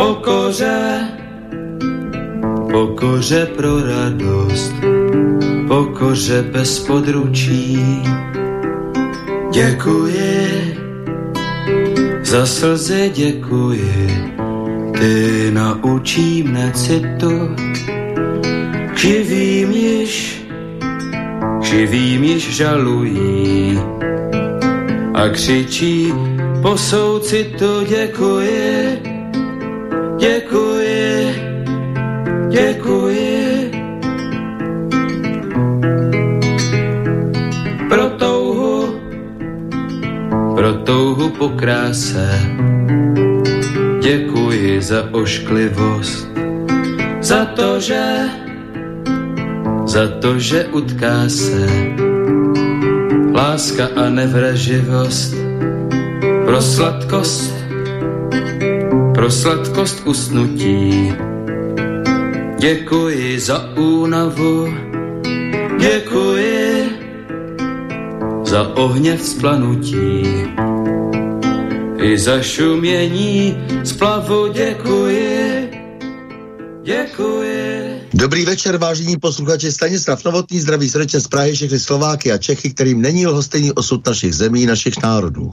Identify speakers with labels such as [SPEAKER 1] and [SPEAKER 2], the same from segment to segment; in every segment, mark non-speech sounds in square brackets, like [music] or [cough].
[SPEAKER 1] Pokoře, pokoře pro radost, pokoře bez područí. Děkuji, za slzy děkuji, ty naučí mne citu, živým již, živým již žalují a křičí po soucitu děkuji, děkuji, děkuji. Pro touhu, pro touhu po kráse, děkuji za ošklivost, za to, že, za to, že utká se láska a nevraživost. Pro sladkost, sladkost usnutí. Děkuji za únavu, děkuji za ohně vzplanutí. I za šumění splavu děkuji, děkuji.
[SPEAKER 2] Dobrý večer, vážení posluchači. Stanislav Novotný zdraví srdečně z Prahy všechny Slováky a Čechy, kterým není lhostejný osud našich zemí, našich národů.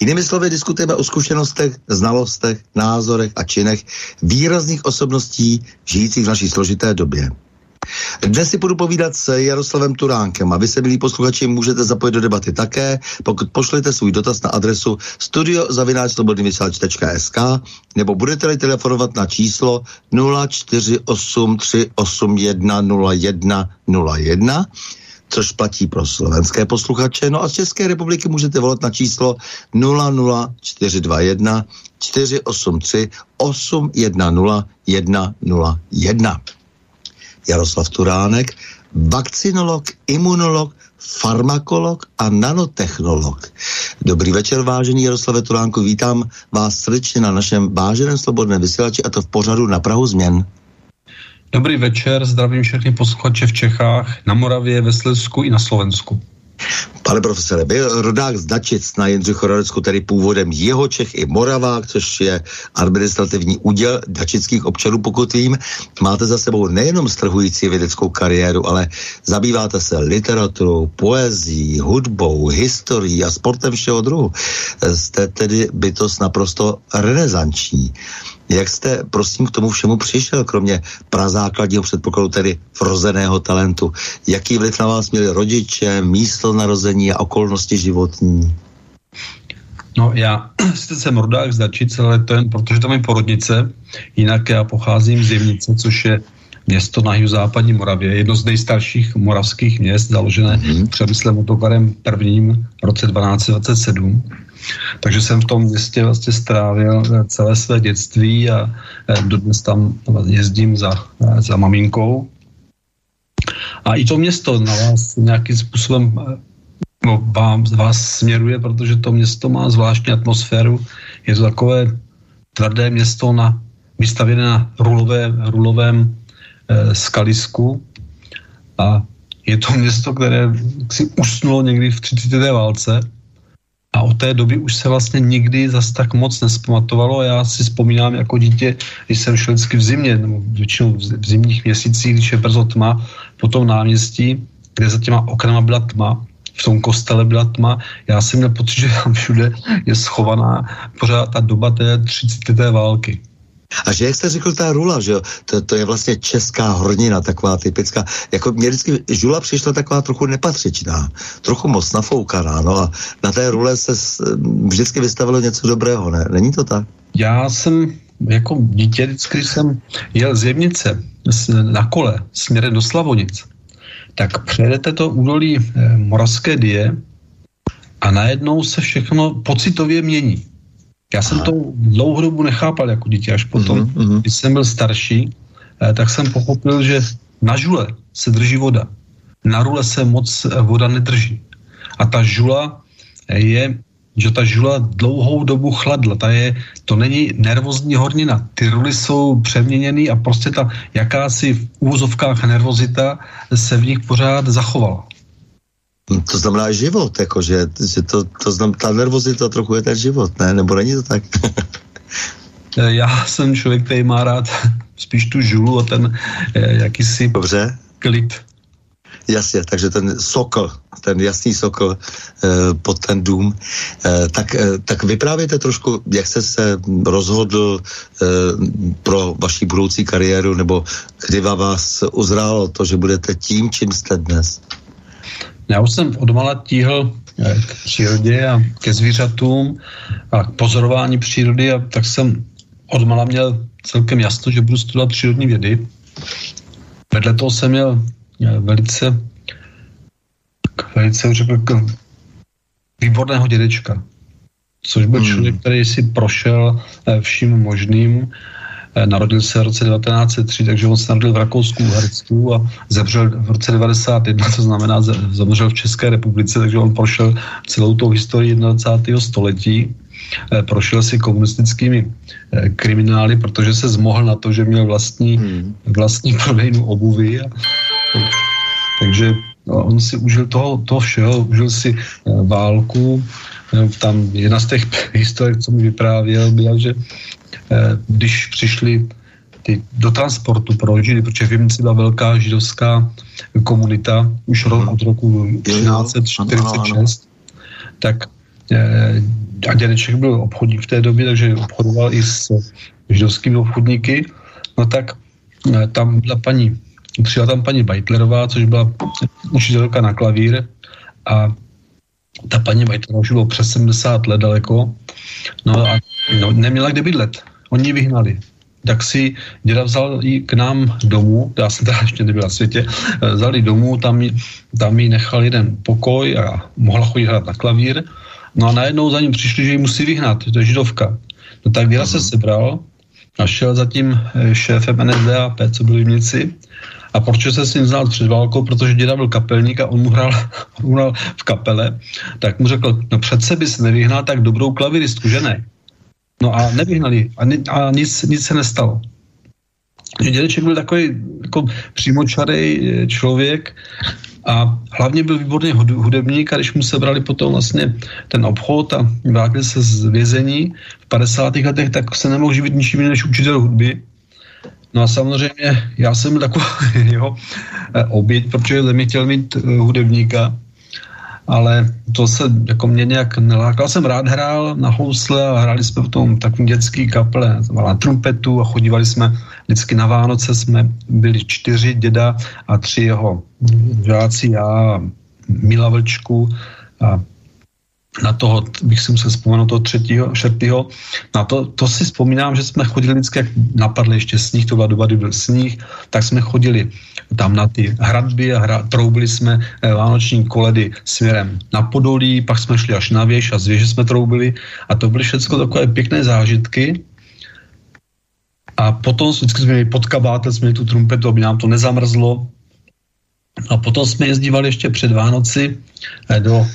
[SPEAKER 2] Jinými slovy diskutujeme o zkušenostech, znalostech, názorech a činech výrazných osobností žijících v naší složité době. Dnes si budu povídat s Jaroslavem Turánkem a vy se, milí posluchači, můžete zapojit do debaty také, pokud pošlete svůj dotaz na adresu studiozavináčslobodnyvysielač.sk nebo budete-li telefonovat na číslo 0483810101 což platí pro slovenské posluchače. No a z České republiky můžete volat na číslo 00421 483 810 101. Jaroslav Turánek, vakcinolog, imunolog, farmakolog a nanotechnolog. Dobrý večer, vážený Jaroslave Turánku, vítám vás srdečně na našem váženém slobodném vysílači a to v pořadu na Prahu změn.
[SPEAKER 3] Dobrý večer, zdravím všechny posluchače v Čechách, na Moravě, ve Slezsku i na Slovensku.
[SPEAKER 2] Pane profesore, byl rodák z Dačic na Jindřichoradecku, tedy původem jeho Čech i Moravák, což je administrativní úděl dačických občanů, pokud vím. Máte za sebou nejenom strhující vědeckou kariéru, ale zabýváte se literaturou, poezí, hudbou, historií a sportem všeho druhu. Jste tedy bytost naprosto renesanční. Jak jste, prosím, k tomu všemu přišel, kromě prazákladního předpokladu, tedy vrozeného talentu? Jaký vliv na vás měli rodiče, místo narození a okolnosti životní?
[SPEAKER 3] No já [clears throat] sice jsem rodák z Dačice, ale to jen protože tam je porodnice, jinak já pocházím z Jemnice, což je město na západní Moravě, jedno z nejstarších moravských měst, založené mm-hmm. Přemyslem Otokarem prvním v roce 1227. Takže jsem v tom městě vlastně strávil eh, celé své dětství a eh, dodnes tam jezdím za, eh, za maminkou. A i to město na vás nějakým způsobem no, vám, vás směruje, protože to město má zvláštní atmosféru. Je to takové tvrdé město na, vystavěné na rulové, rulovém e, skalisku a je to město, které si usnulo někdy v 30. válce a od té doby už se vlastně nikdy zas tak moc nespamatovalo. Já si vzpomínám jako dítě, když jsem šel vždycky v zimě, nebo většinou v zimních měsících, když je brzo tma, po tom náměstí, kde za těma oknama byla tma, v tom kostele byla tma. Já jsem měl pocit, že tam všude je schovaná pořád ta doba té 30. války.
[SPEAKER 2] A že jak jste řekl, ta rula, že jo, to, to je vlastně česká hornina, taková typická, jako mě vždycky žula přišla taková trochu nepatřičná, trochu moc nafoukaná, no a na té rule se vždycky vystavilo něco dobrého, ne? Není to tak?
[SPEAKER 3] Já jsem jako dítě, vždycky jsem jel z Jemnice na kole směrem do Slavonic, tak přejedete to údolí eh, Moravské die a najednou se všechno pocitově mění. Já jsem to dlouhou dobu nechápal jako dítě, až potom, mm-hmm. když jsem byl starší, eh, tak jsem pochopil, že na žule se drží voda. Na rule se moc eh, voda nedrží. A ta žula je, že ta žula dlouhou dobu chladla. Ta je, to není nervózní hornina. Ty ruly jsou přeměněný a prostě ta jakási v úvozovkách nervozita se v nich pořád zachovala.
[SPEAKER 2] To znamená život, jako, že, že to, to znamená, ta nervozita trochu je ten život, ne? Nebo není to tak? [laughs]
[SPEAKER 3] Já jsem člověk, který má rád spíš tu žulu a ten eh, jakýsi
[SPEAKER 2] Dobře.
[SPEAKER 3] klid.
[SPEAKER 2] Jasně, takže ten sokl, ten jasný sokl eh, pod ten dům. Eh, tak, eh, tak vyprávěte trošku, jak jste se rozhodl eh, pro vaši budoucí kariéru, nebo kdy vás uzrálo to, že budete tím, čím jste dnes?
[SPEAKER 3] Já už jsem odmala tíhl eh, k přírodě a ke zvířatům a k pozorování přírody a tak jsem odmala měl celkem jasno, že budu studovat přírodní vědy. Vedle toho jsem měl eh, velice, velice řekl, výborného dědečka, což byl hmm. člověk, který si prošel eh, vším možným narodil se v roce 1903, takže on se narodil v Rakousku, Uhersku a zemřel v roce 91, to znamená zemřel v České republice, takže on prošel celou tou historii 21. století eh, prošel si komunistickými eh, kriminály, protože se zmohl na to, že měl vlastní, hmm. vlastní prodejnu obuvy. A, takže on si užil toho, toho všeho, užil si válku. Tam jedna z těch [laughs] historik, co mi vyprávěl, byla, že Eh, když přišli ty do transportu pro židy, protože v Jemnici byla velká židovská komunita už rok, od roku 1946, tak eh, a dědeček byl obchodník v té době, takže obchodoval i s židovskými obchodníky, no tak eh, tam byla paní, přijela tam paní Bajtlerová, což byla učitelka na klavír a ta paní Bajtlerová už bylo přes 70 let daleko, no a no, neměla kde bydlet. Oni vyhnali. Tak si děda vzal ji k nám domů, já jsem teda ještě nebyl na světě, vzal ji domů, tam, tam jí nechal jeden pokoj a mohla chodit hrát na klavír. No a najednou za ním přišli, že ji musí vyhnat, to je židovka. No tak děda se sebral a šel za tím eh, šéfem NSDAP, co byl v Jimnici, a proč se s ním znal před válkou, protože děda byl kapelník a on mu hrál, [laughs] on hrál v kapele, tak mu řekl, no přece bys nevyhnal tak dobrou klaviristku, že ne? No a nevyhnali a, ni, a nic, nic se nestalo. Dědeček byl takový jako přímočarej eh, člověk a hlavně byl výborný hudebník a když mu sebrali potom vlastně ten obchod a vrátil se z vězení v 50. letech, tak se nemohl živit ničím než učitel hudby. No a samozřejmě já jsem takový [laughs] jeho eh, oběť, protože mě chtěl mít eh, hudebníka ale to se jako mě nějak nelákal. jsem rád hrál na housle a hráli jsme v tom takovým dětský kaple na trumpetu a chodívali jsme vždycky na Vánoce, jsme byli čtyři děda a tři jeho žáci, já, Mila Vlčku a na toho, bych si musel vzpomenout toho třetího, čtvrtého, na to, to si vzpomínám, že jsme chodili vždycky, jak napadl ještě sníh, to byla doba, kdy byl sníh, tak jsme chodili tam na ty hradby a hra, troubili jsme eh, vánoční koledy směrem na Podolí, pak jsme šli až na věž a z věže jsme troubili a to byly všechno takové pěkné zážitky. A potom vždycky jsme měli pod kabátel, jsme měli tu trumpetu, aby nám to nezamrzlo. A potom jsme jezdívali ještě před Vánoci eh, do,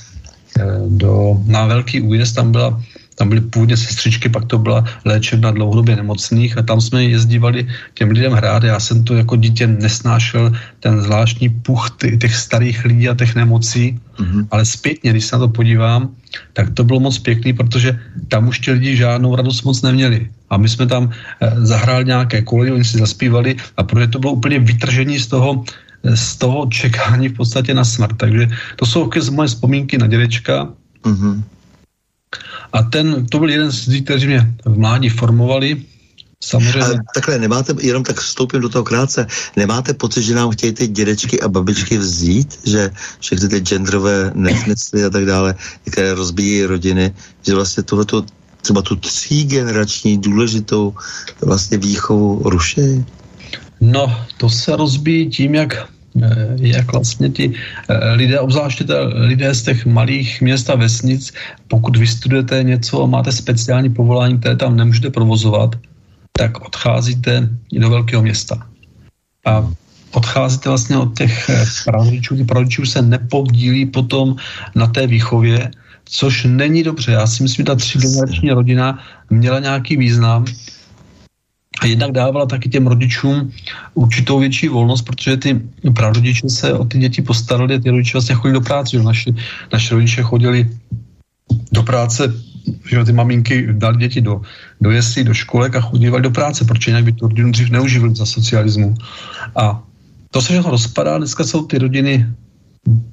[SPEAKER 3] do, na Velký újezd, tam byla tam byly původně sestřičky, pak to byla léčebna dlouhodobě nemocných a tam jsme jezdívali těm lidem hrát. Já jsem to jako dítě nesnášel, ten zvláštní puch těch starých lidí a těch nemocí, mm-hmm. ale zpětně, když se na to podívám, tak to bylo moc pěkný, protože tam už ti lidi žádnou radost moc neměli. A my jsme tam eh, zahráli nějaké koleje, oni si zaspívali a protože to bylo úplně vytržení z toho, eh, z toho čekání v podstatě na smrt. Takže to jsou moje vzpomínky na dědečka. Mm-hmm. A ten, to byl jeden z lidí, kteří mě v mládí formovali. Samozřejmě. A
[SPEAKER 2] takhle, nemáte, jenom tak vstoupím do toho krátce, nemáte pocit, že nám chtějí ty dědečky a babičky vzít, že všechny ty genderové nesmysly a tak dále, které rozbíjí rodiny, že vlastně tohleto třeba tu třígenerační důležitou vlastně výchovu ruší?
[SPEAKER 3] No, to se rozbíjí tím, jak Eh, jak vlastně ti eh, lidé, obzvláště lidé z těch malých měst a vesnic, pokud vystudujete něco a máte speciální povolání, které tam nemůžete provozovat, tak odcházíte do velkého města. A odcházíte vlastně od těch eh, prarodičů, ty prarodičů se nepodílí potom na té výchově, což není dobře. Já si myslím, že ta třígenerační rodina měla nějaký význam, a jednak dávala taky těm rodičům určitou větší volnost, protože ty prarodiče se o ty děti postarali a ty rodiče vlastně chodili do práce. Naši, naši rodiče chodili do práce, že ty maminky dali děti do, do jeslí, do školek a chodívali do práce, protože jinak by tu rodinu dřív neuživili za socialismu. A to se všechno rozpadá, dneska jsou ty rodiny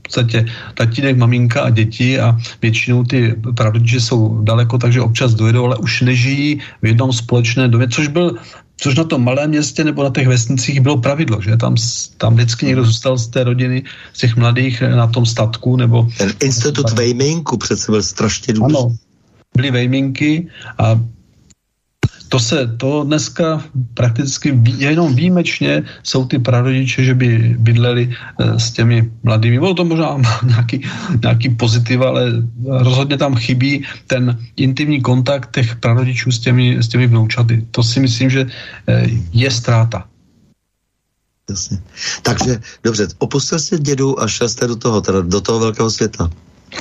[SPEAKER 3] podstatě tatínek, maminka a děti a většinou ty prarodiče jsou daleko, takže občas dojedou, ale už nežijí v jednom společném domě, což byl což na tom malém městě nebo na těch vesnicích bylo pravidlo, že tam, tam vždycky někdo zůstal z té rodiny, z těch mladých na tom statku, nebo...
[SPEAKER 2] Ten institut vejminku přece byl strašně důležitý. Ano,
[SPEAKER 3] byly vejminky a to se, to dneska prakticky jenom výjimečně jsou ty prarodiče, že by bydleli e, s těmi mladými. Bylo to možná [laughs] nějaký, nějaký pozitiv, ale rozhodně tam chybí ten intimní kontakt těch prarodičů s těmi, s těmi vnoučaty. To si myslím, že e, je ztráta.
[SPEAKER 2] Jasně. Takže, dobře, opustil jste dědu a šel jste do toho, teda do toho velkého světa.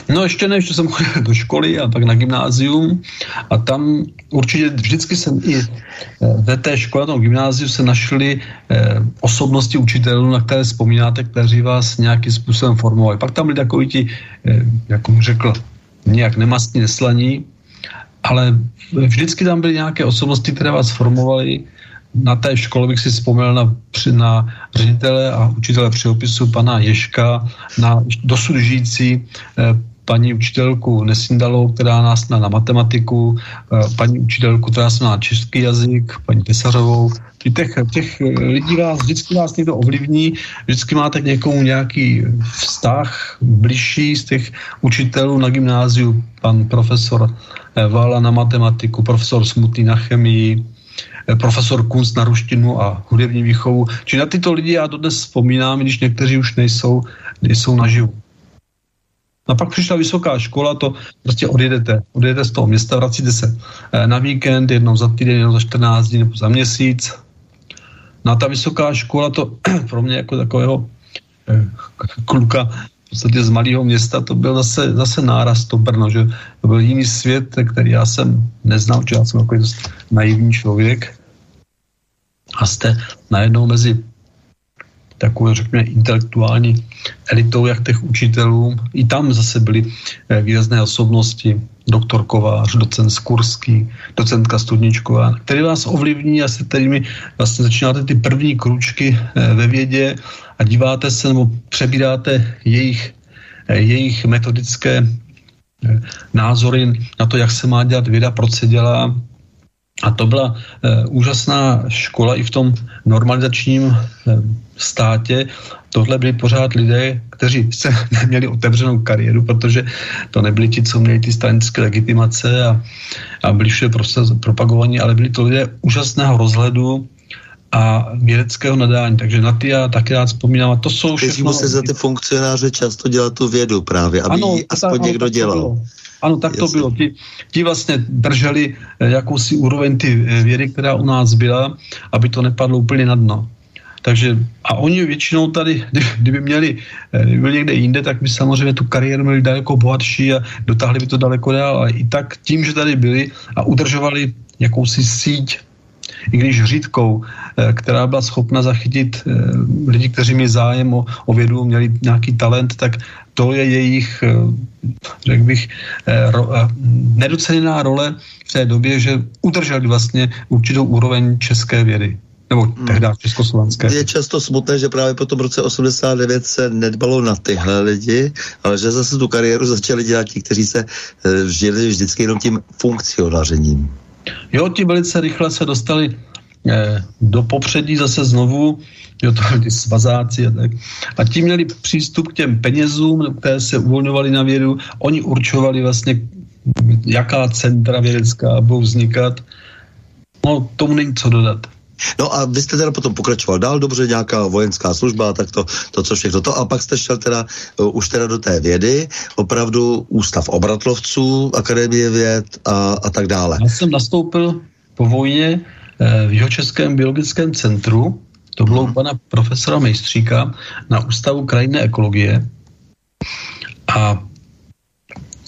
[SPEAKER 3] No ještě ne, ještě jsem chodil do školy a pak na gymnázium a tam určitě vždycky jsem i eh, ve té škole, na gymnáziu se našli eh, osobnosti učitelů, na které vzpomínáte, kteří vás nějakým způsobem formovali. Pak tam byli takový ti, eh, jak jsem řekl, nějak nemastní, neslaní, ale vždycky tam byly nějaké osobnosti, které vás formovaly. Na té škole bych si vzpomněl na, na ředitele a učitele přeopisu pana Ješka, na dosud žijící eh, paní učitelku Nesindalou, která nás na, na matematiku, eh, paní učitelku, která nás na český jazyk, paní Tesařovou. Těch, těch lidí vás, vždycky vás někdo ovlivní, vždycky máte k někomu nějaký vztah bližší z těch učitelů na gymnáziu, pan profesor eh, Vala na matematiku, profesor Smutný na chemii, Eh, profesor Kunst na ruštinu a hudební výchovu. Či na tyto lidi já dodnes vzpomínám, když někteří už nejsou, nejsou naživu. A pak přišla vysoká škola, to prostě odjedete, odjedete z toho města, vracíte se eh, na víkend, jednou za týden, jednou za 14 dní nebo za měsíc. No ta vysoká škola, to [clears throat] pro mě jako takového eh, kluka v podstatě z malého města, to byl zase, zase náraz to Brno, že to byl jiný svět, který já jsem neznal, že já jsem jako naivní člověk a jste najednou mezi takovou, řekněme, intelektuální elitou, jak těch učitelů. I tam zase byly eh, výrazné osobnosti, doktor Kovář, docent Skurský, docentka Studničková, který vás ovlivní a se kterými vlastně začínáte ty první kručky eh, ve vědě a díváte se nebo přebíráte jejich, eh, jejich metodické názory na to, jak se má dělat věda, proč se dělá, a to byla e, úžasná škola i v tom normalizačním e, státě. Tohle byli pořád lidé, kteří se [laughs] neměli otevřenou kariéru, protože to nebyli ti, co měli ty stranické legitimace a, a byli všude propagovaní, ale byli to lidé úžasného rozhledu, a vědeckého nadání. Takže na ty já taky rád vzpomínám. A to jsou
[SPEAKER 2] všechno... se za ty funkcionáře často dělat tu vědu právě, aby ano, ji aspoň ta, někdo dělal.
[SPEAKER 3] Ano, tak Jasně. to bylo. Ti, ti vlastně drželi eh, jakousi úroveň ty eh, vědy, která u nás byla, aby to nepadlo úplně na dno. takže a oni většinou tady, [laughs] kdyby měli, eh, kdyby byli někde jinde, tak by samozřejmě tu kariéru měli daleko bohatší a dotáhli by to daleko dál, ale i tak tím, že tady byli a udržovali jakousi síť i když řídkou, eh, která byla schopna zachytit eh, lidi, kteří měli zájem o, o vědu, měli nějaký talent, tak to je jejich, řekl bych, ro, nedoceněná role v té době, že udrželi vlastně určitou úroveň české vědy. Nebo hmm. tehdy československé.
[SPEAKER 2] Je často smutné, že právě po tom roce 89 se nedbalo na tyhle lidi, ale že zase tu kariéru začali dělat ti, kteří se žili vždycky jenom tím funkcionařením.
[SPEAKER 3] Jo, ti velice rychle se dostali e, do popředí zase znovu, jo, to ty svazáci a tak. A ti měli přístup k těm penězům, které se uvolňovaly na vědu. Oni určovali vlastně, jaká centra vědecká budou vznikat. No, tomu není co dodat.
[SPEAKER 2] No a vy jste teda potom pokračoval dál, dobře, nějaká vojenská služba, tak to, to co všechno to. A pak jste šel teda uh, už teda do té vědy, opravdu ústav obratlovců, akademie věd a, a tak dále.
[SPEAKER 3] Já jsem nastoupil po vojně eh, v Jihočeském biologickém centru, to bylo hmm. u pana profesora Mejstříka na Ústavu krajinné ekologie. A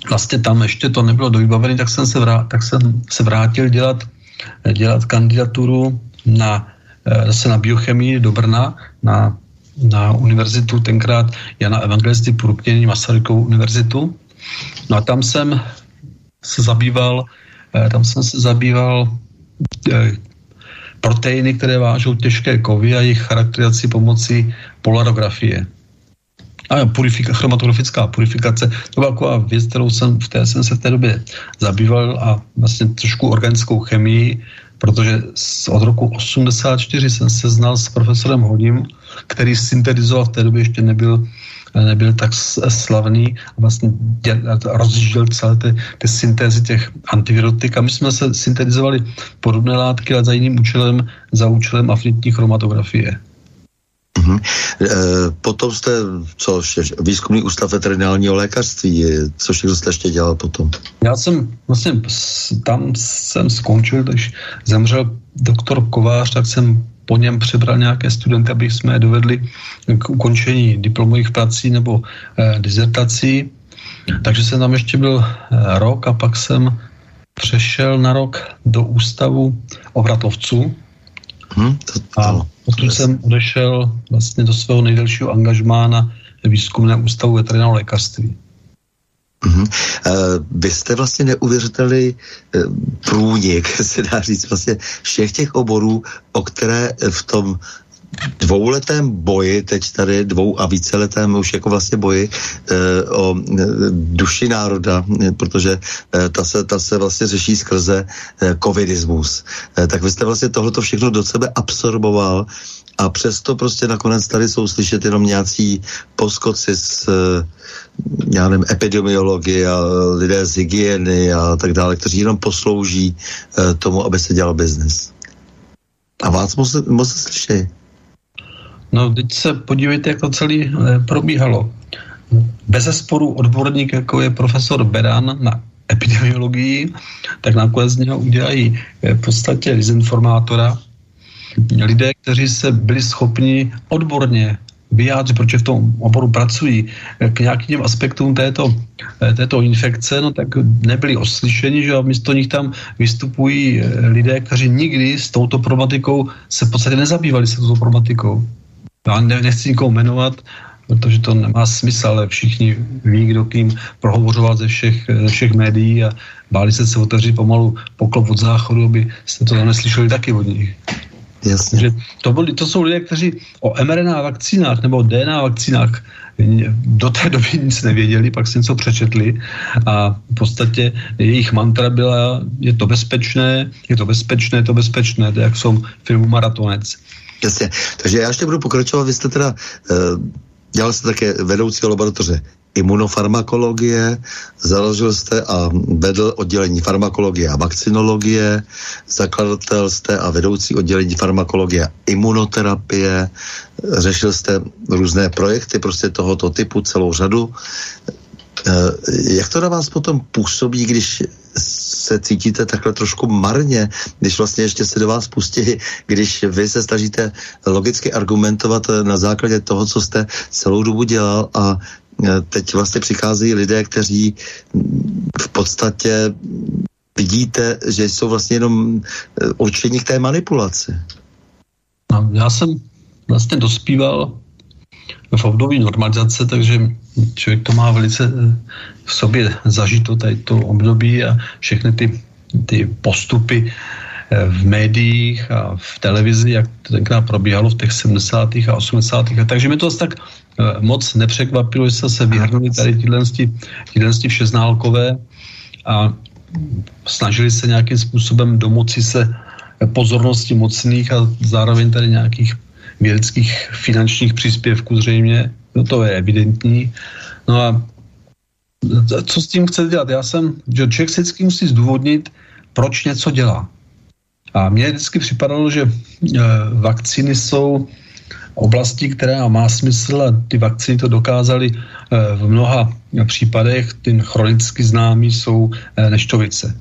[SPEAKER 3] vlastně tam ještě to nebylo dovybavené, tak jsem se, vrát, tak jsem se vrátil dělat, dělat kandidaturu na, eh, zase na biochemii do Brna, na, na univerzitu, tenkrát Jana Evangelisty Purknění Masarykovou univerzitu. No a tam jsem se zabýval, eh, tam jsem se zabýval eh, proteiny, které vážou těžké kovy a jejich charakterizaci pomocí polarografie. A purifika, chromatografická purifikace, to byla taková věc, kterou jsem v té, jsem se v té době zabýval a vlastně trošku organickou chemii protože od roku 84 jsem se znal s profesorem Hodím, který syntetizoval v té době ještě nebyl nebyl tak slavný a vlastně rozjížděl celé ty, ty syntézy těch antivirotik a my jsme se syntetizovali podobné látky, ale za jiným účelem, za účelem afinitní chromatografie.
[SPEAKER 2] Mm-hmm. E, potom jste, co výzkumný ústav veterinárního lékařství, co všechno jste ještě dělal potom?
[SPEAKER 3] Já jsem vlastně tam jsem skončil, když zemřel doktor Kovář, tak jsem po něm přebral nějaké studenty, aby jsme je dovedli k ukončení diplomových prací nebo e, dizertací. Takže jsem tam ještě byl e, rok a pak jsem přešel na rok do ústavu obratovců. Hmm, to, to, a Potom jsem odešel vlastně do svého nejdelšího angažmá na výzkumném ústavu veterinárního lékařství.
[SPEAKER 2] Mm-hmm. Uh, vy jste vlastně neuvěřitelný uh, průnik, [laughs] se dá říct, vlastně všech těch oborů, o které v tom dvouletém boji, teď tady dvou a víceletém už jako vlastně boji e, o e, duši národa, protože e, ta, se, ta se vlastně řeší skrze e, covidismus. E, tak vy jste vlastně tohleto všechno do sebe absorboval a přesto prostě nakonec tady jsou slyšet jenom nějací poskoci z já nevím, epidemiologie a lidé z hygieny a tak dále, kteří jenom poslouží tomu, aby se dělal biznis. A vás moc, moc slyšejí.
[SPEAKER 3] No, teď se podívejte, jak to celé eh, probíhalo. Bez zesporu odborník, jako je profesor Beran na epidemiologii, tak nakonec z něho udělají eh, v podstatě dezinformátora. Lidé, kteří se byli schopni odborně vyjádřit, protože v tom oboru pracují, eh, k nějakým aspektům této, této infekce, no tak nebyli oslyšeni, že a místo nich tam vystupují lidé, kteří nikdy s touto problematikou se v podstatě nezabývali se touto problematikou. Já ne, nechci nikoho jmenovat, protože to nemá smysl, ale všichni ví, kdo kým prohovořoval ze všech, ze všech médií a báli se se otevřít pomalu poklop od záchodu, aby jste to neslyšeli taky od nich.
[SPEAKER 2] Jasně. Že
[SPEAKER 3] to, byli, to jsou lidé, kteří o mRNA vakcínách nebo DNA vakcínách do té doby nic nevěděli, pak si něco přečetli a v podstatě jejich mantra byla, je to bezpečné, je to bezpečné, je to bezpečné, to jak jsou filmu Maratonec.
[SPEAKER 2] Jasně. Takže já ještě budu pokračovat. Vy jste teda uh, dělal jste také vedoucí laboratoře imunofarmakologie, založil jste a vedl oddělení farmakologie a vakcinologie, zakladatel jste a vedoucí oddělení farmakologie a imunoterapie, řešil jste různé projekty prostě tohoto typu, celou řadu. Eh, jak to na vás potom působí, když se cítíte takhle trošku marně, když vlastně ještě se do vás pustí, když vy se snažíte logicky argumentovat na základě toho, co jste celou dobu dělal a e, teď vlastně přicházejí lidé, kteří v podstatě vidíte, že jsou vlastně jenom e, určení k té manipulaci.
[SPEAKER 3] No, já jsem vlastně dospíval v období normalizace, takže člověk to má velice eh, v sobě zažito tady to období a všechny ty, ty postupy eh, v médiích a v televizi, jak to tenkrát probíhalo v těch 70. a 80. letech. Takže mi to asi tak eh, moc nepřekvapilo, že se vyhrnuli tady tyhle všeználkové a snažili se nějakým způsobem domoci se pozornosti mocných a zároveň tady nějakých vědeckých finančních příspěvků zřejmě, no to je evidentní. No a co s tím chce dělat? Já jsem, že člověk se vždycky musí zdůvodnit, proč něco dělá. A mně vždycky připadalo, že e, vakcíny jsou oblasti, která má smysl a ty vakcíny to dokázaly e, v mnoha případech. Ty chronicky známí jsou e, neštovice.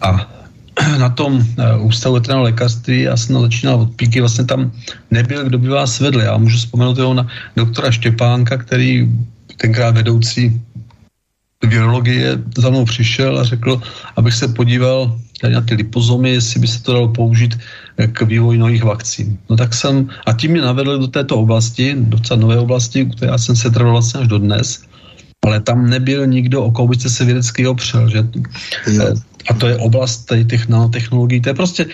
[SPEAKER 3] A [clears throat] na tom uh, ústavu veterinárního lékařství, já jsem začínal od píky, vlastně tam nebyl, kdo by vás vedl. Já můžu vzpomenout jeho na doktora Štěpánka, který tenkrát vedoucí virologie za mnou přišel a řekl, abych se podíval na ty lipozomy, jestli by se to dalo použít eh, k vývoji nových vakcín. No tak jsem, a tím mě navedl do této oblasti, docela nové oblasti, které já jsem se trval vlastně až do dnes, ale tam nebyl nikdo, o koho byste se vědecky opřel, že jo a to je oblast těch nanotechnologií. To je prostě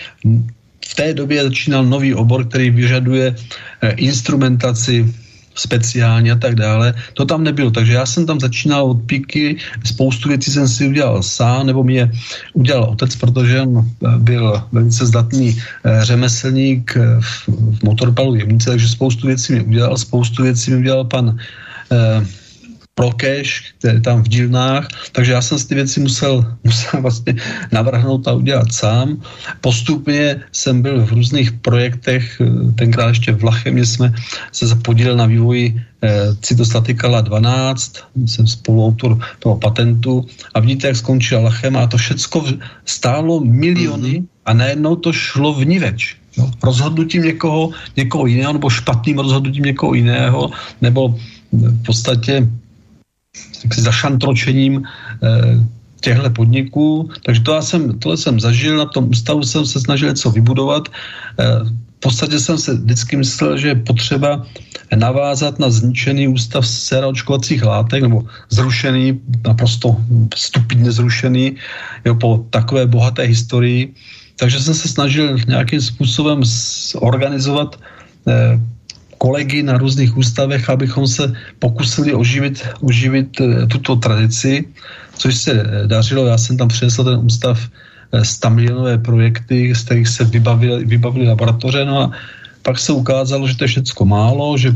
[SPEAKER 3] v té době začínal nový obor, který vyžaduje eh, instrumentaci speciálně a tak dále. To tam nebylo, takže já jsem tam začínal od píky, spoustu věcí jsem si udělal sám, nebo mě udělal otec, protože on eh, byl velice zdatný eh, řemeslník v, v motorpalu jemnice, takže spoustu věcí mi udělal, spoustu věcí mi udělal pan Prokeš, který je tam v dílnách, takže já jsem si ty věci musel, [laughs] musel vlastně navrhnout a udělat sám. Postupně jsem byl v různých projektech, tenkrát ještě v Lachemě jsme se zapodíleli na vývoji eh, cytostatikala 12, jsem spoluautor toho patentu a vidíte, jak skončila Lachem a to všecko stálo miliony mm-hmm. a najednou to šlo v niveč. No, rozhodnutím někoho, někoho jiného, nebo špatným rozhodnutím někoho jiného, nebo v podstatě zašantročením eh, těchto podniků. Takže to já jsem, tohle jsem zažil, na tom ústavu jsem se snažil něco vybudovat. Eh, v podstatě jsem se vždycky myslel, že je potřeba navázat na zničený ústav seročkovacích látek, nebo zrušený, naprosto stupidně zrušený, jo, po takové bohaté historii. Takže jsem se snažil nějakým způsobem organizovat eh, kolegy na různých ústavech, abychom se pokusili oživit, oživit eh, tuto tradici, což se eh, dařilo. Já jsem tam přinesl ten ústav 100 eh, milionové projekty, z kterých se vybavili, vybavili laboratoře, no a pak se ukázalo, že to je všechno málo, že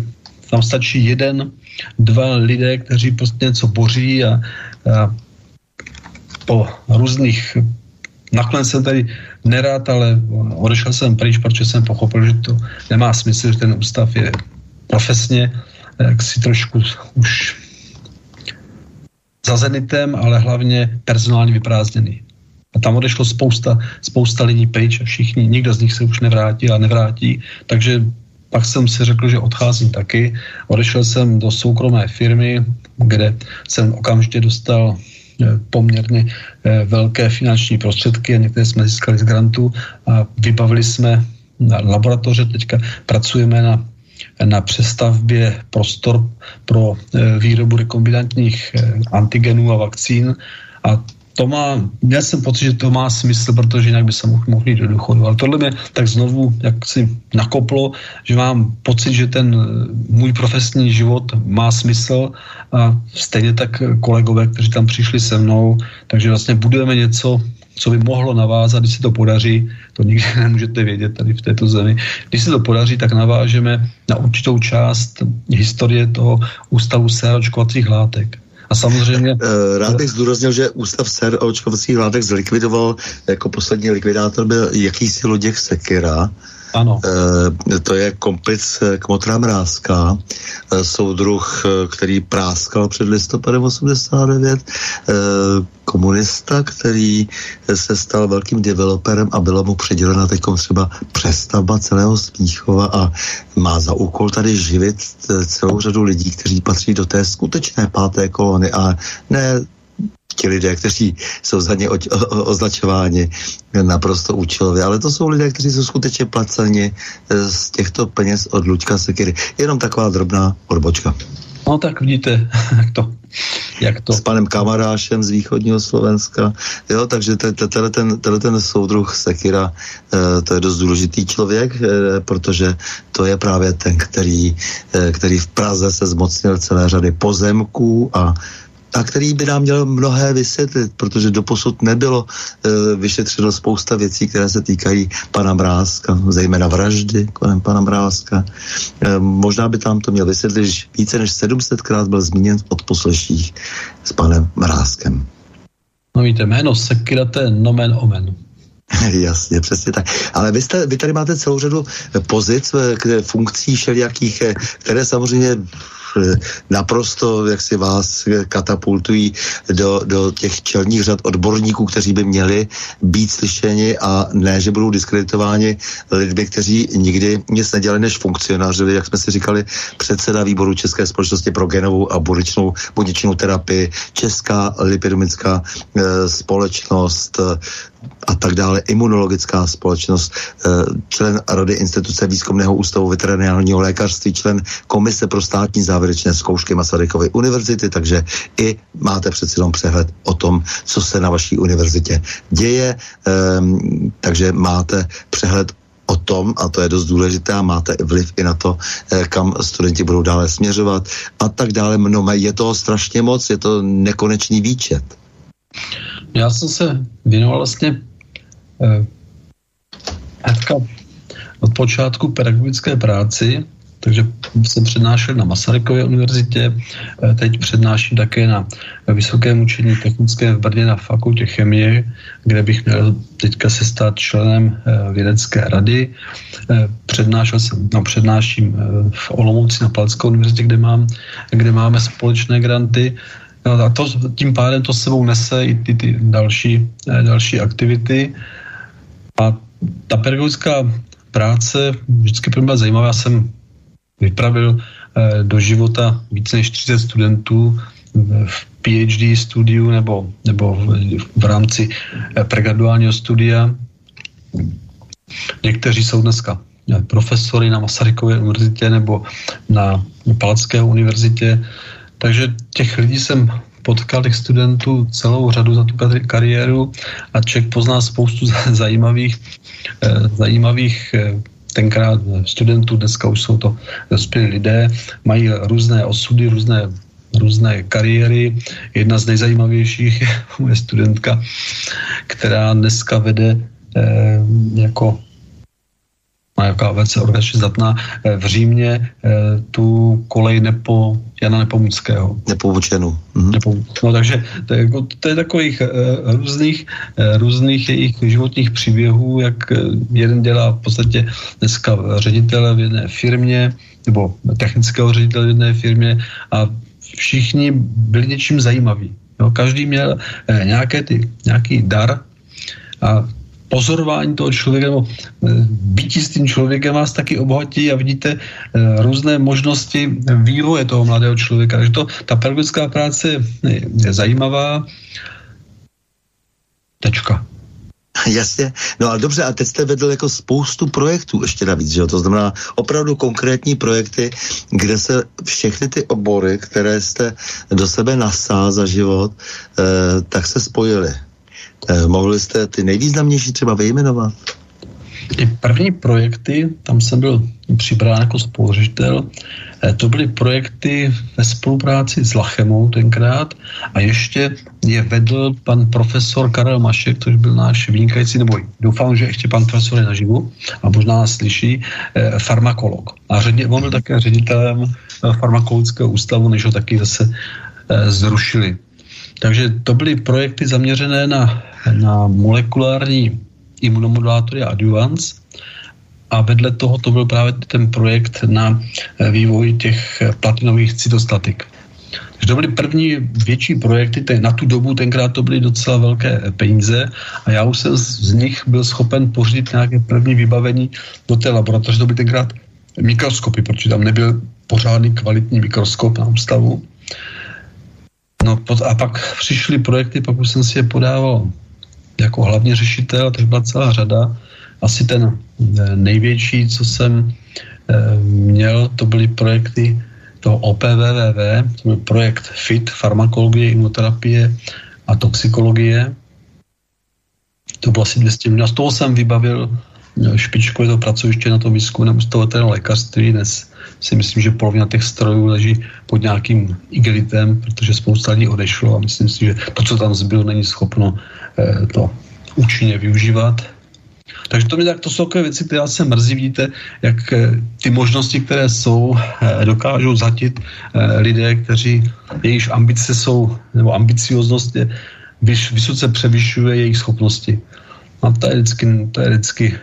[SPEAKER 3] tam stačí jeden, dva lidé, kteří prostě něco boří a, a po různých nakonec jsem tady nerad, ale odešel jsem pryč, protože jsem pochopil, že to nemá smysl, že ten ústav je profesně jak si trošku už za zenitem, ale hlavně personálně vyprázdněný. A tam odešlo spousta, spousta lidí pryč a všichni, nikdo z nich se už nevrátí a nevrátí, takže pak jsem si řekl, že odcházím taky. Odešel jsem do soukromé firmy, kde jsem okamžitě dostal Eh, poměrně eh, velké finanční prostředky a některé jsme získali z grantu a vybavili jsme laboratoře, teďka pracujeme na, na přestavbě prostor pro eh, výrobu rekombinantních antigenů a vakcín a to má, měl jsem pocit, že to má smysl, protože jinak by se mohl, mohl jít do důchodu. Ale tohle mě tak znovu jak si nakoplo, že mám pocit, že ten můj profesní život má smysl a stejně tak kolegové, kteří tam přišli se mnou, takže vlastně budujeme něco, co by mohlo navázat, když se to podaří, to nikdy [laughs] nemůžete vědět tady v této zemi, když se to podaří, tak navážeme na určitou část historie toho ústavu séročkovacích látek. A samozřejmě...
[SPEAKER 2] Eh, rád bych zdůraznil, že Ústav ser očkovacích látek zlikvidoval, jako poslední likvidátor byl jakýsi Luděk Sekera,
[SPEAKER 3] Ano.
[SPEAKER 2] E, to je komplic Kmotra Mrázka, e, soudruh, který práskal před listopadem 89, e, komunista, který se stal velkým developerem a byla mu předělena teď třeba přestavba celého Smíchova a má za úkol tady živit celou řadu lidí, kteří patří do té skutečné páté kolony a ne ti lidé, kteří jsou za ně o, o, označováni naprosto účelově, ale to jsou lidé, kteří jsou skutečně placeni eh, z těchto peněz od Luďka Sekiry. Jenom taková drobná odbočka.
[SPEAKER 3] No tak vidíte, [laughs] jak to, jak to.
[SPEAKER 2] S panem Kamarášem z východního Slovenska. Jo, takže tenhle ten, ten soudruh Sekira, eh, to je dost důležitý člověk, eh, protože to je právě ten, který, který v Praze se zmocnil celé řady pozemků a a který by nám měl mnohé vysvětlit, protože doposud nebylo e, vyšetřeno spousta věcí, které se týkají pana Mrázka, zejména vraždy kolem pana Mrázka. E, možná by tam to měl vysvětlit, že více než 700krát byl zmíněn od posleších s panem Mrázkem.
[SPEAKER 3] No víte, jméno Sekira to je nomen omen. [laughs]
[SPEAKER 2] Jasně, přesně tak. Ale vy, jste, vy tady máte celou řadu pozic, eh, funkcí všelijakých, eh, které samozřejmě Eh, naprosto, jak si vás katapultují do, do těch čelních řad odborníků, kteří by měli být slyšeni a ne, že budou diskreditováni lidmi, kteří nikdy nic nedělali než funkcionáři, jak jsme si říkali, předseda výboru České společnosti pro genovou a buněčnou, buněčnou terapii, Česká lipidumická e, společnost, a tak dále, imunologická společnost, eh, člen Rady instituce výzkumného ústavu veterinárního lékařství, člen Komise pro státní závěrečné zkoušky Masarykovy univerzity, takže i máte přeci jenom přehled o tom, co se na vaší univerzitě děje, ehm, takže máte přehled o tom, a to je dost důležité, a máte vliv i na to, eh, kam studenti budou dále směřovat a tak dále. No, je to strašně moc, je to nekonečný výčet.
[SPEAKER 3] Já jsem se věnoval vlastně eh, hnedka od počátku pedagogické práci, takže jsem přednášel na Masarykově univerzitě, eh, teď přednáším také na Vysokém učení technické v Brně na fakultě chemie, kde bych měl teďka se stát členem eh, vědecké rady. Eh, přednášel jsem, no, přednáším v Olomouci na Palacké univerzitě, kde, mám, kde máme společné granty No a to, tím pádem to sebou nese i ty, ty další, eh, další aktivity. A ta pedagogická práce vždycky pro mě zajímavá. Já jsem vypravil eh, do života více než 30 studentů v PhD studiu nebo, nebo v, v rámci eh, pregraduálního studia. Někteří jsou dneska profesory na Masarykově univerzitě nebo na Palacké univerzitě. Takže těch lidí jsem potkal těch studentů celou řadu za tu kariéru a člověk pozná spoustu [laughs] zajímavých, eh, zajímavých eh, tenkrát studentů, dneska už jsou to dospělí lidé, mají různé osudy, různé různé kariéry. Jedna z nejzajímavějších [laughs] je moje studentka, která dneska vede eh, jako jaká velice organizačně zdatná, eh, v Římě eh, tu kolej Nepo, Jana Nepomuckého.
[SPEAKER 2] Nepovučenu.
[SPEAKER 3] Mhm. No takže to je, jako, to je takových uh, různých, různých jejich životních příběhů, jak jeden dělá v podstatě dneska ředitele v jedné firmě, nebo technického ředitele v jedné firmě a všichni byli něčím zajímaví. Jo, každý měl nějaké ty, nějaký dar a pozorování toho člověka nebo eh, bytí s tím člověkem vás taky obohatí a vidíte eh, různé možnosti vývoje toho mladého člověka. Takže to, ta pedagogická práce je, zajímavá. Tečka.
[SPEAKER 2] Jasně, no ale dobře, a teď jste vedl jako spoustu projektů ještě navíc, že jo? To znamená opravdu konkrétní projekty, kde se všechny ty obory, které jste do sebe nasál za život, eh, tak se spojily. Eh, mohli jste ty nejvýznamnější třeba vyjmenovat?
[SPEAKER 3] Ty první projekty, tam jsem byl přibrán jako spolužitel, eh, to byly projekty ve spolupráci s Lachemou tenkrát a ještě je vedl pan profesor Karel Mašek, což byl náš vynikající, nebo doufám, že ještě pan profesor je naživu a možná nás slyší, eh, farmakolog. A ředě, on byl také ředitelem farmakologického ústavu, než ho taky zase zrušili. Takže to byly projekty zaměřené na, na molekulární imunomodulátory a adjuvans. a vedle toho to byl právě ten projekt na eh, vývoj těch eh, platinových cytostatik. Takže to byly první větší projekty, ten, na tu dobu tenkrát to byly docela velké peníze a já už jsem z, z nich byl schopen pořídit nějaké první vybavení do té laboratoře. To byly tenkrát mikroskopy, protože tam nebyl pořádný kvalitní mikroskop na ústavu. No a pak přišly projekty, pak už jsem si je podával jako hlavně řešitel, takže byla celá řada. Asi ten eh, největší, co jsem eh, měl, to byly projekty toho OPVVV, to byl projekt FIT, farmakologie, imunoterapie a toxikologie. To bylo asi 200 milionů. Z toho jsem vybavil eh, špičkové to pracoviště na tom výzkumu ústavu lékařství. Dnes si myslím, že polovina těch strojů leží pod nějakým igelitem, protože spousta lidí odešlo a myslím si, že to, co tam zbylo, není schopno eh, to účinně využívat. Takže to, mi tak, to jsou takové věci, které se mrzí, vidíte, jak eh, ty možnosti, které jsou, eh, dokážou zatit lidé, kteří, jejichž ambice jsou, nebo ambicioznost je, vysoce převyšuje jejich schopnosti. A to je vždycky, to je vždycky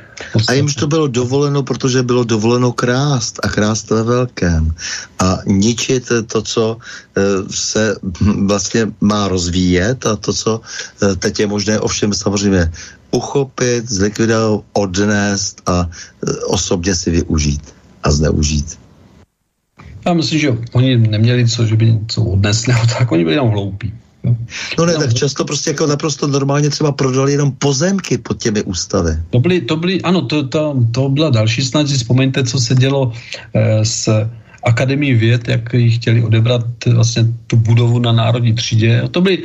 [SPEAKER 2] a jimž to bylo dovoleno, protože bylo dovoleno krást a krást ve velkém. A ničit to, co e, se vlastně má rozvíjet a to, co e, teď je možné ovšem samozřejmě uchopit, zlikvidovat, odnést a e, osobně si využít a zneužít.
[SPEAKER 3] Já myslím, že oni neměli co, že by něco odnesli, [laughs] tak oni byli jenom hloupí.
[SPEAKER 2] No ne, tak často prostě jako naprosto normálně třeba prodali jenom pozemky pod těmi ústavy.
[SPEAKER 3] To byly, to byly ano, to, to, to byla další snad, si vzpomeňte, co se dělo eh, s Akademii věd, jak ji chtěli odebrat vlastně tu budovu na národní třídě. To byly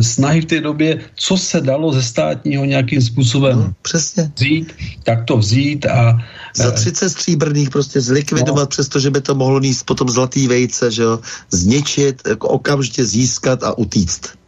[SPEAKER 3] snahy v té době, co se dalo ze státního nějakým způsobem no,
[SPEAKER 2] přesně.
[SPEAKER 3] vzít, tak to vzít a...
[SPEAKER 2] Za 30 stříbrných prostě zlikvidovat, no. přestože by to mohlo níst potom zlatý vejce, že jo, zničit, jako okamžitě získat a utíct.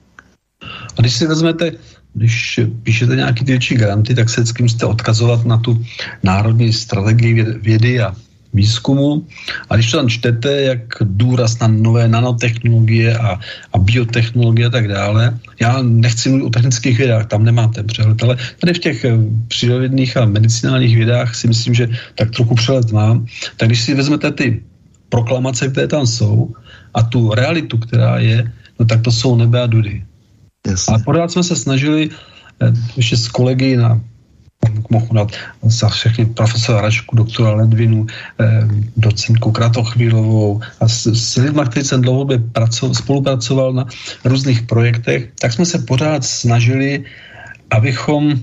[SPEAKER 3] A když si vezmete, když píšete nějaký větší granty, tak se vždycky musíte odkazovat na tu národní strategii vědy a výzkumu. A když to tam čtete, jak důraz na nové nanotechnologie a, a biotechnologie a tak dále, já nechci mluvit o technických vědách, tam nemám ten přehled, ale tady v těch eh, přírodních a medicinálních vědách si myslím, že tak trochu přehled mám. Tak když si vezmete ty proklamace, které tam jsou a tu realitu, která je, no tak to jsou nebe a dudy. Jasně. A pořád jsme se snažili eh, ještě s kolegy na mohu dát za všechny profesora Račku, doktora Ledvinu, eh, docentku Kratochvílovou a s, s lidmi, kteří jsem dlouhodobě spolupracoval na různých projektech, tak jsme se pořád snažili, abychom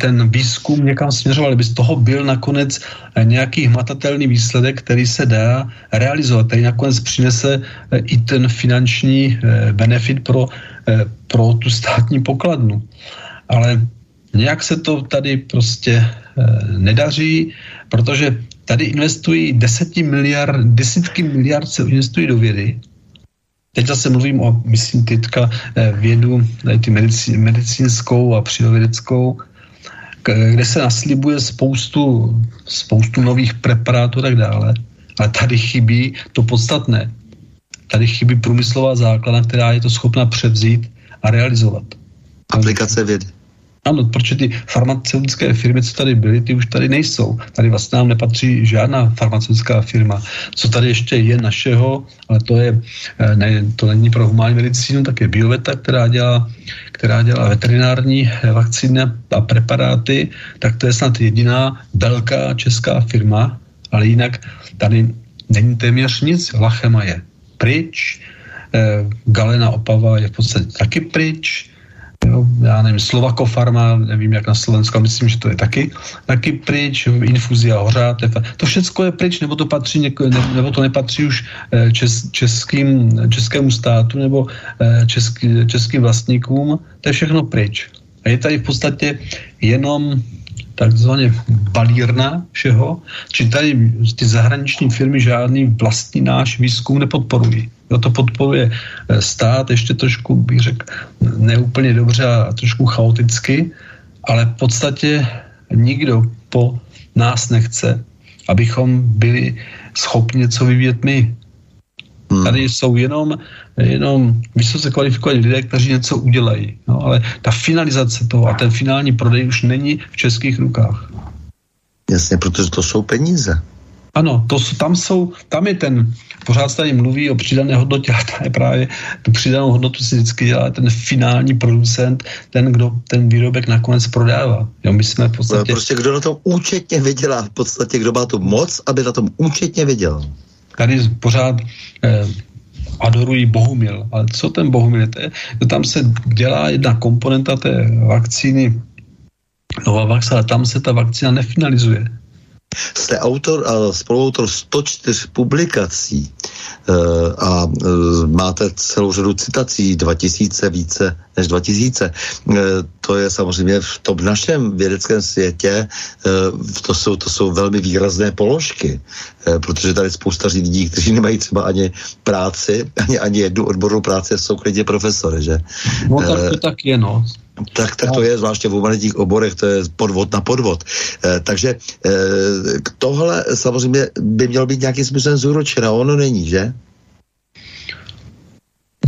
[SPEAKER 3] ten výzkum někam směřoval, aby z toho byl nakonec nějaký hmatatelný výsledek, který se dá realizovat, který nakonec přinese eh, i ten finanční eh, benefit pro, eh, pro tu státní pokladnu. Ale Nějak se to tady prostě e, nedaří, protože tady investují deseti miliard, desítky miliard se investují do vědy. Teď zase mluvím o, myslím, teďka e, vědu, ty medicín, medicínskou a přírodovědeckou, kde se naslibuje spoustu, spoustu nových preparátů a tak dále. Ale tady chybí to podstatné. Tady chybí průmyslová základna, která je to schopna převzít a realizovat.
[SPEAKER 2] Aplikace vědy.
[SPEAKER 3] Ano, protože ty farmaceutické firmy, co tady byly, ty už tady nejsou. Tady vlastně nám nepatří žádná farmaceutická firma. Co tady ještě je našeho, ale to, je, eh, ne, to není pro humánní medicínu, tak je Bioveta, která dělá, která dělá veterinární eh, vakcíny a preparáty, tak to je snad jediná velká česká firma, ale jinak tady není téměř nic. Lachema je pryč, eh, Galena Opava je v podstatě taky pryč, Jo, já nevím, Slovako Farma, nevím jak na Slovensku, myslím, že to je taky, taky pryč, infuzia hořátev, to všechno je pryč, nebo to patří, něko, ne, nebo to nepatří už eh, čes, českým, českému státu nebo eh, český, českým vlastníkům, to je všechno pryč. A je tady v podstatě jenom takzvaně balírna všeho, či tady ty zahraniční firmy žádný vlastní náš výzkum nepodporují. Jo, to podporuje eh, stát ještě trošku, bych řekl, neúplně dobře a trošku chaoticky, ale v podstatě nikdo po nás nechce, abychom byli schopni něco vyvíjet my. Hmm. Tady jsou jenom, jenom vysoce kvalifikovaní lidé, kteří něco udělají. No, ale ta finalizace toho a ten finální prodej už není v českých rukách.
[SPEAKER 2] Jasně, protože to jsou peníze.
[SPEAKER 3] Ano, to, tam jsou, tam je ten, pořád se tady mluví o přidané hodnotě [laughs] a je právě tu přidanou hodnotu si vždycky dělá ten finální producent, ten, kdo ten výrobek nakonec prodává. Jo, my jsme v podstatě...
[SPEAKER 2] Prostě kdo na tom účetně vydělá, v podstatě kdo má tu moc, aby na tom účetně vydělal.
[SPEAKER 3] Tady pořád eh, adorují Bohumil, ale co ten Bohumil? To je, to tam se dělá jedna komponenta té vakcíny Novavax, ale tam se ta vakcína nefinalizuje.
[SPEAKER 2] Jste autor a spoluautor 104 publikací e, a e, máte celou řadu citací, 2000 více než 2000. E, to je samozřejmě v tom našem vědeckém světě, to, jsou, to jsou velmi výrazné položky, protože tady spousta lidí, kteří nemají třeba ani práci, ani, ani jednu odbornou práci, jsou klidně profesory, že?
[SPEAKER 3] No tak to tak je, no.
[SPEAKER 2] Tak, tak to je, zvláště v humanitních oborech, to je podvod na podvod. E, takže e, tohle samozřejmě by mělo být nějakým způsobem zúročeno, ono není, že?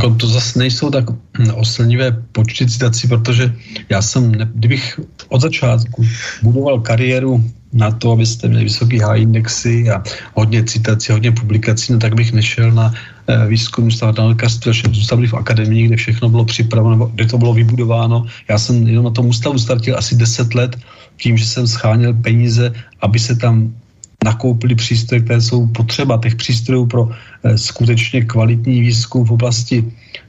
[SPEAKER 3] Jako to zase nejsou tak oslnivé počty citací, protože já jsem, ne, kdybych od začátku budoval kariéru na to, abyste měli vysoký high indexy a hodně citací, hodně publikací, no tak bych nešel na výzkum ústav na lékařství, zůstali v akademii, kde všechno bylo připraveno, kde to bylo vybudováno. Já jsem jenom na tom ústavu startil asi 10 let tím, že jsem scháněl peníze, aby se tam nakoupili přístroje, které jsou potřeba těch přístrojů pro eh, skutečně kvalitní výzkum v oblasti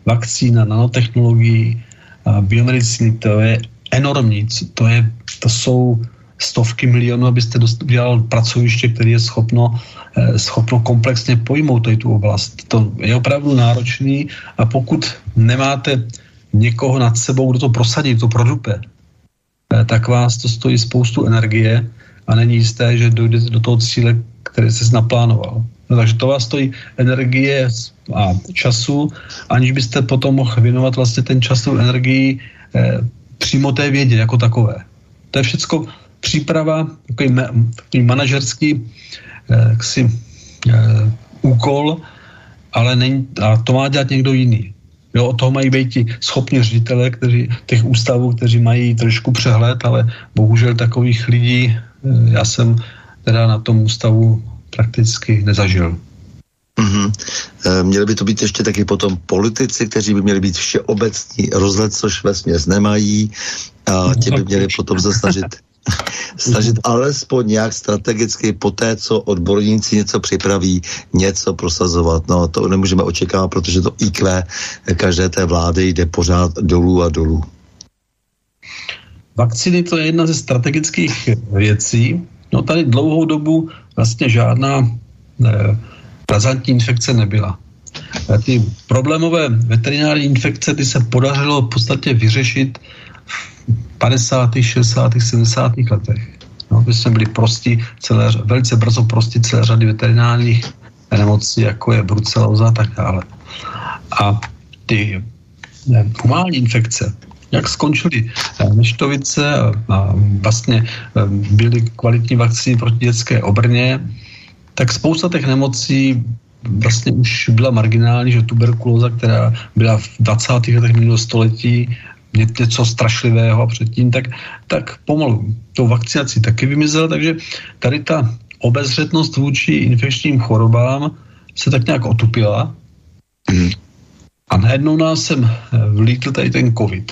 [SPEAKER 3] vakcín a nanotechnologií a biomedicíny. To je enormní. To, je, to jsou stovky milionů, abyste udělal pracoviště, které je schopno, eh, schopno komplexně pojmout tu oblast. To je opravdu náročný a pokud nemáte někoho nad sebou, kdo to prosadí, to produpe, eh, tak vás to stojí spoustu energie a není jisté, že dojdete do toho cíle, který jsi naplánoval. No, takže to vás stojí energie a času, aniž byste potom mohl věnovat vlastně ten časovou energii eh, přímo té vědě jako takové. To je všecko příprava, takový, takový manažerský eh, jaksi, eh, úkol, ale není, a to má dělat někdo jiný. Jo, od toho mají být ti schopní ředitele kteří, těch ústavů, kteří mají trošku přehled, ale bohužel takových lidí Eh, já jsem teda na tom ústavu prakticky nezažil.
[SPEAKER 2] Mm-hmm. Měli by to být ještě taky potom politici, kteří by měli být všeobecní rozhled, což ve směs nemají a ti by měli potom se [laughs] snažit alespoň nějak strategicky po té, co odborníci něco připraví, něco prosazovat. No to nemůžeme očekávat, protože to IQ každé té vlády jde pořád dolů a dolů.
[SPEAKER 3] Vakcíny to je jedna ze strategických věcí. No tady dlouhou dobu vlastně žádná eh, razantní infekce nebyla. A ty problémové veterinární infekce ty se podařilo v podstatě vyřešit v 50., 60., 70. letech. No, my jsme byli prostí, celé, velice brzo prostí celé řady veterinárních nemocí, jako je bruceloza a tak dále. A ty ne, humální infekce, jak skončily eh, neštovice a vlastně eh, byly kvalitní vakcíny proti dětské obrně, tak spousta těch nemocí vlastně už byla marginální, že tuberkulóza, která byla v 20. letech minulého století něco strašlivého a předtím, tak, tak pomalu tou vakcinací taky vymizela, takže tady ta obezřetnost vůči infekčním chorobám se tak nějak otupila. Mm. A najednou nás sem eh, vlítl tady ten covid.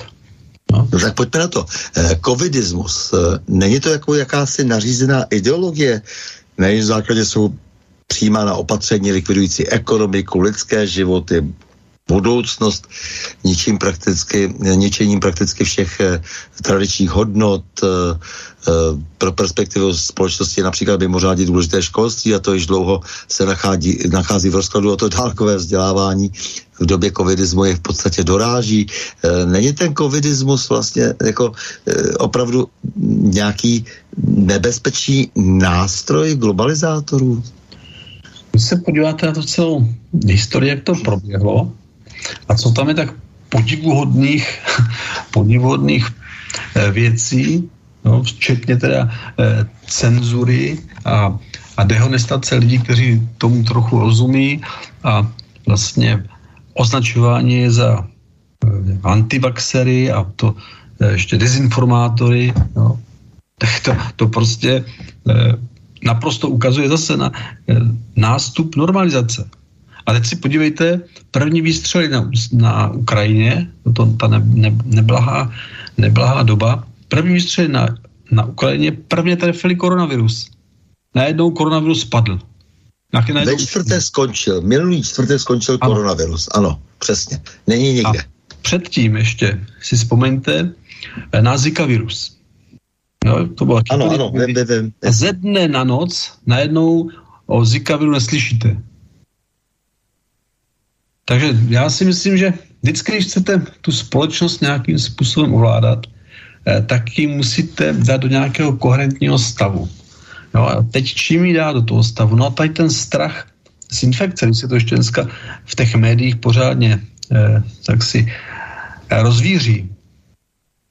[SPEAKER 2] No. no tak pojďme na to. Eh, covidismus, eh, není to jako jakási nařízená ideologie? Na jejím základě jsou přijímána opatření likvidující ekonomiku, lidské životy, budoucnost ničím prakticky, ničením prakticky všech eh, tradičních hodnot. Eh, eh, pro perspektivu společnosti například mimořádně důležité školství a to již dlouho se nachází, nachází v rozkladu a to dálkové vzdělávání v době covidismu je v podstatě doráží. Není ten covidismus vlastně jako opravdu nějaký nebezpečný nástroj globalizátorů?
[SPEAKER 3] Když se podíváte na to celou historii, jak to proběhlo, a co tam je tak podivuhodných, [laughs] podivuhodných eh, věcí, no, včetně teda eh, cenzury a, a dehonestace lidí, kteří tomu trochu rozumí a vlastně označování za eh, antivaxery a to ještě dezinformátory, no, tak to, to prostě naprosto ukazuje zase na nástup normalizace. A teď si podívejte, první výstřely na, na Ukrajině, to, ta ne, ne, neblahá, neblahá doba, první výstřely na, na Ukrajině prvně trefili koronavirus. Najednou koronavirus spadl.
[SPEAKER 2] Najednou... Ve čtvrté skončil, minulý čtvrté skončil ano. koronavirus, ano, přesně. Není nikde. A
[SPEAKER 3] předtím ještě si vzpomeňte eh, na Zika virus.
[SPEAKER 2] No, to bylo ano, ano, vím, vím.
[SPEAKER 3] A ze dne na noc najednou o Zika viru neslyšíte. Takže já si myslím, že vždycky, když chcete tu společnost nějakým způsobem ovládat, eh, tak ji musíte dát do nějakého koherentního stavu. Jo, a teď čím ji dá do toho stavu? No a tady ten strach z infekce, když se to ještě dneska v těch médiích pořádně eh, tak si eh, rozvíří,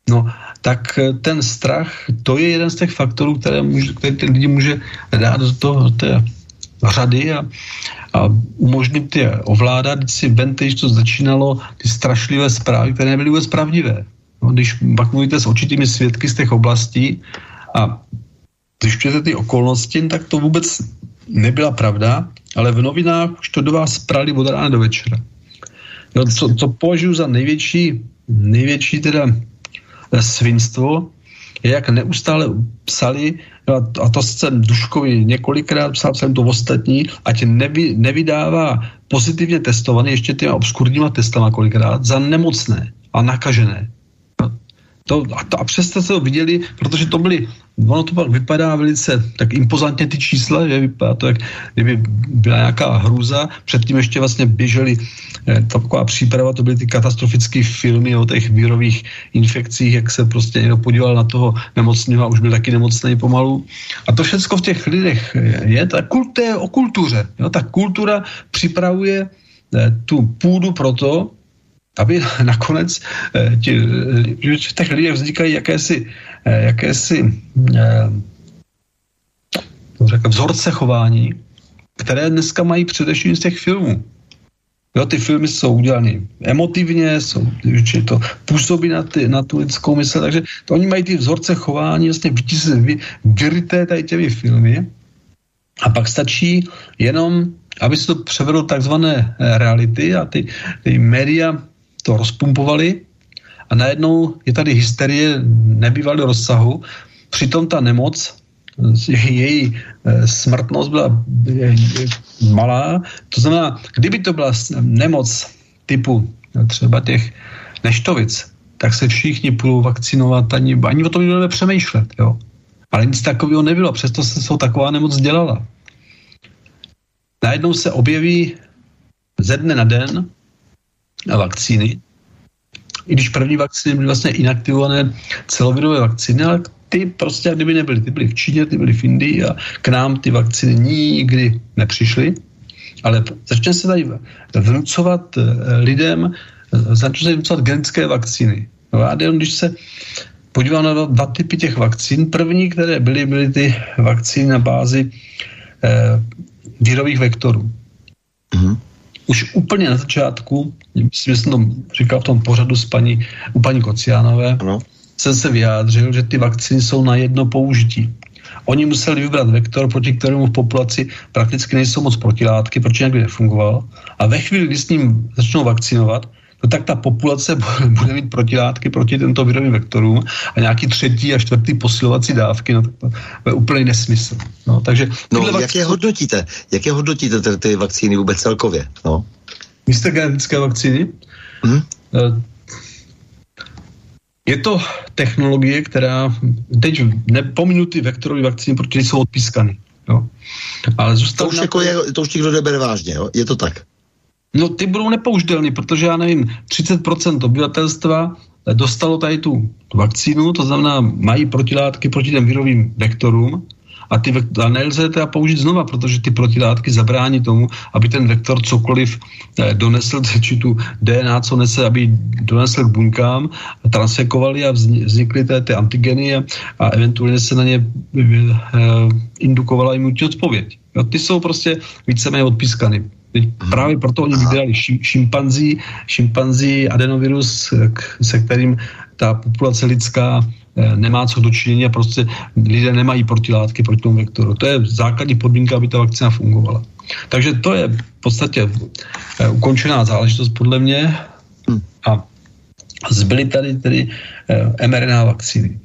[SPEAKER 3] no tak eh, ten strach, to je jeden z těch faktorů, které může, který ten lidi může dát do, toho, do té řady a, a umožnit je ovládat. Když si vente, když to začínalo, ty strašlivé zprávy, které nebyly vůbec pravdivé. No, když pak mluvíte s určitými svědky z těch oblastí a zjišťujete ty okolnosti, tak to vůbec nebyla pravda, ale v novinách už to do vás prali od rána do večera. Jo, co, co považuji za největší, největší teda eh, svinstvo, jak neustále psali, a to jsem Duškovi několikrát psal, jsem to ostatní, ať nevy, nevydává pozitivně testovaný ještě těma obskurníma testama kolikrát za nemocné a nakažené. To, a, to, a přesto se to viděli, protože to byly, ono to pak vypadá velice tak impozantně ty čísla, že vypadá to, jak kdyby byla nějaká hrůza. Předtím ještě vlastně běželi eh, taková příprava, to byly ty katastrofické filmy o těch vírových infekcích, jak se prostě někdo podíval na toho nemocného a už byl taky nemocný pomalu. A to všechno v těch lidech je, ta kult, je o kultuře. Jo? Ta kultura připravuje eh, tu půdu pro to, aby [laughs] nakonec eh, ti, eh, v těch lidech vznikají jakési, eh, jakési řekl, vzorce chování, které dneska mají především z těch filmů. Jo, ty filmy jsou udělány emotivně, jsou, že to působí na, ty, na tu lidskou mysl, takže to oni mají ty vzorce chování vlastně vy, vyryté tady těmi filmy a pak stačí jenom, aby se to převedlo takzvané reality a ty, ty média to rozpumpovali a najednou je tady hysterie nebývalého rozsahu. Přitom ta nemoc, její eh, smrtnost byla malá. To znamená, kdyby to byla nemoc typu no, třeba těch neštovic, tak se všichni budou vakcinovat, ani, ani o tom nebudeme přemýšlet. Jo. Ale nic takového nebylo, přesto se jsou taková nemoc dělala. Najednou se objeví ze dne na den vakcíny. I když první vakcíny byly vlastně inaktivované celovirové vakcíny, ale ty prostě, kdyby nebyly, ty byly v Číně, ty byly v Indii a k nám ty vakcíny nikdy nepřišly. Ale začne se tady vnucovat eh, lidem, začne se vnucovat genetické vakcíny. No a jenom když se podívám na dva typy těch vakcín, první, které byly, byly ty vakcíny na bázi eh, vírových vektorů. Mm-hmm už úplně na začátku, myslím, že jsem to říkal v tom pořadu s paní, u paní Kociánové, ano. jsem se vyjádřil, že ty vakcíny jsou na jedno použití. Oni museli vybrat vektor, proti kterému v populaci prakticky nejsou moc protilátky, protože nějak nefungoval. A ve chvíli, kdy s ním začnou vakcinovat, no tak ta populace [laughs] bude mít protilátky proti tento virovým vektorům a nějaký třetí a čtvrtý posilovací dávky, no to je úplný nesmysl. No, takže
[SPEAKER 2] no, jak vakcíny... je hodnotíte? Jak je hodnotíte ty, ty vakcíny vůbec celkově? No?
[SPEAKER 3] Místo genetické vakcíny? Hmm? Je to technologie, která teď nepominu ty vektorové vakcíny, protože jsou odpískany. Jo.
[SPEAKER 2] Ale to už, jako je, to už nikdo nebere vážně, jo? je to tak?
[SPEAKER 3] No ty budou nepoužitelný, protože já nevím, 30% obyvatelstva dostalo tady tu vakcínu, to znamená, mají protilátky proti těm virovým vektorům a, ty vektor, a nelze teda použít znova, protože ty protilátky zabrání tomu, aby ten vektor cokoliv eh, donesl, [laughs] či tu DNA, co nese, aby donesl k buňkám, transfekovali a vznikly ty, ty antigeny a, a eventuálně se na ně eh, indukovala imunitní odpověď. Jo, ty jsou prostě víceméně odpískany. Teď právě proto oni vydali šimpanzí, šimpanzí adenovirus, se kterým ta populace lidská nemá co dočinění a prostě lidé nemají protilátky proti tomu vektoru. To je základní podmínka, aby ta vakcína fungovala. Takže to je v podstatě eh, ukončená záležitost podle mě hm. a zbyly tady tedy eh, mRNA vakcíny.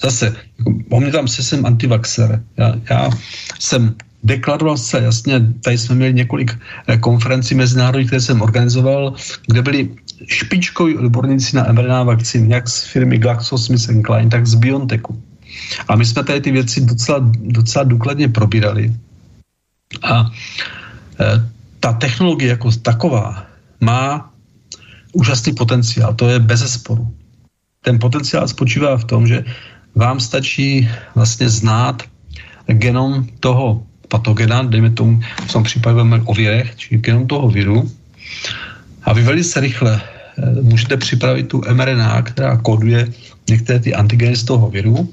[SPEAKER 3] Zase, jako, o mě tam se jsem antivaxer. Já, já jsem deklaroval se jasně, tady jsme měli několik konferencí mezinárodních, které jsem organizoval, kde byli špičkoví odborníci na mRNA vakcín, jak z firmy GlaxoSmithKline, tak z BioNTechu. A my jsme tady ty věci docela, docela důkladně probírali. A e, ta technologie jako taková má úžasný potenciál, to je bez sporu. Ten potenciál spočívá v tom, že vám stačí vlastně znát genom toho patogena, dejme tomu, v tom případě o virech, či genom toho viru, a vy velice rychle eh, můžete připravit tu mRNA, která koduje některé ty antigeny z toho viru.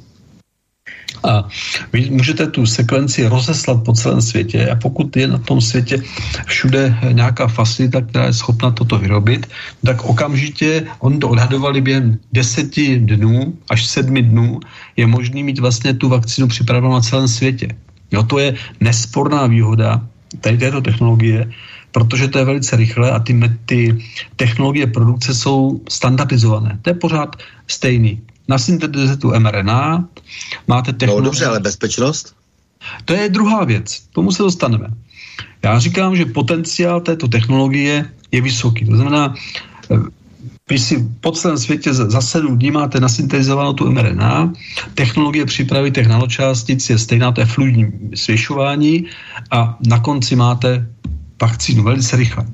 [SPEAKER 3] A vy můžete tu sekvenci rozeslat po celém světě. A pokud je na tom světě všude nějaká facilita, která je schopna toto vyrobit, tak okamžitě, on to odhadovali během deseti dnů až sedmi dnů, je možný mít vlastně tu vakcínu připravenou na celém světě. Jo, to je nesporná výhoda tady této technologie, protože to je velice rychle a ty, ty technologie produkce jsou standardizované. To je pořád stejný. Na syntetize tu mRNA máte no, technologie...
[SPEAKER 2] No dobře, ale bezpečnost?
[SPEAKER 3] To je druhá věc. Tomu se dostaneme. Já říkám, že potenciál této technologie je vysoký. To znamená, vy si po celém světě za sedm dní máte nasyntetizovanou tu mRNA, technologie přípravy těch nanočástic je stejná, to je fluidní svěšování a na konci máte vakcínu velice rychle.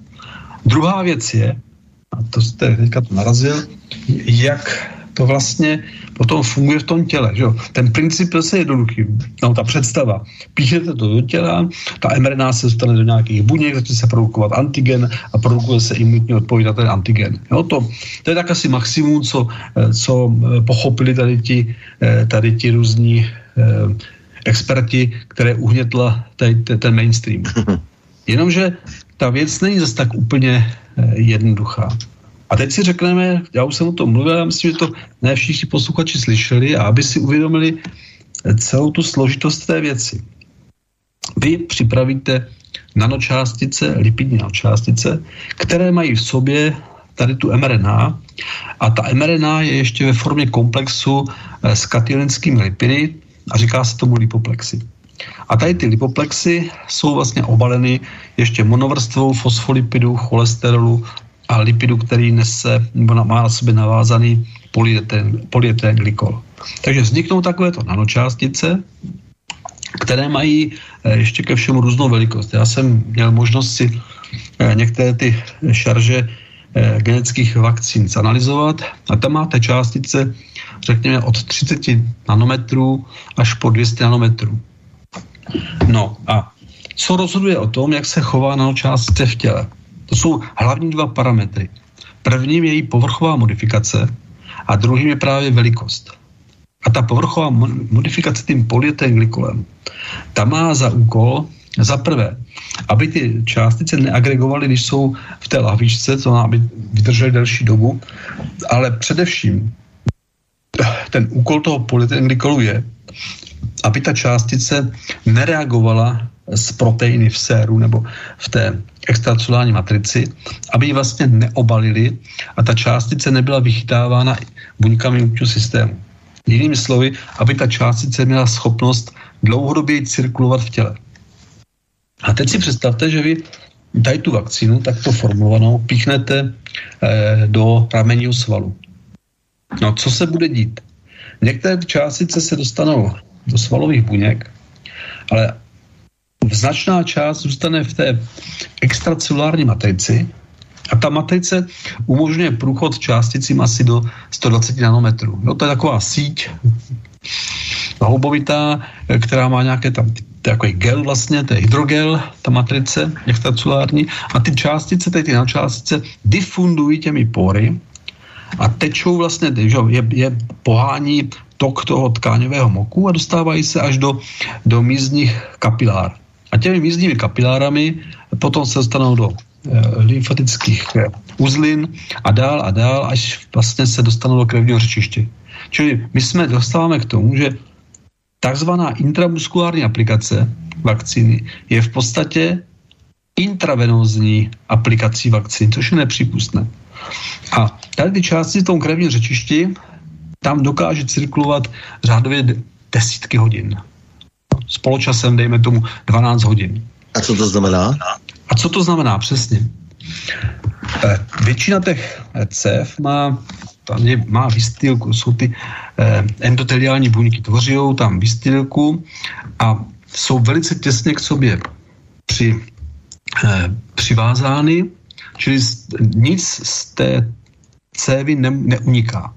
[SPEAKER 3] Druhá věc je, a to jste teďka to narazil, jak to vlastně potom funguje v tom těle. Že jo? Ten princip je jednoduchý. No, ta představa. Píšete to do těla, ta mRNA se dostane do nějakých buněk, začne se produkovat antigen a produkuje se imunitní odpověď na ten antigen. Jo? To, to je tak asi maximum, co, eh, co eh, pochopili tady ti, eh, tady ti různí experti, které uhnětla tady, ten mainstream. [laughs] Jenomže ta věc není zase tak úplně jednoduchá. A teď si řekneme, já už jsem o tom mluvil, já myslím, že to ne všichni posluchači slyšeli a aby si uvědomili celou tu složitost té věci. Vy připravíte nanočástice, lipidní nanočástice, které mají v sobě tady tu mRNA a ta mRNA je ještě ve formě komplexu eh, s katylenskými lipidy a říká se tomu lipoplexy. A tady ty lipoplexy jsou vlastně obaleny ještě monovrstvou fosfolipidů, cholesterolu a lipidu, který nese, nebo má na sobě navázaný polyeten, glykol. Takže vzniknou takovéto nanočástice, které mají eh, ještě ke všemu různou velikost. Já jsem měl možnost si eh, některé ty šarže eh, genetických vakcín zanalizovat a tam máte částice, řekněme, od 30 nanometrů až po 200 nanometrů. No a co rozhoduje o tom, jak se chová nanočástice v těle? To jsou hlavní dva parametry. Prvním je její povrchová modifikace a druhým je právě velikost. A ta povrchová modifikace tím glykolem, ta má za úkol za prvé, aby ty částice neagregovaly, když jsou v té lahvičce, to aby vydržely delší dobu, ale především ten úkol toho glykolu je, aby ta částice nereagovala z proteiny v séru nebo v té extracelulární matrici, aby ji vlastně neobalili a ta částice nebyla vychytávána buňkami imunitního systému. Jinými slovy, aby ta částice měla schopnost dlouhodobě cirkulovat v těle. A teď si představte, že vy tady tu vakcínu takto formulovanou píchnete eh, do ramenního svalu. No, co se bude dít? Některé částice se dostanou do svalových buněk, ale značná část zůstane v té extracelulární matrici a ta matrice umožňuje průchod částicím asi do 120 nanometrů. No, to je taková síť houbovitá, která má nějaké tam takový gel vlastně, to je hydrogel, ta matrice extracelulární a ty částice, ty, ty nanočástice difundují těmi pory a tečou vlastně, že je, je pohání tok toho tkáňového moku a dostávají se až do, do mízních kapilár. A těmi mízdními kapilárami potom se dostanou do lymfatických uzlin a dál a dál, až vlastně se dostanou do krevního řečiště. Čili my jsme dostáváme k tomu, že takzvaná intramuskulární aplikace vakcíny je v podstatě intravenózní aplikací vakcín, což je nepřípustné. A tady ty části v tom krevním řečišti, tam dokáže cirkulovat řádově desítky hodin. Poločasem, dejme tomu, 12 hodin.
[SPEAKER 2] A co to znamená?
[SPEAKER 3] A co to znamená přesně? Eh, většina těch cév má, tam je, má vystýlku, jsou ty eh, endoteliální buňky, tvoří tam vystýlku a jsou velice těsně k sobě při, eh, přivázány, čili nic z té cévy ne, neuniká.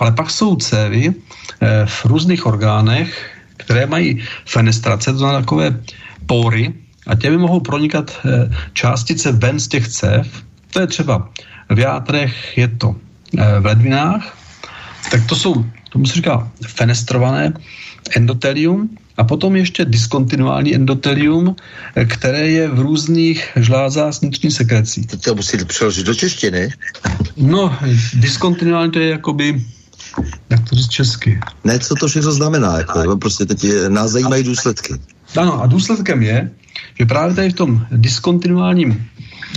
[SPEAKER 3] Ale pak jsou cévy eh, v různých orgánech, které mají fenestrace, to znamená takové pory, a těmi mohou pronikat eh, částice ven z těch cév. To je třeba v játrech, je to eh, v ledvinách, tak to jsou, tomu se říká fenestrované endotelium a potom ještě diskontinuální endotelium, eh, které je v různých žlázách vnitřní sekrecí.
[SPEAKER 2] To, to musíte přeložit do češtiny.
[SPEAKER 3] No, diskontinuální to je jakoby jak to říct česky?
[SPEAKER 2] Ne, co to všechno znamená, jako, prostě teď nás zajímají důsledky.
[SPEAKER 3] Ano, a důsledkem je, že právě tady v tom diskontinuálním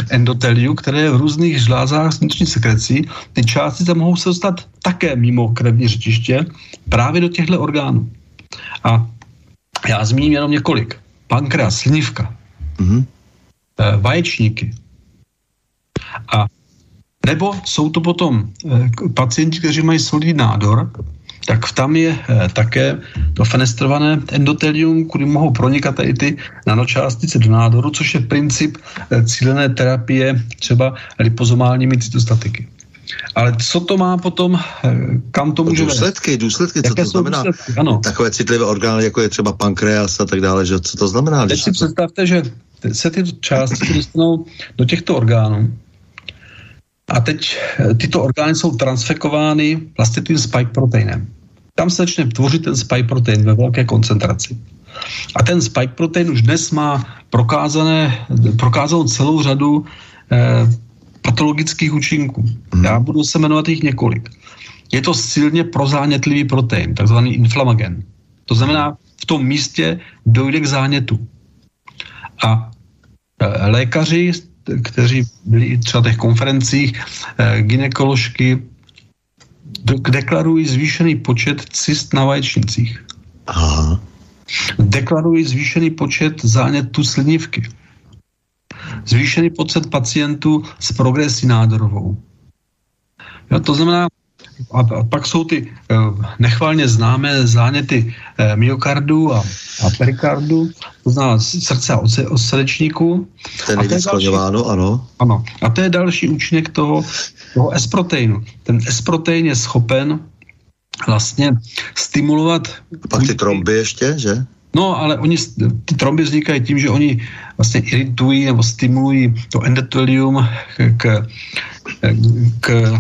[SPEAKER 3] endoteliu, které je v různých žlázách vnitřní sekrecí, ty částice mohou se dostat také mimo krevní řečiště právě do těchto orgánů. A já zmíním jenom několik. Pankreas, slinivka, mm-hmm. vaječníky. A nebo jsou to potom eh, pacienti, kteří mají solidní nádor, tak tam je eh, také to fenestrované endotelium, kudy mohou pronikat tady ty nanočástice do nádoru, což je princip eh, cílené terapie třeba lipozomálními cytostatiky. Ale co to má potom, kam to může
[SPEAKER 2] Důsledky, vést? důsledky, co Jaké to znamená? Důsledky? Ano. Takové citlivé orgány, jako je třeba pankreas a tak dále, že co to znamená?
[SPEAKER 3] Teď si představte, že se ty části dostanou do těchto orgánů a teď tyto orgány jsou transfekovány vlastně tím spike proteinem tam se začne tvořit ten spike protein ve velké koncentraci. A ten spike protein už dnes má prokázané, prokázanou celou řadu eh, patologických účinků. Hmm. Já budu se jmenovat jich několik. Je to silně prozánětlivý protein, takzvaný inflamagen. To znamená, v tom místě dojde k zánětu. A e, lékaři, kteří byli třeba těch konferencích, e, ginekoložky, deklarují zvýšený počet cyst na vaječnicích. Aha. Deklarují zvýšený počet zánětů slinivky. Zvýšený počet pacientů s progresí nádorovou. Jo, to znamená, a, a pak jsou ty uh, nechvalně známé záněty uh, myokardu a, a perikardu, to znamená srdce a osrdečníku.
[SPEAKER 2] To je nejvíc ano.
[SPEAKER 3] Ano. A to je další účinek toho, toho S-proteinu. Ten S-protein je schopen vlastně stimulovat...
[SPEAKER 2] A pak ty tromby ještě, že?
[SPEAKER 3] No, ale oni, ty tromby vznikají tím, že oni vlastně iritují nebo stimulují to endotelium k, k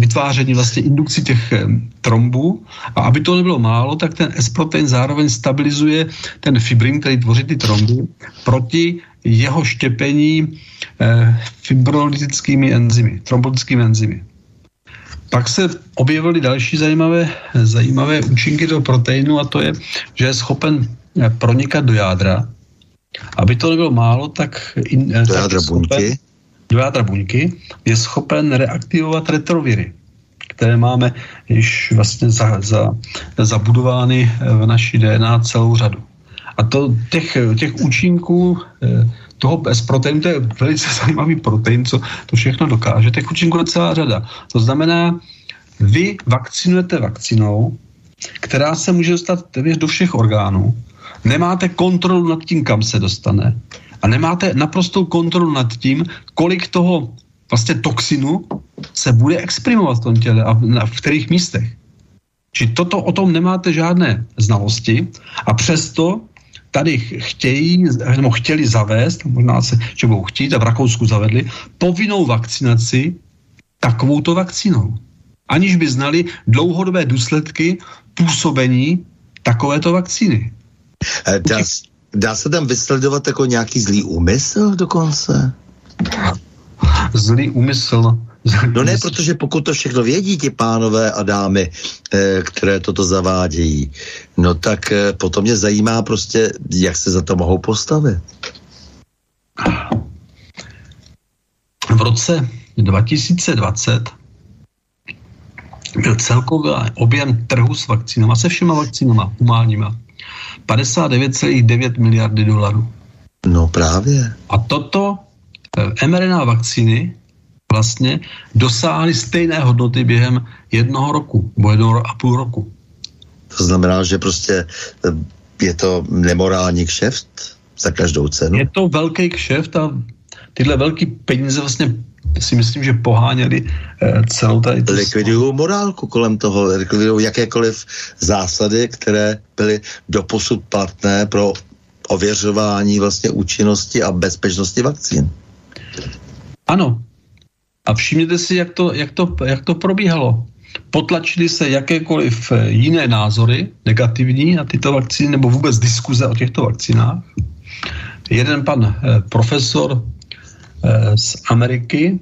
[SPEAKER 3] vytváření vlastně indukci těch trombů a aby to nebylo málo, tak ten S-protein zároveň stabilizuje ten fibrin, který tvoří ty tromby, proti jeho štěpení eh, fibrolytickými enzymy, trombolytickými enzymy. Pak se objevily další zajímavé, zajímavé účinky toho proteinu a to je, že je schopen eh, pronikat do jádra. Aby to nebylo málo, tak...
[SPEAKER 2] In, eh, do jádra buňky?
[SPEAKER 3] Jádra buňky je schopen reaktivovat retroviry, které máme již vlastně za, za, zabudovány v naší DNA celou řadu. A to těch, těch účinků eh, toho S-proteinu, to je velice [laughs] zajímavý protein, co to všechno dokáže. Těch účinků je celá řada. To znamená, vy vakcinujete vakcinou, která se může dostat do všech orgánů, nemáte kontrolu nad tím, kam se dostane a nemáte naprostou kontrolu nad tím, kolik toho vlastně toxinu se bude exprimovat v tom těle a v kterých místech. Či toto o tom nemáte žádné znalosti a přesto tady chtějí, nebo chtěli zavést, možná se, že budou chtít, a v Rakousku zavedli, povinnou vakcinaci takovouto vakcínou. Aniž by znali dlouhodobé důsledky působení takovéto vakcíny.
[SPEAKER 2] Eh, dá, se tam vysledovat jako nějaký zlý úmysl dokonce?
[SPEAKER 3] zlý úmysl.
[SPEAKER 2] No ne, protože pokud to všechno vědí ti pánové a dámy, eh, které toto zavádějí, no tak eh, potom mě zajímá prostě, jak se za to mohou postavit.
[SPEAKER 3] V roce 2020 byl celkový objem trhu s vakcínama, se všema vakcínama humánníma, 59,9 miliardy dolarů.
[SPEAKER 2] No právě.
[SPEAKER 3] A toto eh, mRNA vakcíny vlastně dosáhly stejné hodnoty během jednoho roku, nebo jednoho a půl roku.
[SPEAKER 2] To znamená, že prostě eh, je to nemorální kšeft za každou cenu?
[SPEAKER 3] Je to velký kšeft a tyhle velké peníze vlastně si myslím, že poháněli eh, celou tady...
[SPEAKER 2] Likvidují morálku kolem toho, likvidují jakékoliv zásady, které byly doposud platné pro ověřování vlastně účinnosti a bezpečnosti vakcín.
[SPEAKER 3] Ano. A všimněte si, jak to, jak to, jak to probíhalo. Potlačili se jakékoliv eh, jiné názory, negativní na tyto vakcíny, nebo vůbec diskuze o těchto vakcínách. Jeden pan eh, profesor z Ameriky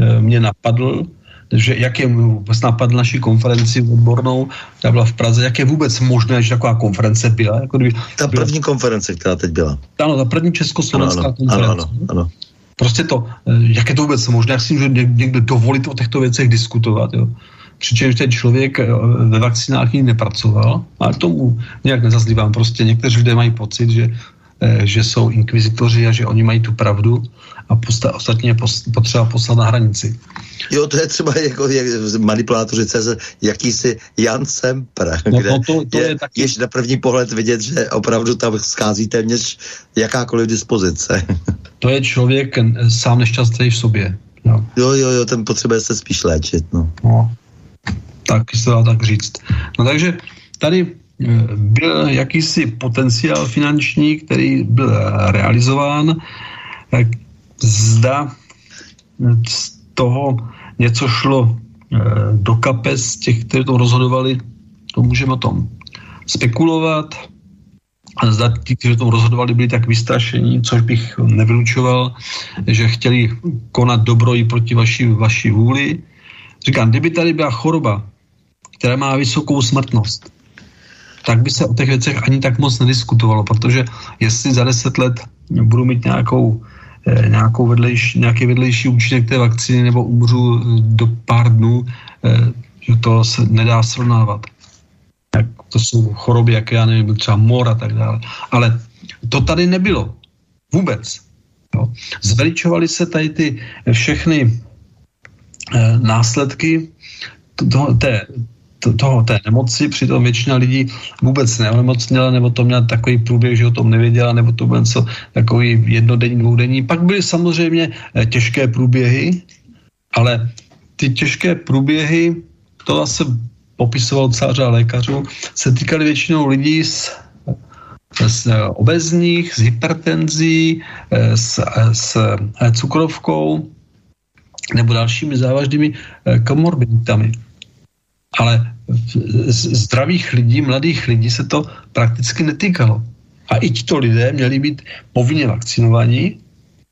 [SPEAKER 3] eh, mě napadl, že jak je vůbec napadl naší konferenci odbornou, která byla v Praze, jak je vůbec možné, že taková konference byla. Jako kdyby,
[SPEAKER 2] ta první byla, konference, která teď byla.
[SPEAKER 3] Ano, ta první československá ano, ano, konference.
[SPEAKER 2] Ano, ano, ano.
[SPEAKER 3] Prostě to, jak je to vůbec možné, jak si může někdo dovolit o těchto věcech diskutovat, jo. Přičemž ten člověk ve vakcinách ní nepracoval, ale tomu nějak nezazlívám. Prostě někteří lidé mají pocit, že Eh, že jsou inkvizitoři a že oni mají tu pravdu a posta, ostatně je potřeba poslat na hranici.
[SPEAKER 2] Jo, to je třeba jako jak, manipulátoři CZ, jakýsi Jan Semper, no, kde no to, to je, je taky... jež na první pohled vidět, že opravdu tam schází téměř jakákoliv dispozice. [laughs]
[SPEAKER 3] To je člověk sám nešťastný v sobě.
[SPEAKER 2] Jo. jo, jo, jo, ten potřebuje se spíš léčit. No.
[SPEAKER 3] no tak se dá tak říct. No takže tady byl jakýsi potenciál finanční, který byl realizován. Zda z toho něco šlo eh, do kapes těch, kteří to rozhodovali, to můžeme o tom spekulovat. A zda ti, kteří to rozhodovali, byli tak vystrašení, což bych nevylučoval, že chtěli konat dobro i proti vaší, vaší vůli. Říkám, kdyby tady byla choroba, která má vysokou smrtnost, tak by se o těch věcech ani tak moc nediskutovalo, protože jestli za deset let budu mít nějakou, eh, nějakou vedlejší, nějaký vedlejší účinek té vakcíny nebo umřu eh, do pár dnů, eh, že to se nedá srovnávat. Jak to jsou choroby, jaké já nevím, třeba mor a tak dále. Ale to tady nebylo. Vůbec. Jo. Zveličovaly se tady ty všechny následky to, to, té, toho, té nemoci, přitom většina lidí vůbec neonemocněla, nebo to měla takový průběh, že o tom nevěděla, nebo to byl něco takový jednodenní, dvoudenní. Pak byly samozřejmě eh, těžké průběhy, ale ty těžké průběhy, to zase popisoval celá lékařů, se týkaly většinou lidí s s obezních, s hypertenzí, eh, s, eh, s cukrovkou nebo dalšími závažnými komorbiditami ale zdravých lidí, mladých lidí se to prakticky netýkalo. A i tito lidé měli být povinně vakcinovaní,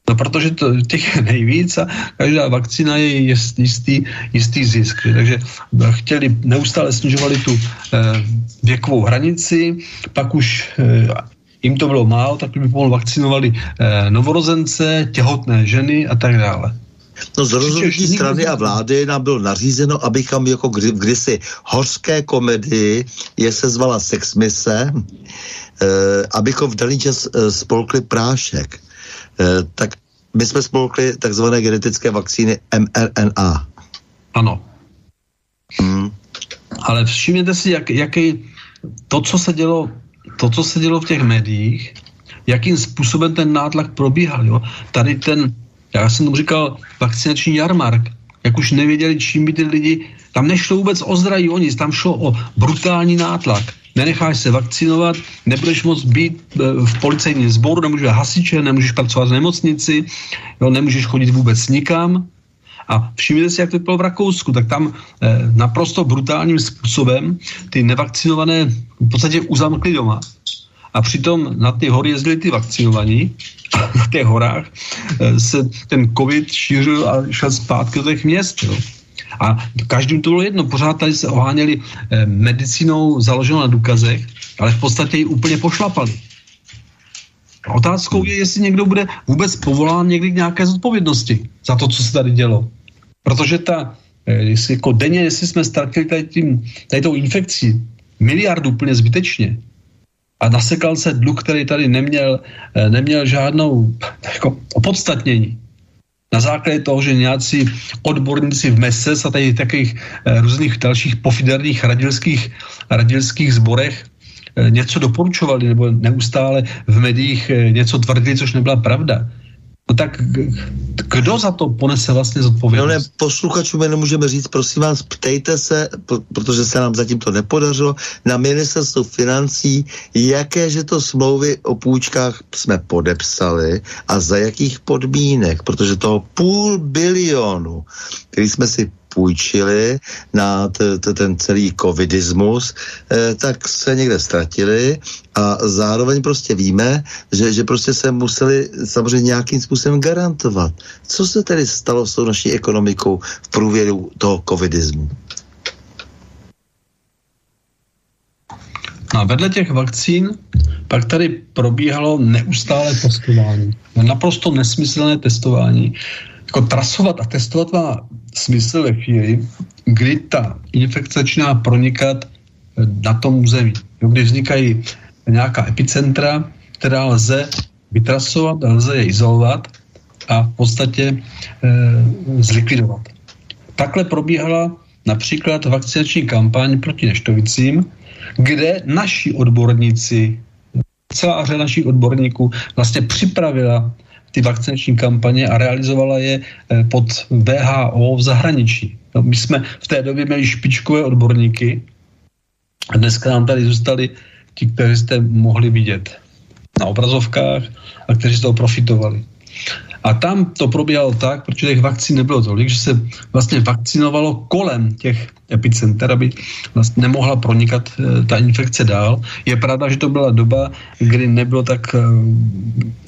[SPEAKER 3] no protože to těch je nejvíc a každá vakcína je jistý, jistý zisk. Takže chtěli, neustále snižovali tu eh, věkovou hranici, pak už eh, jim to bylo málo, tak by pomohl vakcinovali eh, novorozence, těhotné ženy a tak dále.
[SPEAKER 2] No z rozhodnutí strany a vlády nám bylo nařízeno, abychom jako kdy, kdysi hořské komedii, je se zvala Sexmise, eh, abychom v daný čas eh, spolkli prášek. Eh, tak my jsme spolkli takzvané genetické vakcíny mRNA.
[SPEAKER 3] Ano. Hmm. Ale všimněte si, jak, jaký to, co se dělo, to, co se dělo v těch médiích, jakým způsobem ten nátlak probíhal. Jo? Tady ten já jsem tomu říkal vakcinační jarmark, jak už nevěděli, čím by ty lidi, tam nešlo vůbec o zdraví o nic, tam šlo o brutální nátlak. Nenecháš se vakcinovat, nebudeš moct být e, v policejním sboru, nemůžeš hasiče, nemůžeš pracovat v nemocnici, jo, nemůžeš chodit vůbec nikam. A všimněte si, jak to bylo v Rakousku, tak tam eh, naprosto brutálním způsobem ty nevakcinované v podstatě uzamkli doma a přitom na ty hory jezdili ty vakcinovaní, [laughs] na těch horách eh, se ten covid šířil a šel zpátky do těch měst. Jo. A každým to bylo jedno, pořád tady se oháněli eh, medicínou založenou na důkazech, ale v podstatě ji úplně pošlapali. Otázkou je, jestli někdo bude vůbec povolán někdy k nějaké zodpovědnosti za to, co se tady dělo. Protože ta, eh, jestli jako denně, jestli jsme ztratili tady, tím, tady tou infekcí miliardu úplně zbytečně a nasekal se dluh, který tady neměl, eh, neměl žádnou jako opodstatnění. Na základě toho, že nějací odborníci v MESES a tady takových eh, různých dalších pofiderných radilských, radilských zborech Eh, něco doporučovali nebo neustále v médiích něco tvrdili, což nebyla pravda. No tak kdo za to ponese vlastně zodpovědnost?
[SPEAKER 2] No ne, posluchačům nemůžeme říct, prosím vás, ptejte se, protože se nám zatím to nepodařilo, na ministerstvu financí, jaké že to smlouvy o půjčkách jsme podepsali a za jakých podmínek, protože toho půl bilionu, který jsme si půjčili na ten celý covidismus, eh, tak se někde ztratili a zároveň prostě víme, že, že prostě se museli samozřejmě nějakým způsobem garantovat. Co se tedy stalo s tou naší ekonomikou v průběhu toho covidismu?
[SPEAKER 3] No a vedle těch vakcín pak tady probíhalo neustále testování. Naprosto nesmyslné testování. Jako trasovat a testovat má smysl ve chvíli, kdy ta infekce začíná pronikat eh, na tom území. Kdy vznikají nějaká epicentra, která lze vytrasovat, lze je izolovat a v podstatě e, zlikvidovat. Takhle probíhala například vakcinační kampaň proti neštovicím, kde naši odborníci, celá řada našich odborníků vlastně připravila ty vakcinační kampaně a realizovala je eh, pod VHO v zahraničí. No, my jsme v té době měli špičkové odborníky a dneska nám tady zůstali ti, kteří jste mohli vidět na obrazovkách a kteří z toho profitovali. A tam to probíhalo tak, protože těch vakcín nebylo tolik, že se vlastně vakcinovalo kolem těch epicenter, aby vlastně nemohla pronikat e, ta infekce dál. Je pravda, že to byla doba, kdy nebylo tak, e,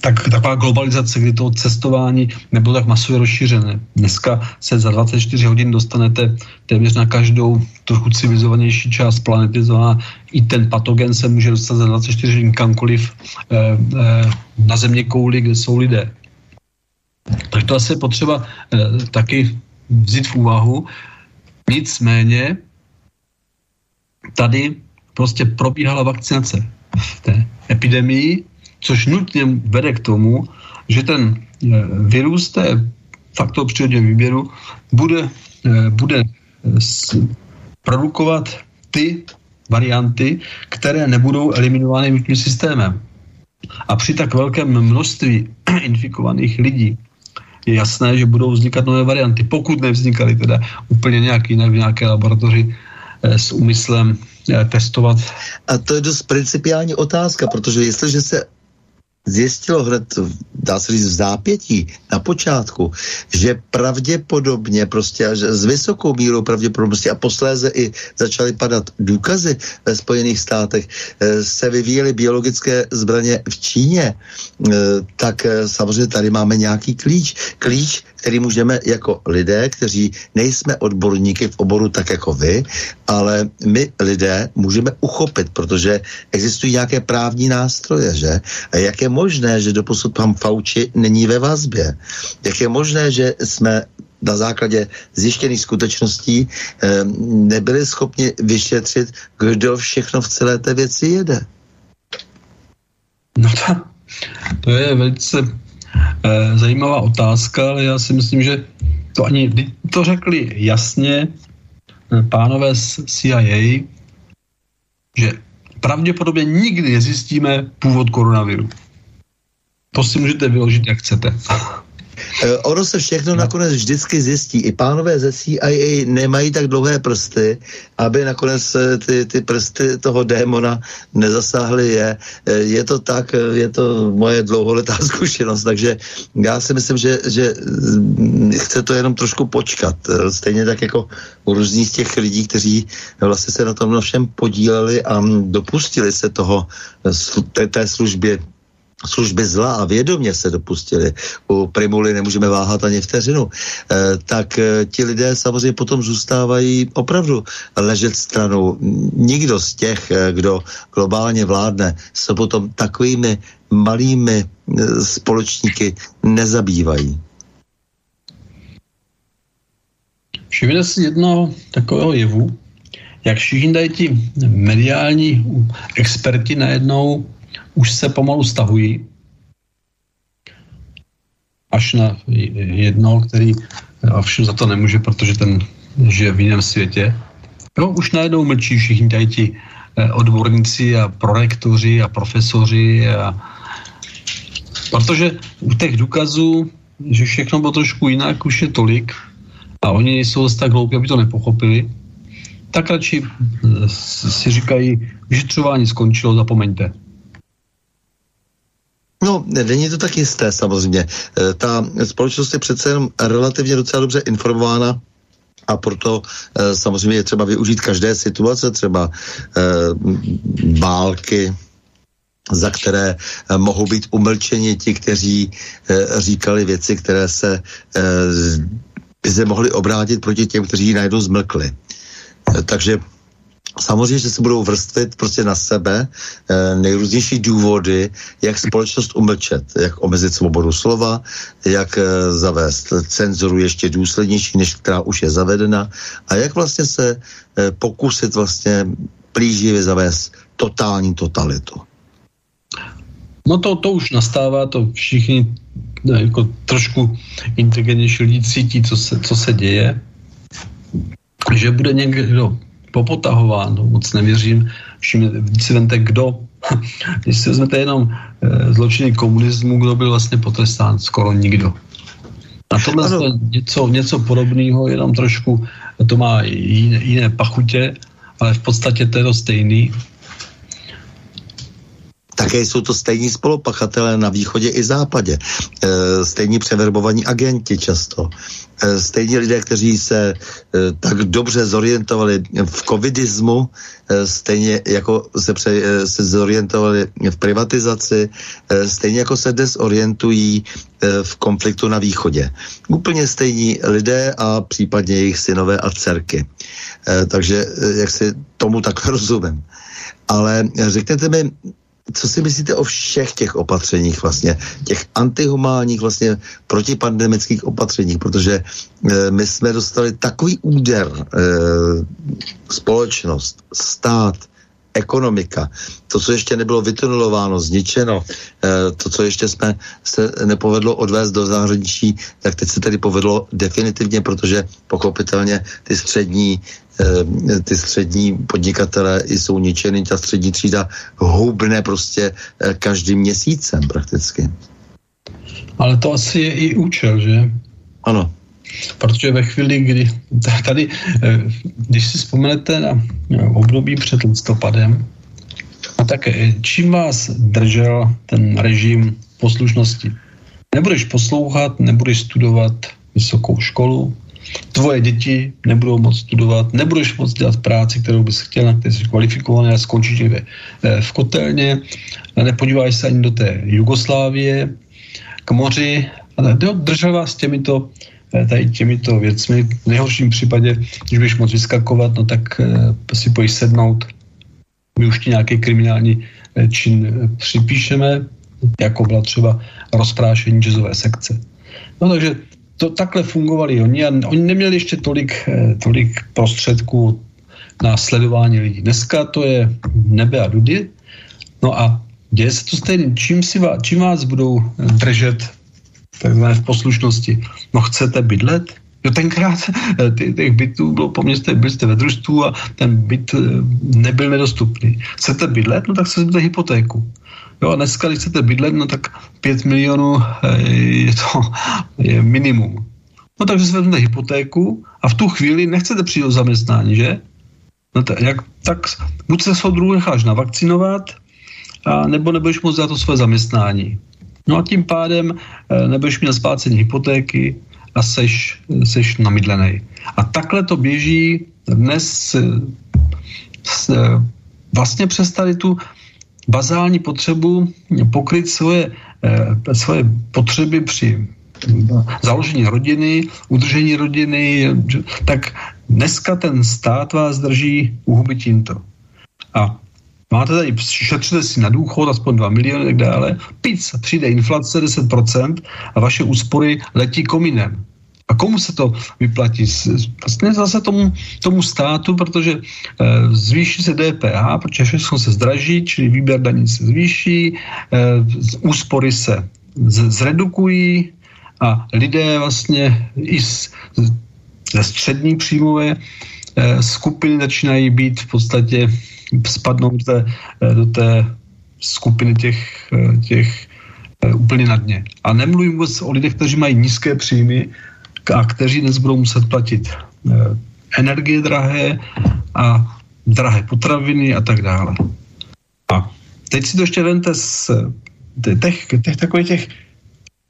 [SPEAKER 3] tak taková globalizace, kdy to cestování nebylo tak masově rozšířené. Dneska se za 24 hodin dostanete téměř na každou trochu civilizovanější část planety, znamená i ten patogen se může dostat za 24 hodin kamkoliv e, e, na země kouli, kde jsou lidé. Tak to asi potřeba e, taky vzít v úvahu. Nicméně tady prostě probíhala vakcinace v té epidemii, což nutně vede k tomu, že ten e, virus té faktor přírodního výběru bude, e, bude produkovat ty varianty, které nebudou eliminovány imunitním systémem. A při tak velkém množství [clears throat] infikovaných lidí je jasné, že budou vznikat nové varianty, pokud nevznikaly teda úplně nějak jinak v nějaké laboratoři eh, s úmyslem eh, testovat.
[SPEAKER 2] A to je dost principiální otázka, protože jestliže se zjistilo hned, dá se říct, v zápětí na počátku, že pravděpodobně prostě až s vysokou mírou pravděpodobnosti a posléze i začaly padat důkazy ve Spojených státech, eh, se vyvíjely biologické zbraně v Číně, eh, tak eh, samozřejmě tady máme nějaký klíč. Klíč, který můžeme jako lidé, kteří nejsme odborníky v oboru tak jako vy, ale my lidé můžeme uchopit, protože existují nějaké právní nástroje, že? A jak je možné, že doposud pan Fauci není ve vazbě? Jak je možné, že jsme na základě zjištěných skutečností eh, nebyli schopni vyšetřit, kdo všechno v celé té věci jede?
[SPEAKER 3] No to, to je velice eh, zajímavá otázka, ale já si myslím, že to ani to řekli jasně eh, pánové z CIA, že pravděpodobně nikdy nezjistíme původ koronaviru. To si můžete vyložit, jak chcete.
[SPEAKER 2] Eh, ono se všechno no. nakonec vždycky zjistí. I pánové ze CIA nemají tak dlouhé prsty, aby nakonec eh, ty, ty prsty toho démona nezasáhly je. Eh, je to tak, je to moje dlouholetá [laughs] zkušenost, takže já si myslím, že, že mm, chce to jenom trošku počkat. Stejně tak jako u různých těch lidí, kteří vlastně se na tom všem podíleli a dopustili se toho, té, té službě služby zla a vědomě se dopustili, u Primuly nemůžeme váhat ani vteřinu, eh, tak eh, ti lidé samozřejmě potom zůstávají opravdu ležet stranou. Nikdo z těch, eh, kdo globálně vládne, se potom takovými malými společníky nezabývají.
[SPEAKER 3] Všimněte si jednoho takového jevu, jak všichni tady ti mediální experti najednou už se pomalu stahují až na jedno, který ovšem za to nemůže, protože ten žije v jiném světě. Jo, už najednou mlčí všichni tady ti eh, odborníci a prorektoři a profesoři a protože u těch důkazů, že všechno bylo trošku jinak, už je tolik a oni nejsou zase tak hloupí, aby to nepochopili, tak radši eh, si říkají, vyšetřování skončilo, zapomeňte.
[SPEAKER 2] No, není to tak jisté samozřejmě. E, ta společnost je přece jenom relativně docela dobře informována a proto e, samozřejmě je třeba využít každé situace, třeba e, války, za které mohou být umlčeni ti, kteří říkali věci, které se by se mohly obrátit proti těm, kteří najednou zmlkli. Takže Samozřejmě, že se budou vrstvit prostě na sebe e, nejrůznější důvody, jak společnost umlčet, jak omezit svobodu slova, jak e, zavést cenzuru ještě důslednější, než která už je zavedena a jak vlastně se e, pokusit vlastně plíživě zavést totální totalitu.
[SPEAKER 3] No to, to už nastává, to všichni ne, jako trošku inteligentnější lidi cítí, co se, co se děje, že bude někdo popotahován, no, moc nevěřím. Všim si vente, kdo, [laughs] když si vezmete jenom e, zločiny komunismu, kdo byl vlastně potrestán, skoro nikdo. Na tohle je něco, něco podobného, jenom trošku to má jiné, jiné pachutě, ale v podstatě to je to stejný.
[SPEAKER 2] Také jsou to stejní spolupachatelé na východě i západě. E, stejní převerbovaní agenti často. E, stejní lidé, kteří se e, tak dobře zorientovali v covidismu, e, stejně jako se, pře, se zorientovali v privatizaci, stejně jako se dnes orientují v konfliktu na východě. Úplně stejní lidé a případně jejich synové a dcerky. Takže jak si tomu tak [laughs] rozumím. Ale řekněte mi, co si myslíte o všech těch opatřeních vlastně, těch antihumánních vlastně protipandemických opatřeních, protože e, my jsme dostali takový úder e, společnost, stát, ekonomika, to, co ještě nebylo vytunelováno, zničeno, e, to, co ještě jsme se nepovedlo odvést do zahraničí, tak teď se tedy povedlo definitivně, protože pochopitelně ty střední Eh, ty střední podnikatele jsou ničeny, ta střední třída houbne prostě eh, každým měsícem prakticky.
[SPEAKER 3] Ale to asi je i účel, že?
[SPEAKER 2] Ano.
[SPEAKER 3] Protože ve chvíli, kdy tady, eh, když si vzpomenete na období před listopadem, a tak čím vás držel ten režim poslušnosti? Nebudeš poslouchat, nebudeš studovat vysokou školu, tvoje děti nebudou moct studovat, nebudeš moct dělat práci, kterou bys chtěl, na které jsi kvalifikovaný a skončíš někde eh, v kotelně, nepodíváš se ani do té Jugoslávie, k moři, ale držel vás těmito eh, tady těmito věcmi. V nejhorším případě, když budeš moc vyskakovat, no tak eh, si pojď sednout, my už ti nějaký kriminální čin připíšeme, jako byla třeba rozprášení jazzové sekce. No takže to takhle fungovali oni a oni neměli ještě tolik, eh, tolik prostředků na sledování lidí. Dneska to je nebe a dudy. No a děje se to stejně. Čím, si vás, čím vás budou držet takzvané v poslušnosti? No chcete bydlet? Jo, tenkrát eh, těch bytů bylo po městě, byli jste ve družstvu a ten byt eh, nebyl nedostupný. Chcete bydlet? No tak se zbyte hypotéku. Jo, dneska, když chcete bydlet, no tak 5 milionů je to je minimum. No takže si vezmete hypotéku a v tu chvíli nechcete přijít o zaměstnání, že? No t- jak, tak buď se soudru necháš navakcinovat, a nebo nebudeš moct za to své zaměstnání. No a tím pádem e, nebudeš mít splácení hypotéky a seš, seš namydlený. A takhle to běží dnes s, vlastně přes tady tu bazální potřebu pokryt svoje, svoje potřeby při založení rodiny, udržení rodiny, tak dneska ten stát vás drží u huby tímto. A máte tady, šetřete si na důchod, aspoň 2 miliony a tak dále, pic, přijde inflace 10% a vaše úspory letí kominem. A komu se to vyplatí? Vlastně zase tomu, tomu státu, protože e, zvýší se DPH, protože všechno se zdraží, čili výběr daní se zvýší, e, úspory se z, zredukují, a lidé vlastně i z, ze střední příjmové eh, skupiny začínají být v podstatě spadnou do té, do té skupiny těch, těch úplně na dně. A nemluvím vůbec o lidech, kteří mají nízké příjmy a kteří dnes budou muset platit eh, energie drahé a drahé potraviny a tak dále. A teď si to ještě vente z těch, těch takových těch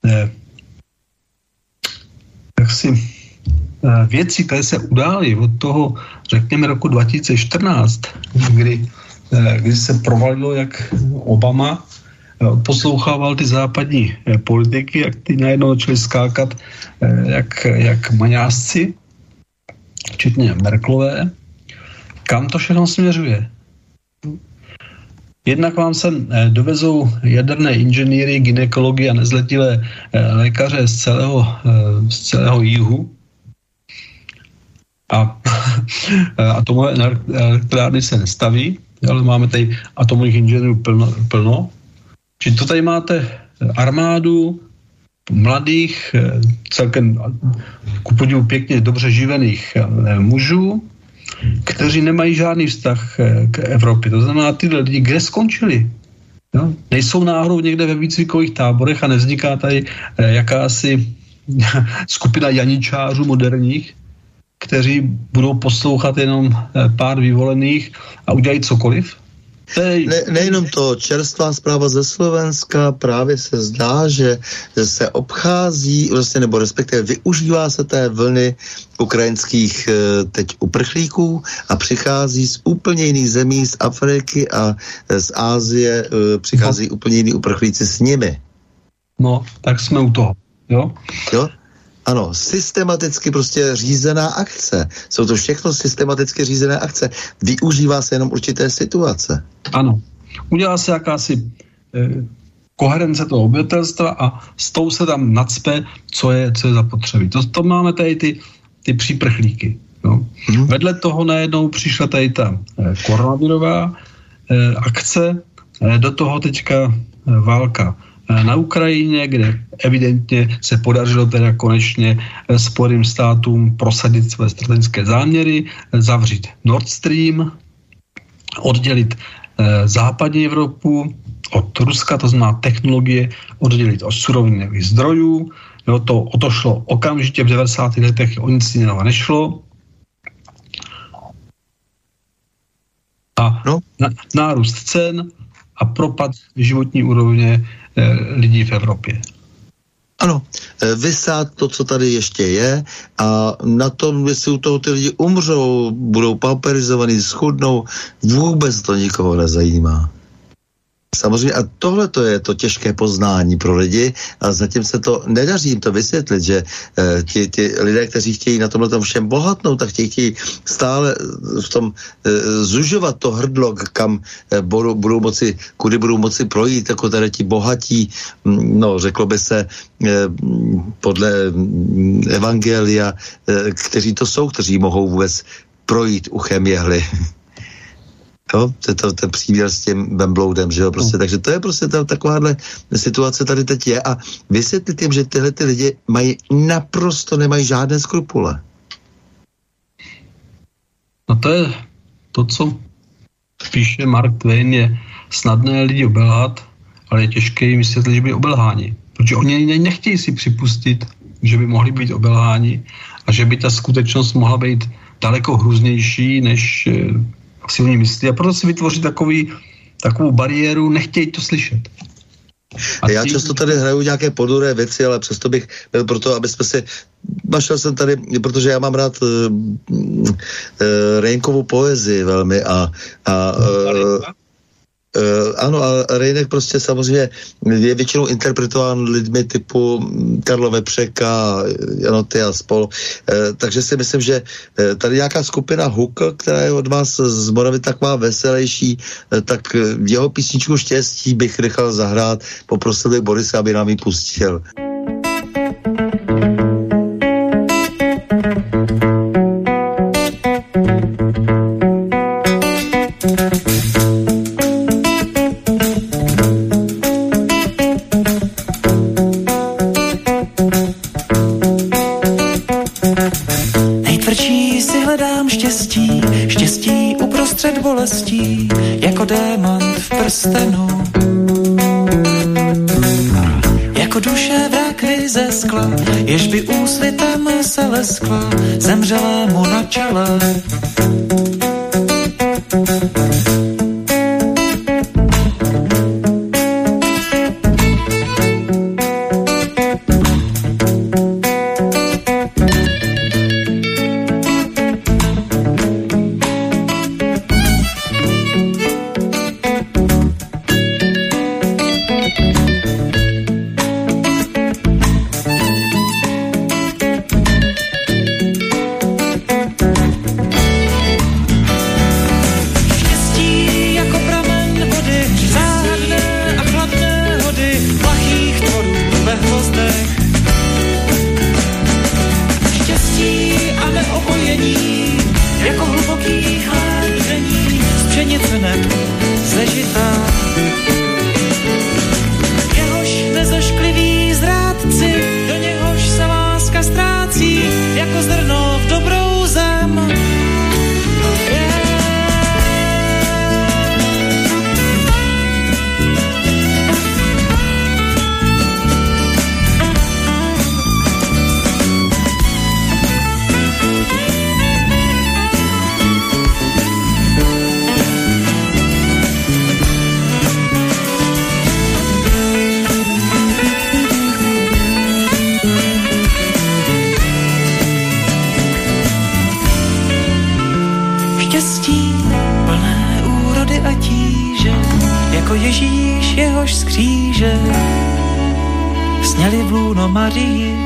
[SPEAKER 3] eh, jaksi eh, věci, které se udály od toho, řekněme, roku 2014, kdy, eh, kdy se provalilo, jak Obama poslouchával ty západní politiky, jak ty najednou začaly skákat jak, jak maňásci, včetně Merklové, kam to všechno směřuje. Jednak vám sem dovezou jaderné inženýry, ginekology a nezletilé eh, lékaře z celého, eh, z celého jihu. A [laughs] atomové elektrárny se nestaví, ale máme tady atomových inženýrů plno. plno. Čiže to tady máte armádu mladých, eh, celkem ku podivu pěkně dobře živených mužů, kteří nemají žádný vztah eh, k Evropě. To znamená, tyhle lidi kde skončili? No, nejsou náhodou někde ve výcvikových táborech a nevzniká tady eh, jakási [laughs] skupina janičářů moderních, kteří budou poslouchat jenom eh, pár vyvolených a udělají cokoliv?
[SPEAKER 2] Ne, nejenom to, čerstvá zpráva ze Slovenska právě se zdá, že se obchází, vlastně, nebo respektive využívá se té vlny ukrajinských eh, teď uprchlíků a přichází z úplně jiných zemí, z Afriky a z Ázie, eh, přichází no. úplně jiní uprchlíci s nimi.
[SPEAKER 3] No, tak jsme u toho, jo?
[SPEAKER 2] Jo? Ano, systematicky prostě řízená akce. Jsou to všechno systematicky řízené akce. Využívá se jenom určité situace.
[SPEAKER 3] Ano. Udělá se jakási eh, koherence toho obyvatelstva a s tou se tam nadspe, co je, co je zapotřebí. To, to máme tady ty, ty příprchlíky. No. Hmm. Vedle toho najednou přišla tady ta eh, koronavirová eh, akce, eh, do toho teďka eh, válka na Ukrajině, kde evidentně se podařilo teda konečně eh, Spojeným státům prosadit své strategické záměry, eh, zavřít Nord Stream, oddělit západní Evropu od Ruska, to znamená technologie, oddělit od surovinových zdrojů. Jo, to, o to šlo okamžitě v 90. letech, o nic jiného nešlo. A no. na, nárůst cen a propad životní úrovně Eh, lidí v Evropě.
[SPEAKER 2] Ano, eh, vysát to, co tady ještě je a na tom, jestli u toho ty lidi umřou, budou pauperizovaný, schudnou, vůbec to nikoho nezajímá. Samozřejmě a tohle to je to těžké poznání pro lidi a zatím se to nedaří jim to vysvětlit, že e, ti, ti lidé, kteří chtějí na tomhle tom všem bohatnout, tak chtějí, stále v tom e, zužovat to hrdlo, kam e, budou, budou moci, kudy budou moci projít, jako tady ti bohatí, no řeklo by se e, podle evangelia, e, kteří to jsou, kteří mohou vůbec projít uchem jehly. [laughs] Jo, to je to, ten příměr s tím Bembloudem, že jo, prostě, no. takže to je prostě ta, takováhle situace tady teď je a vysvětlit jim, že tyhle ty lidi mají naprosto, nemají žádné skrupule.
[SPEAKER 3] No to je to, co píše Mark Twain, je snadné lidi obelhat, ale je těžké jim vysvětlit, že by obelháni. Protože oni nechtějí si připustit, že by mohli být obelháni a že by ta skutečnost mohla být daleko hrůznější, než eh, si oni myslí. A proto si vytvoří takový, takovou bariéru, nechtějí to slyšet.
[SPEAKER 2] A Já často tady hraju nějaké poduré věci, ale přesto bych byl proto, aby jsme si našel jsem tady, protože já mám rád uh, uh, Rejnkovou poezii velmi a, a Uh, ano, a Rejnek prostě samozřejmě je většinou interpretován lidmi typu Karlo Vepřeka, Janoty a spol. Uh, takže si myslím, že tady nějaká skupina Hook, která je od vás z Moravy taková veselější, tak jeho písničku Štěstí bych nechal zahrát. Poprosil bych Borisa, aby nám ji pustil.
[SPEAKER 4] Skla, jež by úsvitem se leskla, zemřelému na čele. jako Ježíš jehož z kříže sněli v lůno Marii.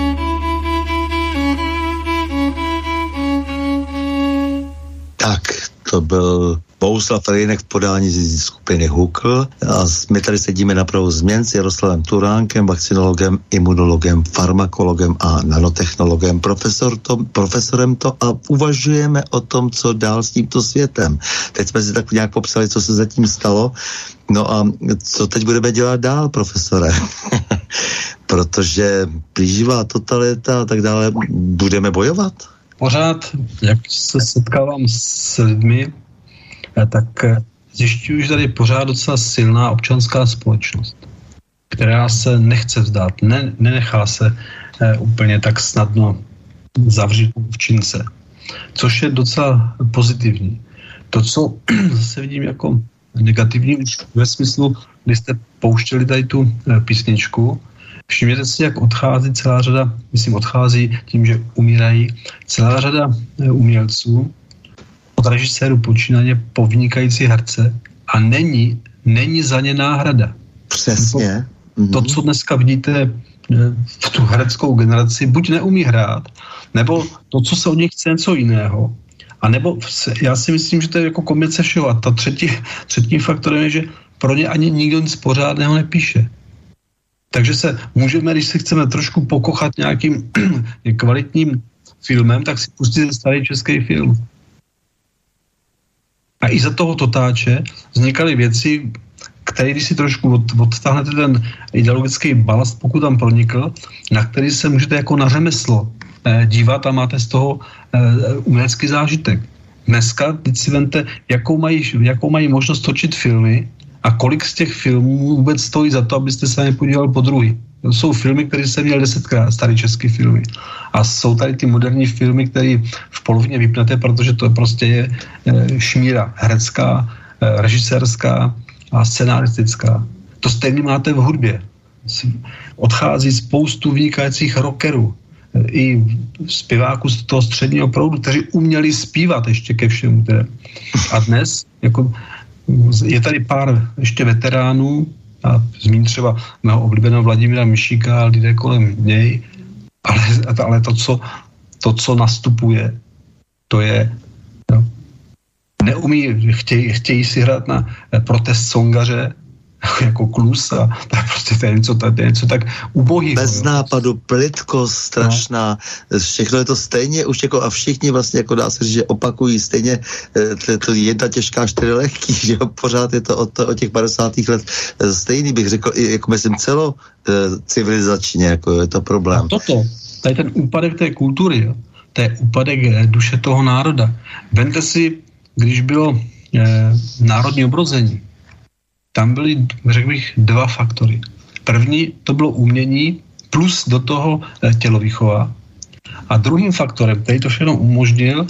[SPEAKER 2] Tak, to byl Bohuslav Rejnek v podání z skupiny Hukl a my tady sedíme na prahu změn s Jaroslavem Turánkem, vakcinologem, imunologem, farmakologem a nanotechnologem, profesor to, profesorem to a uvažujeme o tom, co dál s tímto světem. Teď jsme si tak nějak popsali, co se zatím stalo. No a co teď budeme dělat dál, profesore? [laughs] Protože plíživá totalita a tak dále, budeme bojovat?
[SPEAKER 3] Pořád, jak se setkávám s lidmi, tak eh, zjišťuju, že tady je pořád docela silná občanská společnost, která se nechce vzdát, ne, nenechá se eh, úplně tak snadno zavřít v čince, což je docela pozitivní. To, co [clears throat] zase vidím jako negativní ve smyslu, kdy jste pouštěli tady tu písničku, všimněte si, jak odchází celá řada, myslím, odchází tím, že umírají celá řada umělců, od režiséru počínaně po vynikající herce a není, není za ně náhrada.
[SPEAKER 2] Přesně.
[SPEAKER 3] To, co dneska vidíte eh, v tu hereckou generaci, buď neumí hrát, nebo to, co se od nich chce něco jiného. A nebo já si myslím, že to je jako kombinace všeho. A ta třetí, třetí faktorem je, že pro ně ani nikdo nic pořádného nepíše. Takže se můžeme, když se chceme trošku pokochat nějakým [clears throat] kvalitním filmem, tak si pustit starý český film. A i za toho totáče vznikaly věci, které, když si trošku od, odtáhnete ten ideologický balast, pokud tam pronikl, na který se můžete jako na řemeslo eh, dívat a máte z toho eh, umělecký zážitek. Dneska, teď si vente, jakou mají, jakou mají možnost točit filmy A kolik z těch filmů vůbec stojí za to, abyste se nepodíval po druhý? Jsou filmy, které jsem měl desetkrát, staré české filmy. A jsou tady ty moderní filmy, které v polovině vypnete, protože to prostě je e, šmíra herecká, e, režisérská a scenaristická. To stejně máte v hudbě. Odchází spoustu vynikajících rockerů, e, i zpěváků z toho středního proudu, kteří uměli zpívat ještě ke všemu. Teda. A dnes jako, je tady pár ještě veteránů, a zmíním třeba mého oblíbeného Vladimíra Mišíka a lidé kolem něj, ale, ale to, co, to, co nastupuje, to je no, neumí, chtějí, chtějí si hrát na protest songaře, [laughs] jako klus a to je prostě to je něco, to je něco tak ubohý.
[SPEAKER 2] Bez nápadu, plitkost strašná, no. všechno je to stejně už jako a všichni vlastně jako dá se říct, že opakují stejně eh, to, to jedna těžká, čtyři lehký, [laughs] že jo, pořád je to od, od těch 50. let eh, stejný, bych řekl, jako myslím celo eh, civilizačně, jako je to problém. A
[SPEAKER 3] toto, tady ten úpadek té kultury, jo, to je úpadek duše toho národa. Vente si, když bylo eh, národní obrození, tam byly, řekl bych, dva faktory. První to bylo umění plus do toho eh, tělovýchova. A druhým faktorem, který to všechno umožnil,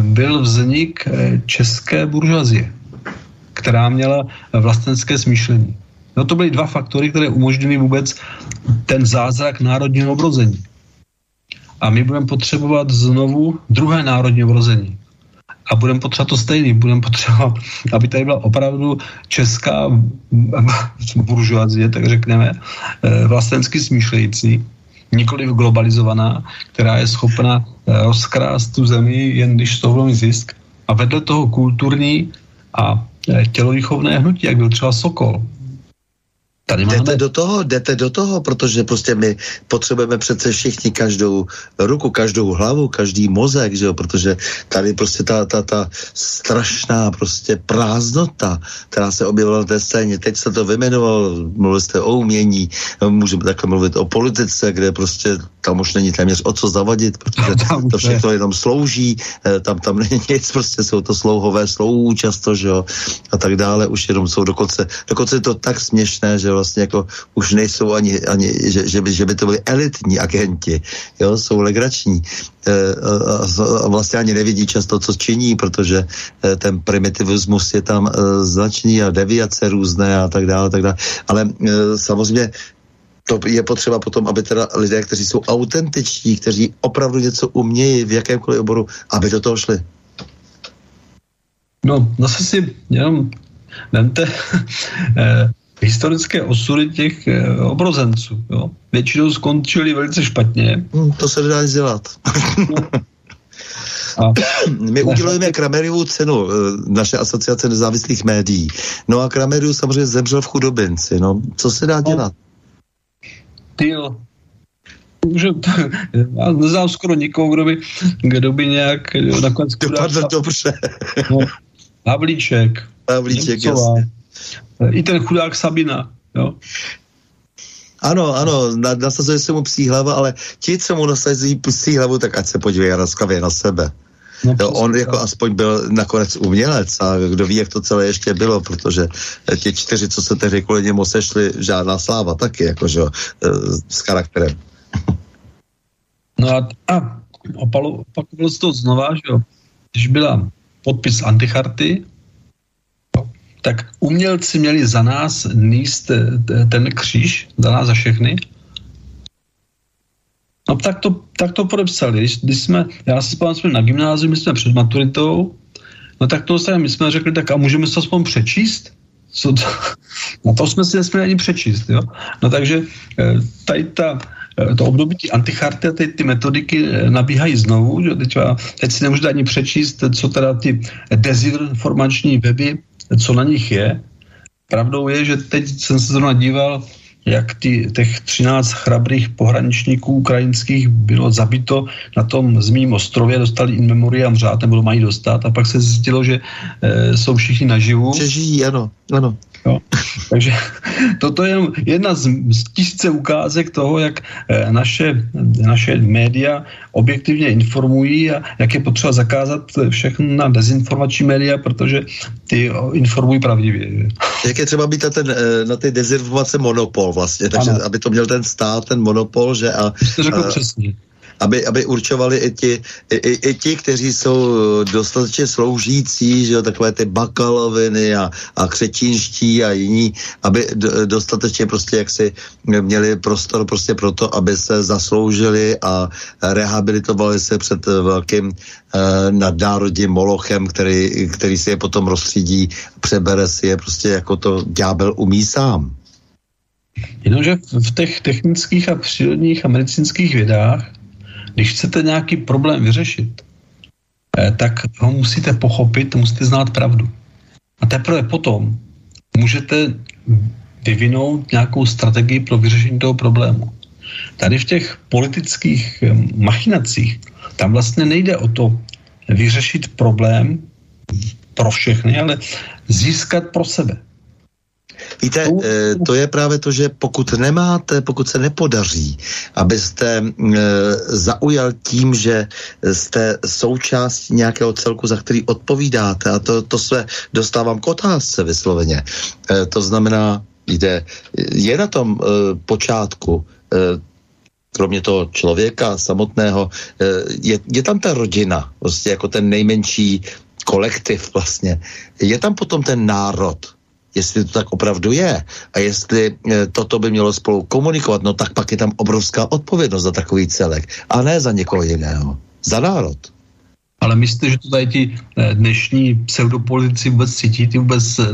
[SPEAKER 3] byl vznik eh, české buržazie, která měla vlastenecké smýšlení. No to byly dva faktory, které umožnily vůbec ten zázrak národního obrození. A my budeme potřebovat znovu druhé národní obrození a budeme potřebovat to stejný. Budeme potřebovat, aby tady byla opravdu česká buržoazie, tak řekneme, eh, vlastensky smýšlející, nikoliv globalizovaná, která je schopna eh, rozkrást tu zemi, jen když z toho zisk. A vedle toho kulturní a eh, tělovýchovné hnutí, jak byl třeba Sokol,
[SPEAKER 2] Tady máme... Jdete do toho, jdete do toho, protože prostě my potřebujeme přece všichni každou ruku, každou hlavu, každý mozek, že jo, protože tady prostě ta, ta, ta strašná prostě prázdnota, která se objevila na té scéně, teď se to vymenoval, mluvili jste o umění, můžeme takhle mluvit o politice, kde prostě tam už není téměř o co zavadit, protože to všechno jenom slouží, eh, tam, tam není nic, prostě jsou to slouhové slouhů často, že jo, a tak dále, už jenom jsou dokonce, dokonce je to tak směšné, že vlastně jako už nejsou ani, ani že, že, by, že by to byli elitní agenti, jo, jsou legrační e, a vlastně ani nevidí často, co činí, protože e, ten primitivismus je tam značný a deviace různé a tak dále, tak dále. Ale samozřejmě to je potřeba potom, aby teda lidé, kteří jsou autentiční, kteří opravdu něco umějí v jakémkoliv oboru, aby do toho šli.
[SPEAKER 3] No, zase si jenom vemte, [laughs] historické osudy těch e, obrozenců. Jo? Většinou skončili velice špatně.
[SPEAKER 2] Hmm, to se nedá nic dělat. A... My udělujeme Kramerivu cenu, eh, naše asociace nezávislých médií. No a Krameriu samozřejmě zemřel v chudobinci. No, co se dá no. dělat?
[SPEAKER 3] Ty jo. Že, já neznám skoro nikoho, kdo by, kdo by nějak nakonec...
[SPEAKER 2] Dopadl dobře.
[SPEAKER 3] No, Havlíček.
[SPEAKER 2] Havlíček, jasně.
[SPEAKER 3] I ten chudák Sabina, jo.
[SPEAKER 2] Ano, ano, nasazuje se mu psí hlava, ale ti, co mu nasazují psí hlavu, tak ať se podívají laskavě na sebe. No, jo, on jako aspoň byl nakonec umělec a kdo ví, jak to celé ještě bylo, protože ti čtyři, co se tehdy kvůli němu sešli, žádná sláva taky, jakože e, s charakterem. [laughs]
[SPEAKER 3] No a, a opakovalo se to znova, že jo, když byla podpis anticharty, tak umělci měli za nás níst eh, ten kříž, za nás za všechny. No tak to, tak to podepsali. Když, když jsme, já si jsme na gymnáziu, my jsme před maturitou, no tak to my jsme řekli, tak a můžeme se aspoň přečíst? Co to? [laughs] No to jsme si nesměli ani přečíst, jo? No takže eh, tady ta, eh, to období ty anticharty a ty, ty metodiky nabíhají znovu, že teď, teď si nemůžete ani přečíst, co teda ty dezinformační weby co na nich je. Pravdou je, že teď jsem se zrovna díval, jak ty, těch 13 chrabrých pohraničníků ukrajinských bylo zabito na tom zmím ostrově, dostali in memoriam řád, nebo mají dostat a pak se zjistilo, že e, jsou všichni naživu.
[SPEAKER 2] Že žijí, ano, ano.
[SPEAKER 3] Jo. [laughs] Takže toto je jedna z, z tisíce ukázek toho, jak e, naše, naše média objektivně informují a jak je potřeba zakázat všechno na dezinformační média, protože ty informují pravdivě.
[SPEAKER 2] Jak je třeba být na, ten, eh, na ty dezinformace monopol vlastně, takže ano. aby to měl ten stát, ten monopol, že a...
[SPEAKER 3] Jste řekl a, přesně
[SPEAKER 2] aby, aby určovali i ti, i, i, i ti, kteří jsou dostatečně sloužící, že takové ty bakaloviny a, a křetínští a jiní, aby dostatečně prostě jaksi měli prostor prostě pro to, aby se zasloužili a rehabilitovali se před velkým eh, nadnárodním molochem, který, který si je potom rozstřídí, přebere si je prostě jako to ďábel umí sám.
[SPEAKER 3] Jenomže v těch technických a přírodních a medicínských vědách když chcete nějaký problém vyřešit, eh, tak ho musíte pochopit, musíte znát pravdu. A teprve potom můžete vyvinout nějakou strategii pro vyřešení toho problému. Tady v těch politických eh, machinacích, tam vlastně nejde o to vyřešit problém pro všechny, ale získat pro sebe.
[SPEAKER 2] Víte, eh, to je právě to, že pokud nemáte, pokud se nepodaří, abyste eh, zaujal tím, že jste součástí nějakého celku, za který odpovídáte, a to, to se dostávám k otázce vysloveně. Eh, to znamená, jde, je na tom počátku kromě toho člověka samotného, je, je tam ta rodina, prostě jako ten nejmenší kolektiv vlastně. Je tam potom ten národ, jestli to tak opravdu je a jestli e, toto by mělo spolu komunikovat, no tak pak je tam obrovská odpovědnost za takový celek a ne za někoho jiného, za národ.
[SPEAKER 3] Ale myslíte, že to tady ti e, dnešní pseudopolitici vůbec cítí, ty vůbec e,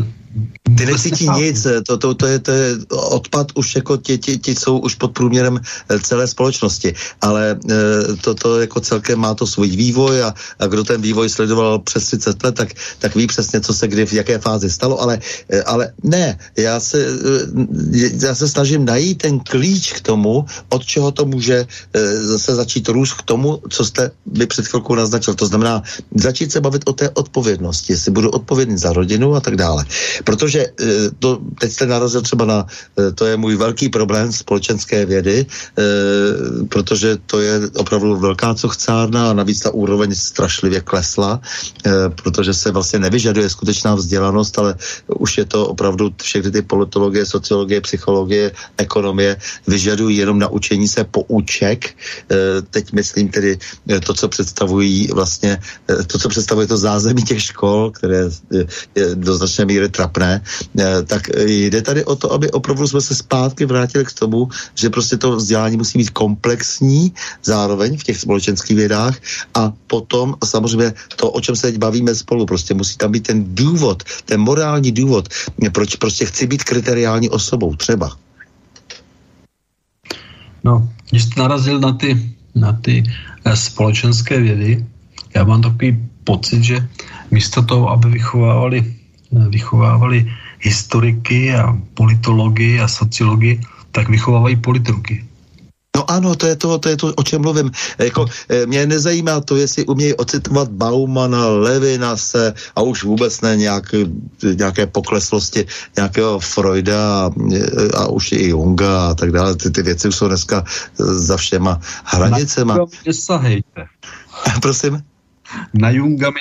[SPEAKER 2] ty necítí [laughs] nic, to, to, to, je, to je odpad už jako ti, ti, ti jsou už pod průměrem eh, celé společnosti, ale e, to, to jako celkem má to svůj vývoj a, a kdo ten vývoj sledoval přes 30 let, tak, tak ví přesně, co se kdy v jaké fázi stalo, ale, e, ale ne, já se, já se snažím najít ten klíč k tomu, od čeho to může zase začít růst k tomu, co jste by před chvilkou naznačil. To znamená začít se bavit o té odpovědnosti, jestli budu odpovědný za rodinu a tak dále. Protože eh, to, teď jste narazil třeba na, eh, to je můj velký problém společenské vědy, eh, protože to je opravdu velká cochcárna a navíc ta úroveň strašlivě klesla, protože se vlastně nevyžaduje skutečná vzdělanost, ale už je to opravdu všechny ty politologie, sociologie, psychologie, ekonomie vyžadují jenom naučení se pouček. Teď myslím tedy to, co představují vlastně, to, co představuje to zázemí těch škol, které je do značné míry trapné, eh, tak jde tady o to, aby opravdu jsme se zpátky vrátili k tomu, že prostě to vzdělání musí být komplexní zároveň v těch společenských vědách a potom samozřejmě to, o čem se teď bavíme spolu, prostě musí tam být ten důvod, ten morální důvod, proč prostě chci být kriteriální osobou, třeba.
[SPEAKER 3] No, když jste narazil na ty, na ty eh, společenské vědy, já mám takový pocit, že místo toho, aby vychovávali vychovávali historiky a politology a sociology, tak vychovávají politruky.
[SPEAKER 2] No ano, to je to, to je to, o čem mluvím. Jako, eh, mě nezajímá to, jestli umějí ocitovat Baumana, Levina se a už vůbec ne nějak, nějaké pokleslosti nějakého Freuda a, a už i Junga a tak dále. Ty, ty věci jsou dneska za všema hranicema. [laughs] Prosím?
[SPEAKER 3] Na Junga mi.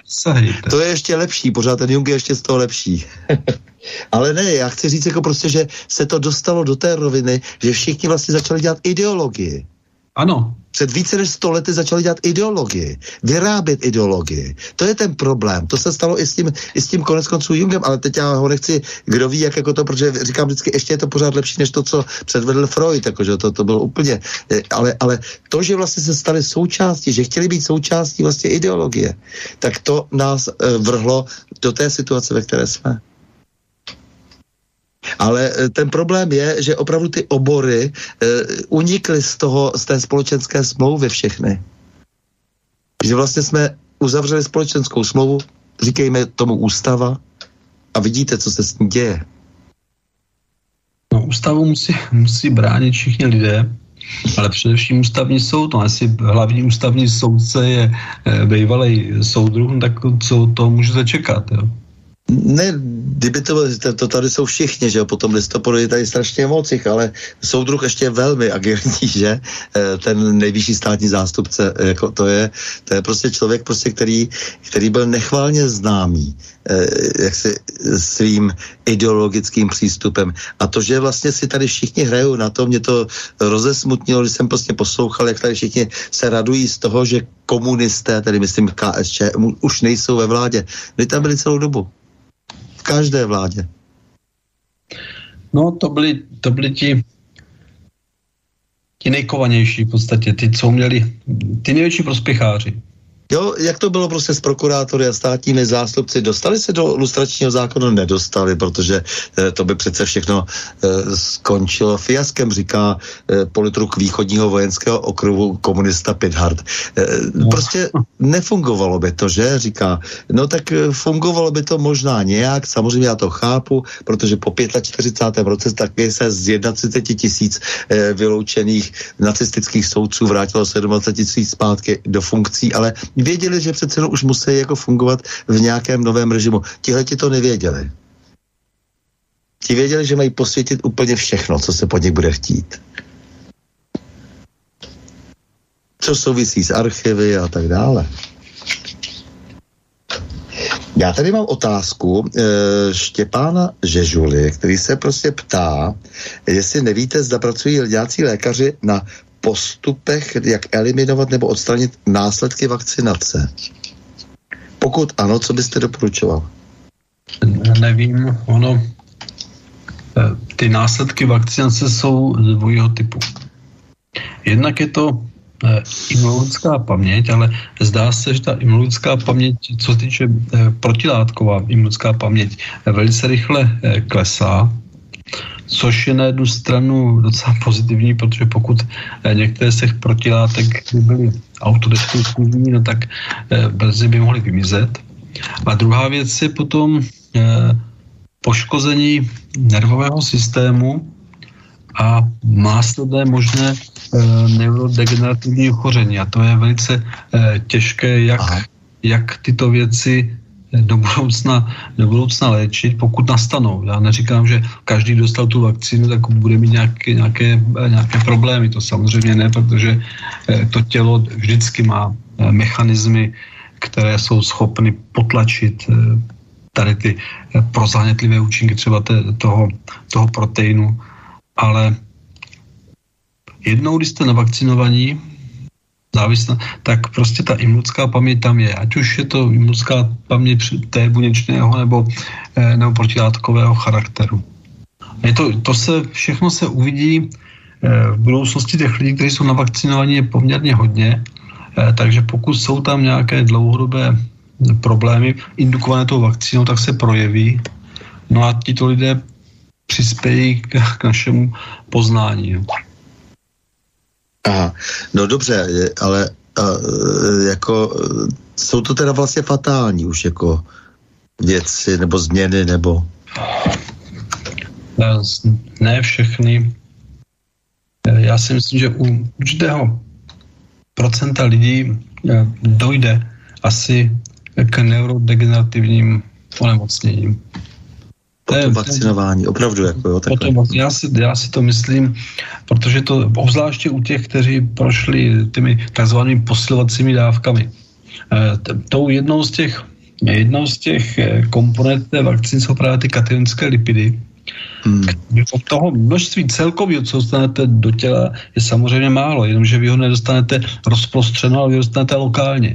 [SPEAKER 2] To je ještě lepší, pořád ten Jung je ještě z toho lepší. [laughs] Ale ne, já chci říct jako prostě, že se to dostalo do té roviny, že všichni vlastně začali dělat ideologii.
[SPEAKER 3] Ano.
[SPEAKER 2] Před více než sto lety začali dělat ideologii, vyrábět ideologii. To je ten problém. To se stalo i s tím, i s tím konec konců Jungem, ale teď já ho nechci, kdo ví, jak jako to, protože říkám vždycky, ještě je to pořád lepší, než to, co předvedl Freud, jakože to, to bylo úplně, ale, ale to, že vlastně se stali součástí, že chtěli být součástí vlastně ideologie, tak to nás uh, vrhlo do té situace, ve které jsme. Ale eh, ten problém je, že opravdu ty obory uh, unikly z toho, z té společenské smlouvy všechny. Že vlastně jsme uzavřeli společenskou smlouvu, říkejme tomu ústava, a vidíte, co se s ní děje.
[SPEAKER 3] No, ústavu musí, musí bránit všichni lidé, ale především ústavní soud. No, jestli hlavní ústavní soudce je e, bývalý soudruh, tak co to můžete čekat, jo?
[SPEAKER 2] Ne, kdyby to, to tady jsou všichni, že jo, potom listopadu je tady strašně moc jich, ale soudruh ještě velmi agilní, [laughs] že, eh, ten nejvyšší státní zástupce, jako to je, to je prostě člověk, prostě, který, který byl nechválně známý, eh, jak si svým ideologickým přístupem. A to, že vlastně si tady všichni hrajou na to, mě to rozesmutnilo, když jsem prostě poslouchal, jak tady všichni se radují z toho, že komunisté, tedy myslím KSČ, už nejsou ve vládě. My tam byli celou dobu každé vládě.
[SPEAKER 3] No, to byli, to byli ti, ti nejkovanější v podstatě, ty, co měli, ty největší prospěcháři.
[SPEAKER 2] Jo, jak to bylo prostě s prokurátory a státními zástupci? Dostali se do lustračního zákona? Nedostali, protože e, to by přece všechno e, skončilo fiaskem, říká e, politruk východního vojenského okruhu komunista Pithard. E, no. Prostě nefungovalo by to, že? Říká. No tak e, fungovalo by to možná nějak, samozřejmě já to chápu, protože po 45. roce taky se z 31 tisíc e, vyloučených nacistických soudců vrátilo 27 tisíc zpátky do funkcí, ale věděli, že přece už musí jako fungovat v nějakém novém režimu. Tihle ti to nevěděli. Ti věděli, že mají posvětit úplně všechno, co se po nich bude chtít. Co souvisí s archivy a tak dále. Já tady mám otázku e, Štěpána Žežuly, který se prostě ptá, jestli nevíte, zda pracují nějací lékaři na postupech, jak eliminovat nebo odstranit následky vakcinace? Pokud ano, co byste doporučoval?
[SPEAKER 3] Nevím, ono, eh, ty následky vakcinace jsou dvojího typu. Jednak je to eh, imunologická paměť, ale zdá se, že ta imunologická paměť, co se týče eh, protilátková imunologická paměť, velice rychle klesá což je na jednu stranu docela pozitivní, protože pokud eh, některé z těch protilátek by byly autodestruktivní, no tak eh, brzy by mohly vymizet. A druhá věc je potom eh, poškození nervového systému a následné možné neurodegenerativní ochoření. A to je velice těžké, jak, jak tyto věci do budoucna, do budoucna léčit, pokud nastanou. Já neříkám, že každý dostal tu vakcínu, tak bude mít nějaké, nějaké, nějaké problémy. To samozřejmě ne, protože eh, to tělo vždycky má eh, mechanismy, které jsou schopny potlačit eh, tady ty prozánětlivé účinky třeba toho, toho proteinu. Ale jednou, když jste navakcinovaní, závislá, tak prostě ta imunická paměť tam je. Ať už je to imunická paměť té buněčného nebo, eh, nebo protilátkového charakteru. Je to, to se, všechno se uvidí eh, v budoucnosti těch lidí, kteří jsou navakcinovaní, je poměrně hodně, eh, takže pokud jsou tam nějaké dlouhodobé problémy indukované tou vakcínou, tak se projeví. No a tito lidé přispějí k, k našemu poznání.
[SPEAKER 2] Aha, no dobře, ale a, jako jsou to teda vlastně fatální už jako věci nebo změny nebo...
[SPEAKER 3] Ne všechny. Já si myslím, že u určitého procenta lidí eh, dojde asi k neurodegenerativním onemocněním.
[SPEAKER 2] Potom vakcinování, opravdu. Jako, jo,
[SPEAKER 3] potom, já, si, já si to myslím, protože to obzvláště u těch, kteří prošli těmi takzvanými posilovacími dávkami. E, tou jednou z těch Jednou z těch eh, komponent té vakcíny jsou právě ty katyonické lipidy. Hmm. Od toho množství celkového, co dostanete do těla, je samozřejmě málo, jenomže vy ho nedostanete rozprostřeno, ale vy ho dostanete lokálně.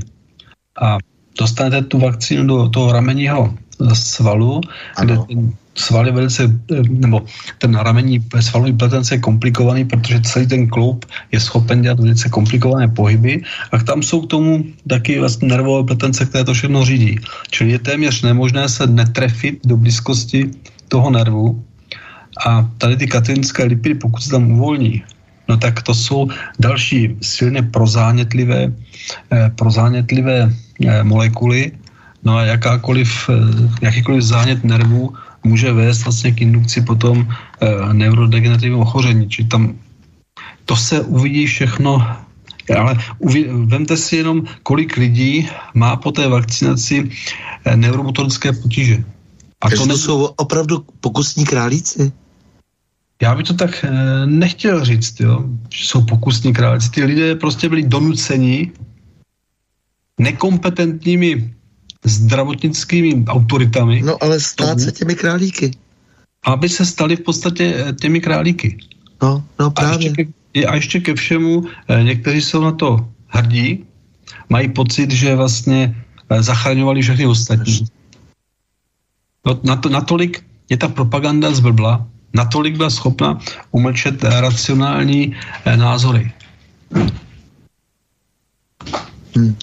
[SPEAKER 3] A dostanete tu vakcínu do toho ramenního svalu, ano. kde ten sval je velice, eh, nebo ten ramení svalový pletence je komplikovaný, protože celý ten kloub je schopen dělat velice komplikované pohyby a tam jsou k tomu taky vlastně nervové pletence, které to všechno řídí. Čili je téměř nemožné se netrefit do blízkosti toho nervu a tady ty katynické lipidy, pokud se tam uvolní, no tak to jsou další silně prozánětlivé, eh, prozánětlivé eh, molekuly, No a jakákoliv, jakýkoliv zánět nervů může vést vlastně k indukci potom e, neurodegenerativního ochoření. Či tam to se uvidí všechno, ale uvi, vemte si jenom, kolik lidí má po té vakcinaci e, neuromotorické potíže.
[SPEAKER 2] A to, ne... to jsou opravdu pokusní králíci?
[SPEAKER 3] Já bych to tak e, nechtěl říct, jo, že jsou pokusní králíci. Ty lidé prostě byli donuceni nekompetentními zdravotnickými autoritami.
[SPEAKER 2] No ale stát tomu, se těmi králíky.
[SPEAKER 3] Aby se stali v podstatě eh, těmi králíky.
[SPEAKER 2] No, no právě.
[SPEAKER 3] A ještě ke, a ještě ke všemu, e, někteří jsou na to hrdí, mají pocit, že vlastně e, zachraňovali všechny ostatní. No, na to, natolik je ta propaganda zblbla, natolik byla schopna umlčet racionální eh, názory.
[SPEAKER 2] Hmm.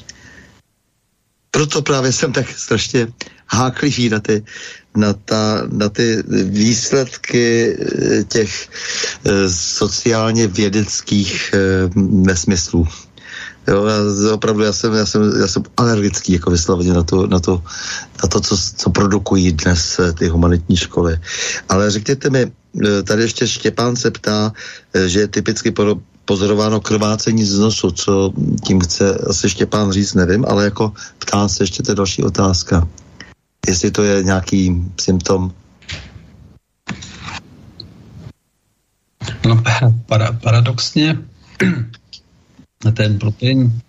[SPEAKER 2] Proto právě jsem tak strašně háklivý na ty, na, ta, na ty výsledky eh, těch eh, sociálně vědeckých eh, nesmyslů. Jo, já, opravdu já jsem, já jsem, já jsem alergický jako vysloveně na to, na to, na to co, co produkují dnes ty humanitní školy. Ale řekněte mi, tady ještě Štěpán se ptá, že je typicky pozorováno krvácení z nosu, co tím chce asi Štěpán říct, nevím, ale jako ptá se ještě to další otázka. Jestli to je nějaký symptom
[SPEAKER 3] No, para, paradoxně [clears throat] ten protein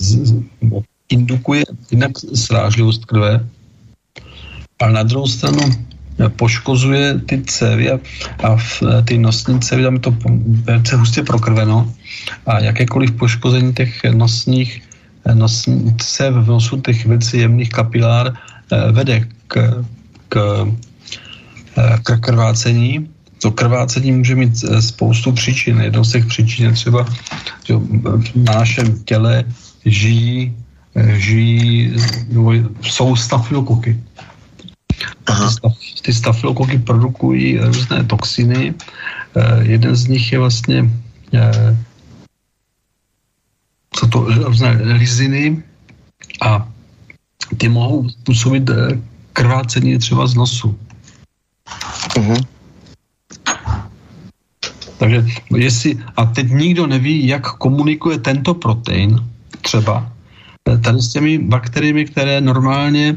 [SPEAKER 3] z, z, indukuje jinak srážlivost krve, ale na druhou stranu poškozuje ty cévy a, a v, ty nosní cévy, tam je to velice hustě prokrveno a jakékoliv poškození těch nosních nosní cév v nosu, těch velice jemných kapilár eh, vede k, k, eh, k krvácení to krvácení může mít eh, spoustu příčin. Jednou z těch příčin je třeba, že na našem těle žijí, žijí jsou stafylokoky. Ty, staf, ty stafylokoky produkují různé toxiny. Eh, jeden z nich je vlastně co to, různé liziny a ty mohou působit krvácení třeba z nosu. Uh-huh. Takže jestli, a teď nikdo neví, jak komunikuje tento protein třeba eh, tady s těmi bakteriemi, které normálně e,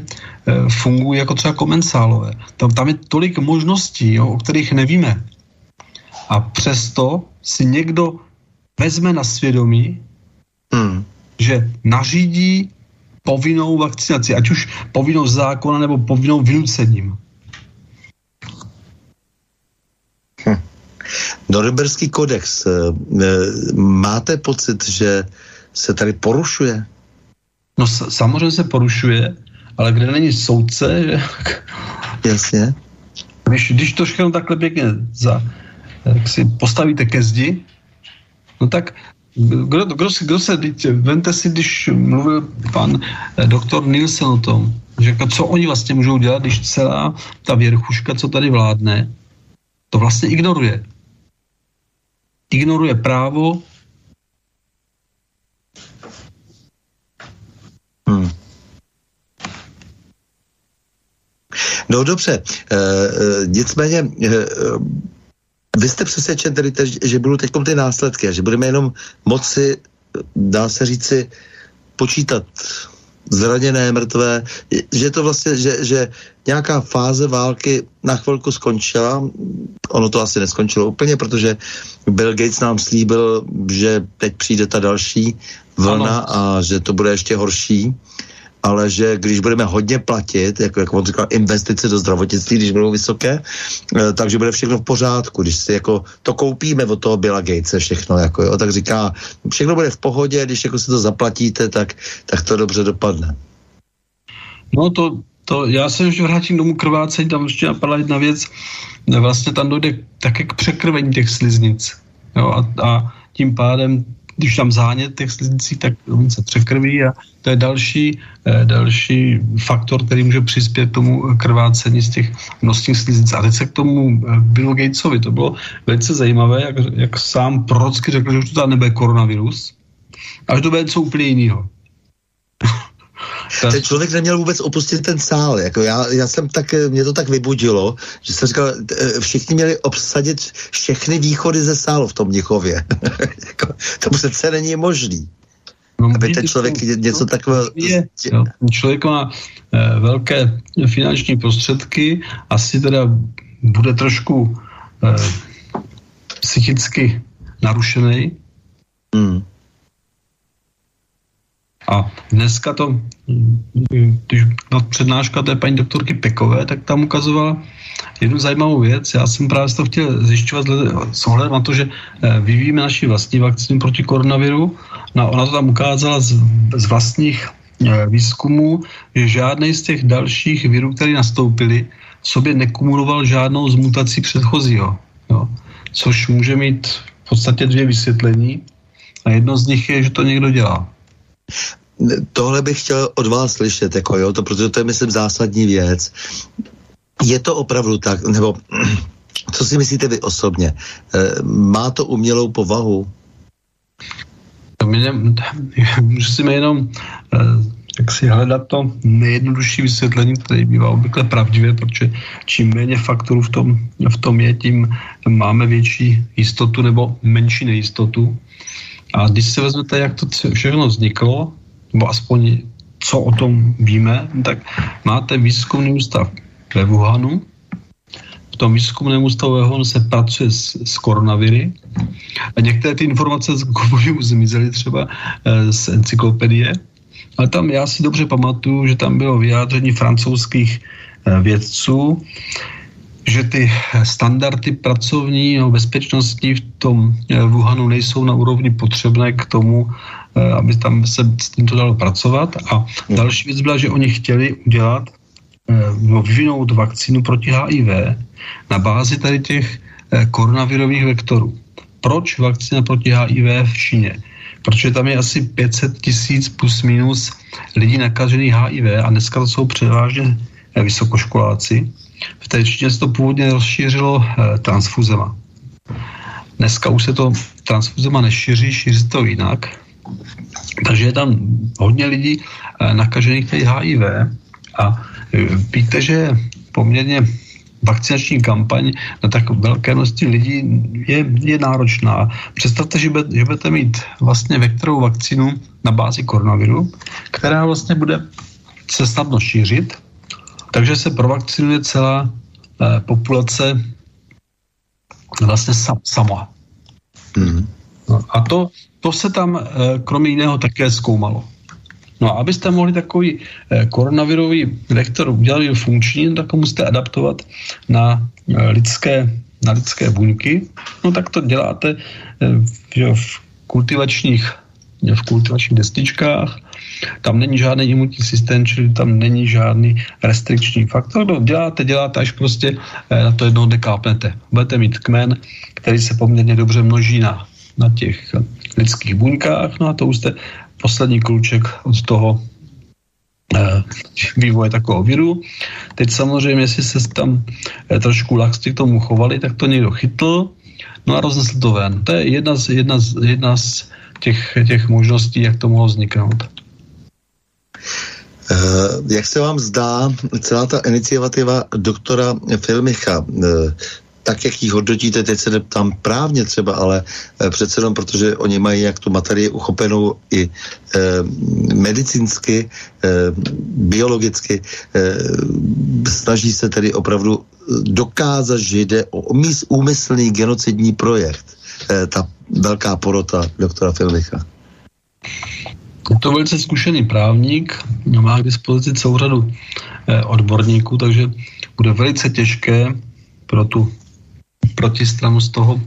[SPEAKER 3] fungují jako třeba komensálové. Tam, tam je tolik možností, jo, o kterých nevíme. A přesto si někdo vezme na svědomí, hmm. že nařídí povinnou vakcinaci, ať už povinnou zákona nebo povinnou vynucením.
[SPEAKER 2] Norimberský kodex, eh, eh, máte pocit, že se tady porušuje?
[SPEAKER 3] No samozřejmě se porušuje, ale kde není soudce, [laughs] že...
[SPEAKER 2] Jasně.
[SPEAKER 3] Když, když to všechno takhle pěkně za, jak si postavíte ke zdi, no tak kdo, kdo, kdo se, vente si, když mluvil pan eh, doktor Nielsen o tom, že jako co oni vlastně můžou dělat, když celá ta věrchuška, co tady vládne, to vlastně ignoruje ignoruje právo.
[SPEAKER 2] Hmm. No dobře, e, e, nicméně e, vy jste přesvědčen tedy, že budou teď ty následky a že budeme jenom moci, dá se říci, počítat zraněné, mrtvé, že to vlastně, že, že nějaká fáze války na chvilku skončila, ono to asi neskončilo úplně, protože Bill Gates nám slíbil, že teď přijde ta další vlna ano. a že to bude ještě horší ale že když budeme hodně platit, jako, jako on říkal, investice do zdravotnictví, když budou vysoké, eh, takže bude všechno v pořádku. Když si jako to koupíme od toho Billa Gatese všechno, jako, jo, tak říká, všechno bude v pohodě, když jako si to zaplatíte, tak, tak to dobře dopadne.
[SPEAKER 3] No to, to já se ještě vrátím domů krvácení, tam ještě napadla jedna věc, vlastně tam dojde také k překrvení těch sliznic. Jo, a, a tím pádem když tam zánět těch sliznicích, tak on se překrví a to je další, eh, další faktor, který může přispět k tomu krvácení z těch nosních sliznic. A teď se k tomu eh, Billu Gatesovi, to bylo velice zajímavé, jak, jak sám prorocky řekl, že už to tam nebude koronavirus, až to bude něco úplně jiného.
[SPEAKER 2] Ten člověk neměl vůbec opustit ten sál. Jako já, já jsem tak, mě to tak vybudilo, že jsem říkal, eh, všichni měli obsadit všechny východy ze sálu v tom Mnichově. [laughs] jako, to přece není možný. No, aby ten člověk to, něco takového... Je,
[SPEAKER 3] jo, člověk má e, velké finanční prostředky, asi teda bude trošku e, psychicky narušený. Hmm. A dneska to, když byla přednáška té paní doktorky Pekové, tak tam ukazovala jednu zajímavou věc. Já jsem právě to chtěl zjišťovat s ohledem na to, že eh, vyvíjíme naši vlastní vakcínu proti koronaviru. No, ona to tam ukázala z, z vlastních eh, výzkumů, že žádný z těch dalších virů, které nastoupily, sobě nekumuloval žádnou z mutací předchozího. Jo. Což může mít v podstatě dvě vysvětlení. A jedno z nich je, že to někdo dělá.
[SPEAKER 2] Tohle bych chtěl od vás slyšet, jako jo, to, protože to je, myslím, zásadní věc. Je to opravdu tak, nebo [clears throat] co si myslíte vy osobně? E, má to umělou povahu?
[SPEAKER 3] Musíme [laughs] jenom e, jak si hledat to nejjednodušší vysvětlení, které bývá obvykle pravdivé, protože čím méně faktorů v tom, v tom je, tím máme větší jistotu nebo menší nejistotu. A když se vezmete, jak to všechno vzniklo, nebo aspoň co o tom víme, tak máte výzkumný ústav ve Wuhanu. V tom výzkumném ústavu ve Wuhanu se pracuje s, s koronaviry a některé ty informace z už zmizely třeba e, z encyklopedie, ale tam já si dobře pamatuju, že tam bylo vyjádření francouzských e, vědců, že ty standardy pracovní a bezpečnostní v tom eh, Wuhanu nejsou na úrovni potřebné k tomu, aby tam se s tímto dalo pracovat. A hmm. další věc byla, že oni chtěli udělat, eh, no, vyvinout vakcínu proti HIV na bázi tady těch koronavirových vektorů. Proč vakcína proti HIV v Číně? Protože tam je asi 500 tisíc plus minus lidí nakažených HIV a dneska to jsou převážně vysokoškoláci v té Číně se to původně rozšířilo eh, transfuzema. Dneska už se to transfuzema nešíří, šíří se to jinak. Takže je tam hodně lidí eh, nakažených tady HIV a eh, víte, že poměrně vakcinační kampaň na tak velké množství lidí je, je náročná. Představte, že, bude, že budete mít vlastně vektorovou vakcínu na bázi koronaviru, která vlastně bude se snadno šířit, takže se provakcinuje celá eh, populace vlastně sam, sama. Mm. No, a to, to se tam eh, kromě jiného také zkoumalo. No a abyste mohli takový eh, koronavirový vektor udělat funkční, tak ho musíte adaptovat na eh, lidské, na lidské buňky. No tak to děláte v kultivačních v kultivačních destičkách tam není žádný imunitní systém, čili tam není žádný restrikční faktor. No, děláte, děláte, až prostě na to jednou dekápnete. Budete mít kmen, který se poměrně dobře množí na, na těch lidských buňkách, no a to už jste poslední kluček od toho eh, vývoje takového viru. Teď samozřejmě, jestli se tam eh, trošku laxci k tomu chovali, tak to někdo chytl, no a roznesl to ven. To je jedna z, jedna z, jedna z těch, těch možností, jak to mohlo vzniknout.
[SPEAKER 2] Eh, jak se vám zdá celá ta iniciativa doktora Filmicha, tak, jak ji hodnotíte, teď se neptám právně třeba, ale eh, přece jenom, protože oni mají jak tu materii uchopenou i eh, medicínsky, eh, biologicky, eh, snaží se tedy opravdu dokázat, že jde o úmyslný genocidní projekt, eh, ta velká porota doktora Filmicha.
[SPEAKER 3] Je to velice zkušený právník, má k dispozici celou řadu eh, odborníků, takže bude velice těžké pro tu protistranu z toho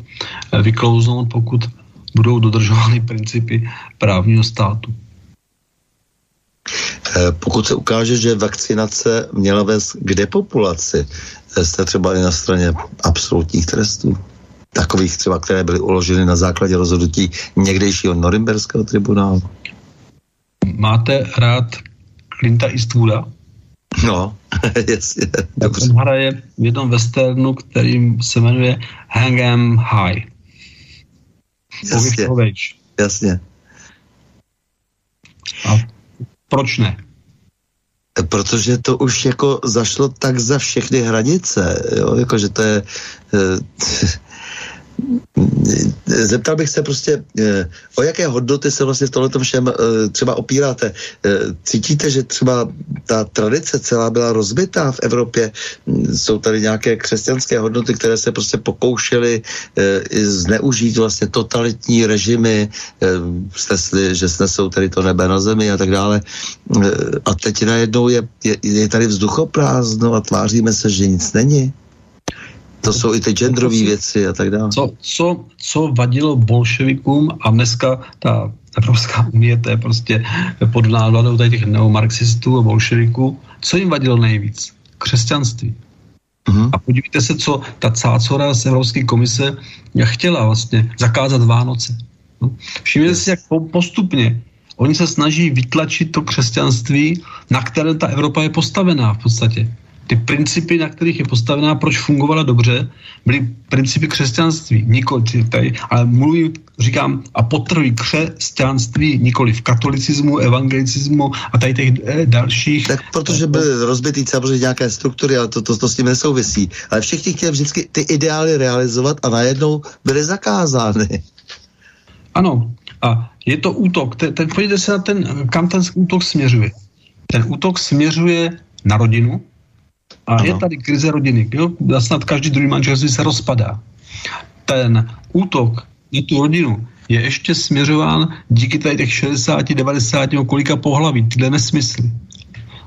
[SPEAKER 3] eh, vyklouznout, pokud budou dodržovány principy právního státu.
[SPEAKER 2] Eh, pokud se ukáže, že vakcinace měla vést k depopulaci, jste třeba i na straně absolutních trestů, takových třeba, které byly uloženy na základě rozhodnutí někdejšího Norimberského tribunálu?
[SPEAKER 3] máte rád Clinta Eastwooda?
[SPEAKER 2] No, [laughs] jasně.
[SPEAKER 3] Dobře. On hraje v jednom westernu, který se jmenuje Hang 'em High.
[SPEAKER 2] Jasně. Jasně.
[SPEAKER 3] A proč ne?
[SPEAKER 2] Protože to už jako zašlo tak za všechny hranice, jo? Jako, že to je... Eh, [laughs] zeptal bych se prostě, eh, o jaké hodnoty se vlastně v tomto všem eh, třeba opíráte. Cítíte, že třeba ta tradice celá byla rozbitá v Evropě? Jsou tady nějaké křesťanské hodnoty, které se prostě pokoušely zneužít vlastně totalitní režimy, snesli, že snesou tady to nebe na zemi a tak dále. A teď najednou je, je, je tady vzduchoprázdno a tváříme se, že nic není. To jsou i ty genderové věci a tak dále.
[SPEAKER 3] Co, co, co vadilo bolševikům a dneska ta Evropská unie, to je prostě pod návladou těch neomarxistů a bolševiků, co jim vadilo nejvíc? Křesťanství. Uh-huh. A podívejte se, co ta cácora z Evropské komise chtěla vlastně zakázat Vánoce. No. Všimněte si, jak postupně oni se snaží vytlačit to křesťanství, na které ta Evropa je postavená v podstatě ty principy, na kterých je postavená, proč fungovala dobře, byly principy křesťanství, nikoli tady, ale mluvím, říkám a potrhuji křesťanství, nikoli v katolicismu, evangelicismu a tady těch eh, dalších.
[SPEAKER 2] Tak protože byly rozbitý samozřejmě nějaké struktury, ale to, to, to s tím nesouvisí. Ale všichni chtěli vždycky ty ideály realizovat a najednou byly zakázány.
[SPEAKER 3] Ano, a je to útok. Ten, ten, podívejte se na ten, kam ten útok směřuje. Ten útok směřuje na rodinu, a ano. je tady krize rodiny. Jo? Snad každý druhý manželství se rozpadá. Ten útok na tu rodinu je ještě směřován díky tady těch 60, 90, kolika pohlaví, tyhle nesmysly.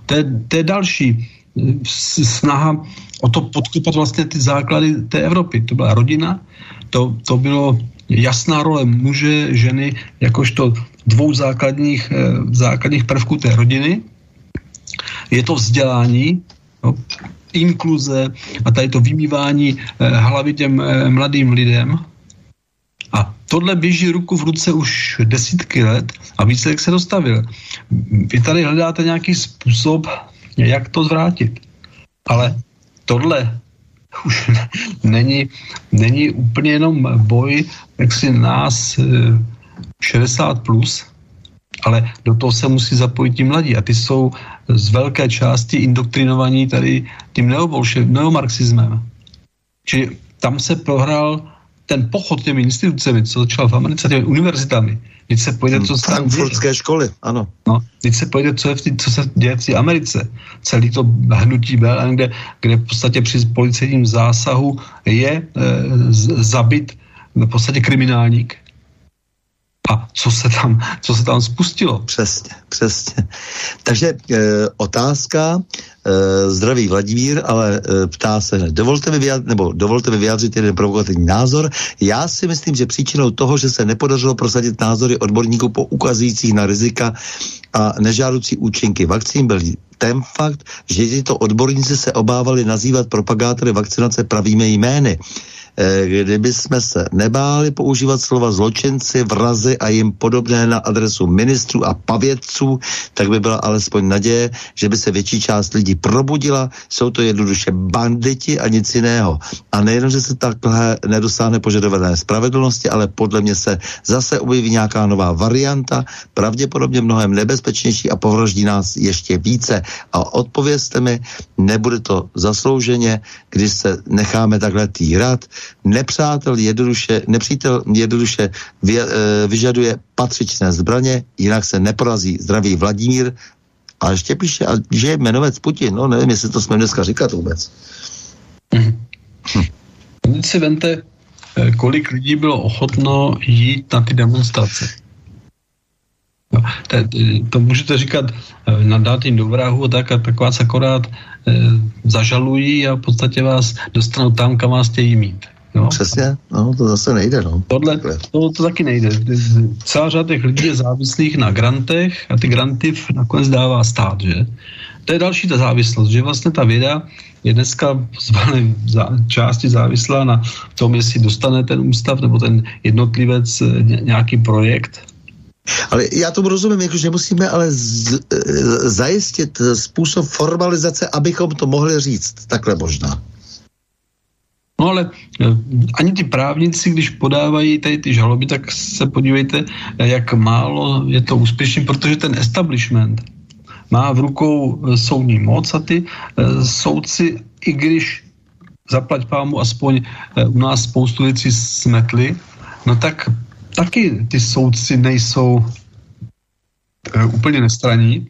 [SPEAKER 3] To je, to je další eh, snaha o to podkopat vlastně ty základy té Evropy. To byla rodina, to, to bylo jasná role muže, ženy, jakožto dvou základních, eh, základních prvků té rodiny. Je to vzdělání, inkluze a tady to vymývání eh, hlavy těm eh, mladým lidem. A tohle běží ruku v ruce už desítky let a výsledek se dostavil. Vy tady hledáte nějaký způsob, jak to zvrátit. Ale tohle [laughs] už není, není úplně jenom boj jak si nás 60 eh, plus, ale do toho se musí zapojit ti mladí a ty jsou z velké části indoktrinovaní tady tím neomarxismem. Čili tam se prohrál ten pochod těmi institucemi, co začal v Americe, těmi univerzitami. Teď se pojde, co se
[SPEAKER 2] tam děje. školy, ano.
[SPEAKER 3] No, teď se pojde, co, je v tý, co se děje v té Americe. Celý to hnutí BLN, kde, kde v podstatě při policejním zásahu je e, z, zabit v podstatě kriminálník, a co se tam, co se tam spustilo.
[SPEAKER 2] Přesně, přesně. Takže e, otázka, e, zdravý Vladimír, ale e, ptá se, dovolte mi, vyjádřit, nebo dovolte mi vyjádřit jeden provokativní názor. Já si myslím, že příčinou toho, že se nepodařilo prosadit názory odborníků po ukazujících na rizika a nežádoucí účinky vakcín byl ten fakt, že tyto odborníci se obávali nazývat propagátory vakcinace pravými jmény. Eh, kdyby jsme se nebáli používat slova zločinci, vrazy a jim podobné na adresu ministrů a pavědců, tak by byla alespoň naděje, že by se větší část lidí probudila. Jsou to jednoduše banditi a nic jiného. A nejenom, že se takhle nedosáhne požadované spravedlnosti, ale podle mě se zase objeví nějaká nová varianta, pravděpodobně mnohem nebezpečnější a povraždí nás ještě více. A odpovězte mi, nebude to zaslouženě, když se necháme takhle týrat, nepřátel jednoduše, nepřítel jednoduše vy, e, vyžaduje patřičné zbraně, jinak se neporazí. Zdraví Vladimír. A ještě píše, že je jmenovec Putin. No nevím, jestli to jsme dneska říkat vůbec.
[SPEAKER 3] Hm. Hm. si vente, eh, kolik lidí bylo ochotno jít na ty demonstrace. To, to můžete říkat, eh, nadát jim do vrahu, tak a tak vás akorát e, zažalují a v podstatě vás dostanou tam, kam vás chtějí mít.
[SPEAKER 2] No. Přesně, no, to zase nejde. No.
[SPEAKER 3] Podle, to, to taky nejde. Celá řada těch lidí je závislých na grantech a ty granty nakonec dává stát, že? To je další ta závislost, že vlastně ta věda je dneska z za, části závislá na tom, jestli dostane ten ústav nebo ten jednotlivec eh, nějaký projekt,
[SPEAKER 2] ale já tomu rozumím, jako, že musíme ale z, e, zajistit způsob formalizace, abychom to mohli říct. Takhle možná.
[SPEAKER 3] No ale eh, ani ty právníci, když podávají tady ty žaloby, tak se podívejte, jak málo je to úspěšný, protože ten establishment má v rukou eh, soudní moc a ty eh, soudci, i když zaplať pámu, aspoň eh, u nás spoustu věcí smetli, no tak taky ty soudci nejsou eh, úplně nestraní,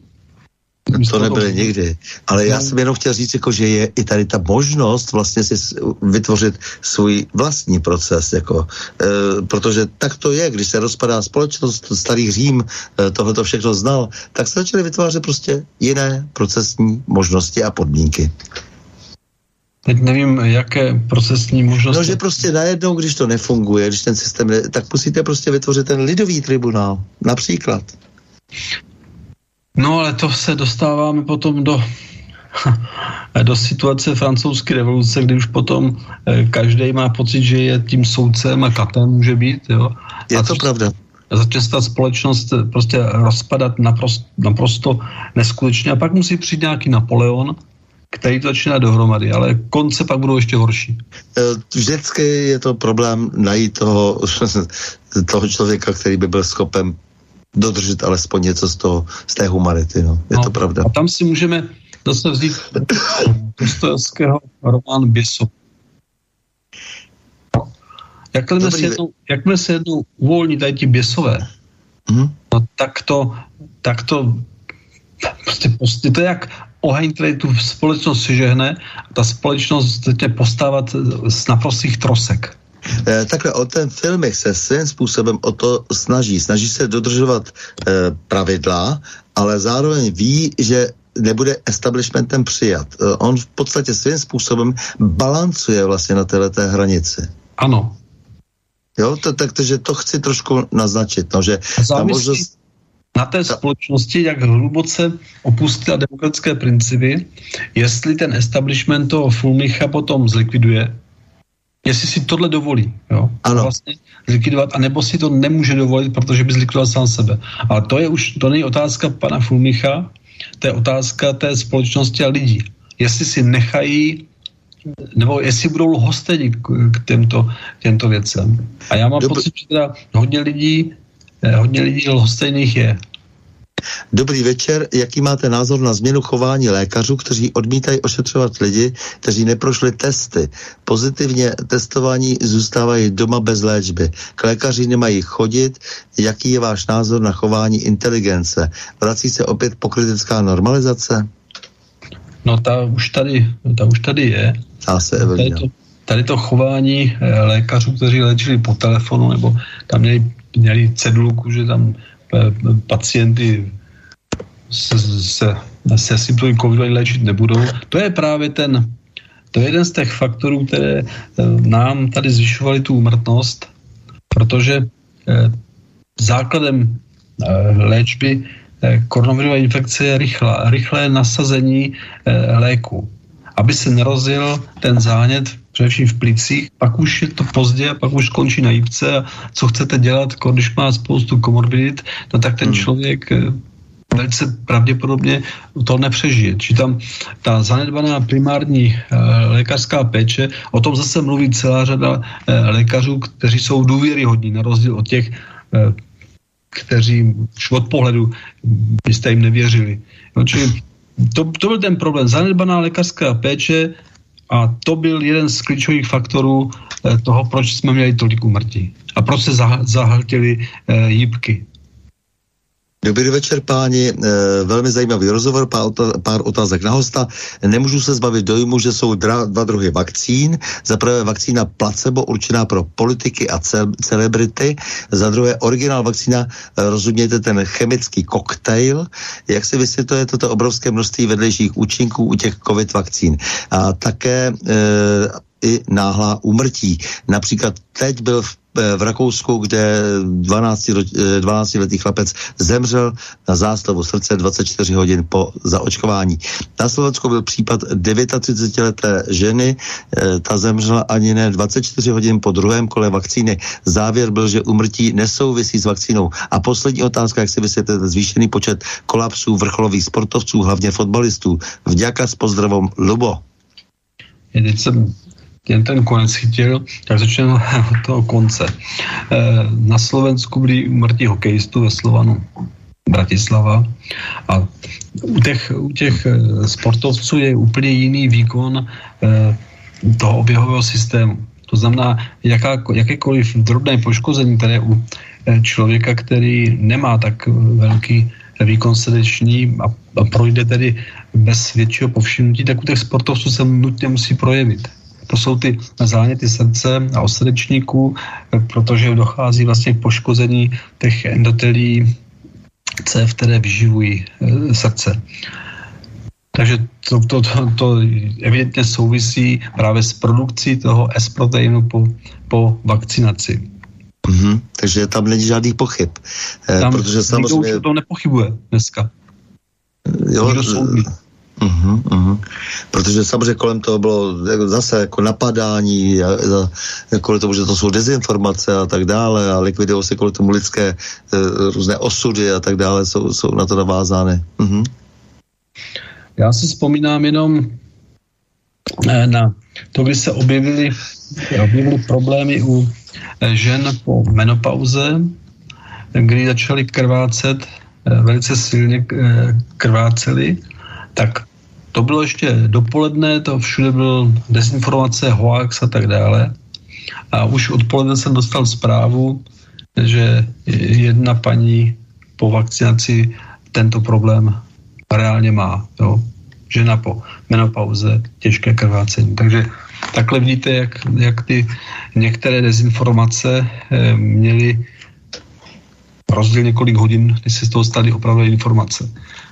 [SPEAKER 2] to nebyly nikdy. Ale já jsem jenom chtěl říct, jako, že je i tady ta možnost vlastně si vytvořit svůj vlastní proces, jako, e, protože tak to je, když se rozpadá společnost, starý Řím e, tohle všechno znal, tak se začaly vytvářet prostě jiné procesní možnosti a podmínky.
[SPEAKER 3] Teď nevím, jaké procesní možnosti.
[SPEAKER 2] No, že prostě najednou, když to nefunguje, když ten systém, ne, tak musíte prostě vytvořit ten lidový tribunál, například.
[SPEAKER 3] No ale to se dostáváme potom do [laughs] do situace francouzské revoluce, kdy už potom eh, každý má pocit, že je tím soudcem a katem může být. Jo?
[SPEAKER 2] Je a to pravda.
[SPEAKER 3] Začne se ta společnost eh, prostě rozpadat naprosto, naprosto neskutečně a pak musí přijít nějaký Napoleon, který to začíná dohromady, ale konce pak budou ještě horší.
[SPEAKER 2] Eh, vždycky je to problém najít toho, [laughs] toho člověka, který by byl schopen dodržet alespoň něco z, toho, z té humanity. No. Je no, to pravda.
[SPEAKER 3] A tam si můžeme zase vzít Dostojevského román Běso. Jakmile se, jednou, jakmile se jednou uvolní tady ti běsové, hmm? no tak to, tak to prostě, prostě to je jak oheň, který tu společnost sežehne a ta společnost začne postávat z naprostých trosek.
[SPEAKER 2] Eh, takhle o ten filmech se svým způsobem o to snaží. Snaží se dodržovat eh, pravidla, ale zároveň ví, že nebude establishmentem přijat. Eh, on v podstatě svým způsobem balancuje vlastně na této hranici.
[SPEAKER 3] Ano.
[SPEAKER 2] Jo, to, tak, takže to chci trošku naznačit, no, že
[SPEAKER 3] ta možnost... na té společnosti, jak hluboce opustila demokratické principy, jestli ten establishment toho Fulmicha potom zlikviduje, jestli si tohle dovolí. Jo?
[SPEAKER 2] Ano.
[SPEAKER 3] Vlastně zlikvidovat, anebo si to nemůže dovolit, protože by zlikvidoval sám sebe. Ale to je už, to není otázka pana Fulmicha, to je otázka té společnosti a lidí. Jestli si nechají nebo jestli budou lhostejní k, k těmto, těmto věcem. A já mám Dobr... pocit, že teda hodně lidí, eh, hodně lidí lhostejných je.
[SPEAKER 2] Dobrý večer, jaký máte názor na změnu chování lékařů, kteří odmítají ošetřovat lidi, kteří neprošli testy. Pozitivně testování zůstávají doma bez léčby. K lékaři nemají chodit. Jaký je váš názor na chování inteligence? Vrací se opět pokritická normalizace?
[SPEAKER 3] No ta už tady, ta už tady je.
[SPEAKER 2] se
[SPEAKER 3] tady, to, tady to chování eh, lékařů, kteří léčili po telefonu, nebo tam měli, měli cedulku, že tam pacienty se, se, se symptomy covidu ani léčit nebudou. To je právě ten, to je jeden z těch faktorů, které eh, nám tady zvyšovaly tu umrtnost, protože eh, základem léčby koronavirové infekce je rychlé, rychlé nasazení léku. Aby se nerozil ten zánět především v plicích, pak už je to pozdě pak už skončí na jípce a co chcete dělat, když má spoustu komorbidit, no tak ten hmm. člověk eh, velice pravděpodobně to nepřežije. Či tam ta zanedbaná primární e, lékařská péče, o tom zase mluví celá řada e, lékařů, kteří jsou důvěryhodní, na rozdíl od těch, e, kteří už od pohledu byste jim nevěřili. No, čili [clears throat] to, to byl ten problém. Zanedbaná lékařská péče a to byl jeden z klíčových faktorů eh, toho, proč jsme měli tolik umrtí. A proč se zahltily eh, jípky.
[SPEAKER 2] Dobrý večer, páni. E, velmi zajímavý rozhovor, pár, otázek na hosta. Nemůžu se zbavit dojmu, že jsou dva, druhy vakcín. Za prvé vakcína placebo určená pro politiky a ce, celebrity. Za druhé originál vakcína, e, rozumějte ten chemický koktejl. Jak si vysvětluje toto obrovské množství vedlejších účinků u těch covid vakcín? A také e, i náhlá úmrtí. Například teď byl v v Rakousku, kde 12, 12 letý chlapec zemřel na zástavu srdce 24 hodin po zaočkování. Na Slovensku byl případ 39-leté ženy, eh, ta zemřela ani ne 24 hodin po druhém kole vakcíny. Závěr byl, že umrtí nesouvisí s vakcínou. A poslední otázka, jak si vysvětlíte zvýšený počet kolapsů vrcholových sportovců, hlavně fotbalistů. Vďaka s pozdravom Lubo.
[SPEAKER 3] Teď jsem jen ten konec chytil, tak začneme [laughs] od toho konce. Eh, na Slovensku byli umrtí hokejistů ve Slovanu Bratislava a u těch, u těch eh, sportovců je úplně jiný výkon eh, toho oběhového systému. To znamená, jaká, jakékoliv drobné poškození, které u člověka, který nemá tak velký výkon srdeční a, a projde tedy bez většího povšimnutí, tak u těch sportovců se nutně musí projevit. To jsou ty záněty srdce a osrdečníků, protože dochází vlastně k poškození těch endotelí cév, které vyživují e, srdce. Takže to, to, to, to evidentně souvisí právě s produkcí toho S-proteinu po, po vakcinaci.
[SPEAKER 2] Mm-hmm, takže tam není žádný pochyb.
[SPEAKER 3] Eh, tam protože samozřejmě... Nikdo to nepochybuje dneska. Jo,
[SPEAKER 2] Uh-huh, uh-huh. Protože samozřejmě kolem toho bylo zase jako napadání, a, a, kvůli tomu, že to jsou dezinformace a tak dále a likvidují se kvůli tomu lidské uh, různé osudy a tak dále, jsou, jsou na to navázány. Uh-huh.
[SPEAKER 3] Já si vzpomínám jenom eh, na to, kdy se objevily, objevily problémy u eh, žen po menopauze, kdy začaly krvácet, velice silně krváceli, tak to bylo ještě dopoledne, to všude byl dezinformace, hoax a tak dále. A už odpoledne jsem dostal zprávu, že jedna paní po vakcinaci tento problém reálně má. Jo? Žena po menopauze, těžké krvácení. Takže takhle vidíte, jak, jak ty některé dezinformace eh, měly rozdíl několik hodin, když se z toho staly opravdu informace.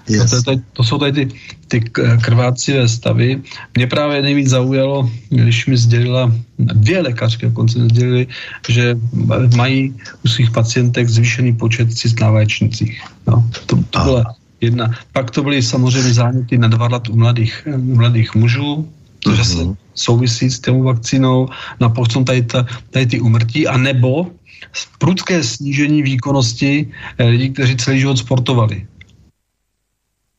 [SPEAKER 3] Yes. To, to, to jsou tady ty, ty krvácivé stavy. Mě právě nejvíc zaujalo, když mi sdělila, dvě lékařky dokonce sdělili, že mají u svých pacientek zvýšený počet cyst na vaječnicích. No, to, to byla jedna. Pak to byly samozřejmě záněty na dva let u mladých, u mladých mužů, to mm-hmm. se souvisí s tou vakcínou, no a potom tady, ta, tady ty umrtí, a nebo prudké snížení výkonnosti eh, lidí, kteří celý život sportovali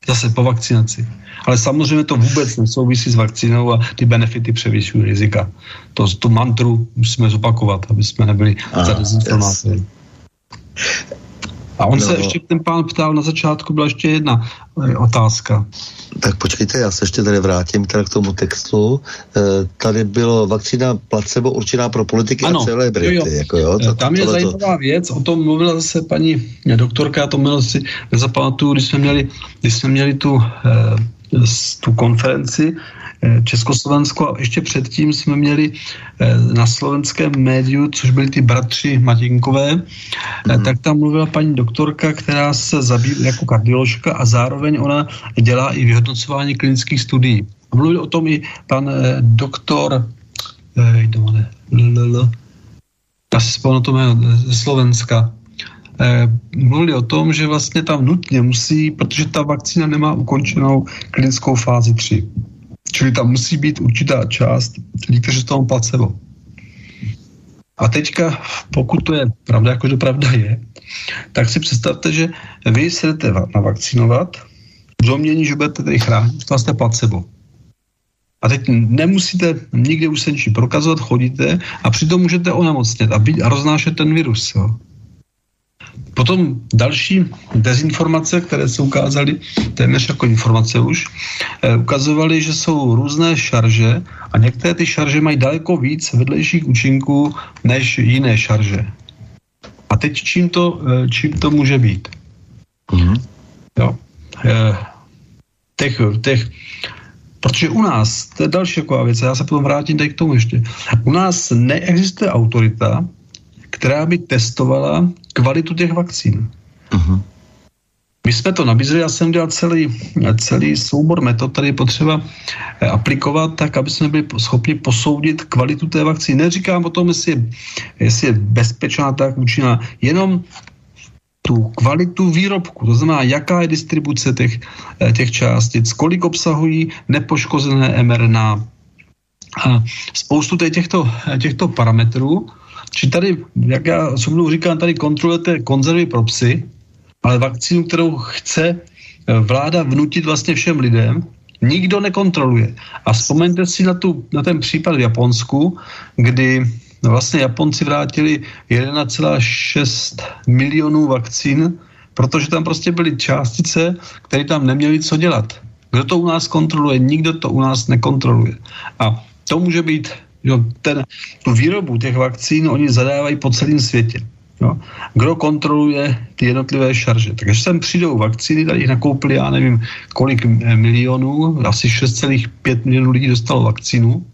[SPEAKER 3] zase po vakcinaci. Ale samozřejmě to vůbec nesouvisí s vakcínou a ty benefity převyšují rizika. To, tu mantru musíme zopakovat, aby jsme nebyli za dezinformátory. A on no. se ještě, ten pán ptal na začátku, byla ještě jedna e, otázka.
[SPEAKER 2] Tak počkejte, já se ještě tady vrátím teda k tomu textu. E, tady bylo vakcína placebo určená pro politiky ano, a celebrity. Jo, jo. Jako jo,
[SPEAKER 3] to, Tam je tohleto... zajímavá věc, o tom mluvila zase paní doktorka, já to měl si nezapamatuju, když jsme měli, když jsme měli tu, tu konferenci, Eh, Československo a ještě předtím jsme měli eh, na slovenském médiu, což byli ty bratři Matinkové, mm. tak tam mluvila paní doktorka, která se zabývá jako kardioložka a zároveň ona dělá i vyhodnocování klinických studií. A mluvil o tom i pan doktor já si spomínám to jméno, ze Slovenska, mluvili o tom, že vlastně tam nutně musí, protože ta vakcína nemá ukončenou klinickou fázi 3. Čili tam musí být určitá část lidí, kteří z toho placebo. A teďka, pokud to je pravda, jako to pravda je, tak si představte, že vy se jdete navakcinovat v domění, že budete tady chránit, to jste placebo. A teď nemusíte nikde už se ničím prokazovat, chodíte a přitom můžete onemocnět a, být, a roznášet ten virus. Jo. Potom další dezinformace, které se ukázaly téměř jako informace už, eh, ukazovaly, že jsou různé šarže a některé ty šarže mají daleko víc vedlejších účinků než jiné šarže. A teď čím to, eh, čím to může být? Mm-hmm. Jo. Eh, těch, těch, protože u nás, to je další taková věc, já se potom vrátím tady k tomu ještě, u nás neexistuje autorita, která by testovala kvalitu těch vakcín. Uh-huh. My jsme to nabízeli, já jsem dělal celý, celý soubor metod, který je potřeba eh, aplikovat tak, aby jsme byli schopni posoudit kvalitu té vakcíny. Neříkám o tom, jestli je, jestli je bezpečná, tak účinná, jenom tu kvalitu výrobku, to znamená, jaká je distribuce těch, eh, těch částic, kolik obsahují nepoškozené mRNA a spoustu těchto, těchto parametrů, či tady, jak já sobou říkám, tady kontrolujete konzervy pro psy, ale vakcínu, kterou chce eh, vláda vnutit vlastně všem lidem, nikdo nekontroluje. A vzpomeňte si na, tu, na ten případ v Japonsku, kdy vlastně Japonci vrátili 1,6 milionů vakcín, protože tam prostě byly částice, které tam neměly co dělat. Kdo to u nás kontroluje? Nikdo to u nás nekontroluje. A to může být, jo, ten, tu výrobu těch vakcín oni zadávají po celém světě. Jo. Kdo kontroluje ty jednotlivé šarže? Takže sem přijdou vakcíny, tady jich nakoupili, já nevím, kolik milionů, asi 6,5 milionů lidí dostalo vakcínu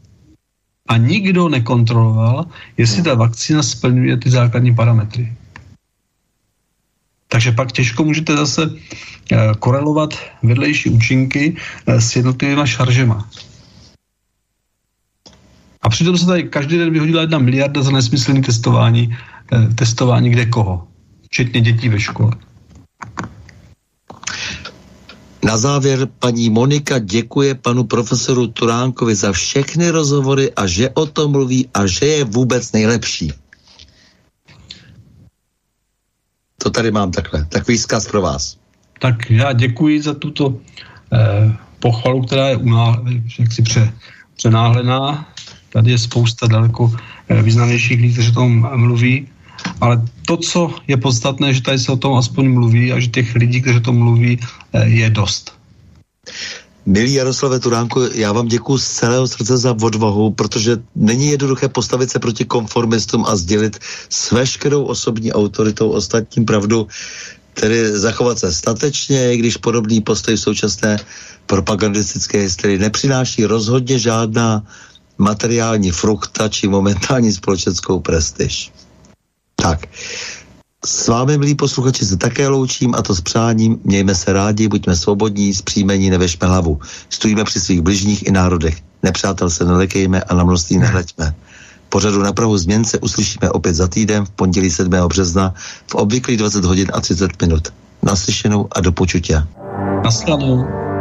[SPEAKER 3] a nikdo nekontroloval, jestli ta vakcína splňuje ty základní parametry. Takže pak těžko můžete zase eh, korelovat vedlejší účinky eh, s jednotlivými šaržema. A přitom se tady každý den vyhodila jedna miliarda za nesmyslné testování, eh, testování kde koho, včetně dětí ve škole.
[SPEAKER 2] Na závěr paní Monika děkuje panu profesoru Turánkovi za všechny rozhovory a že o tom mluví a že je vůbec nejlepší. To tady mám takhle, takový vzkaz pro vás.
[SPEAKER 3] Tak já děkuji za tuto eh, pochvalu, která je uná, jaksi pře, přenáhlená. Tady je spousta daleko eh, významnějších lidí, kteří o tom mluví. Ale to, co je podstatné, že tady se o tom aspoň mluví a že těch lidí, kteří o tom mluví, eh, je dost.
[SPEAKER 2] Milý Jaroslave Turánku, já vám děkuji z celého srdce za odvahu, protože není jednoduché postavit se proti konformistům a sdělit s veškerou osobní autoritou ostatním pravdu, tedy zachovat se statečně, i když podobný postoj v současné propagandistické historii nepřináší rozhodně žádná materiální frukta či momentální společenskou prestiž. Tak, s vámi, milí posluchači, se také loučím a to s přáním. Mějme se rádi, buďme svobodní, zpříjmení, nevešme hlavu. Stojíme při svých bližních i národech. Nepřátel se nelekejme a na množství nehleďme. Pořadu na Prahu změn se uslyšíme opět za týden v pondělí 7. března v obvyklých 20 hodin a 30 minut. Naslyšenou a do počutě.
[SPEAKER 3] Naschledanou.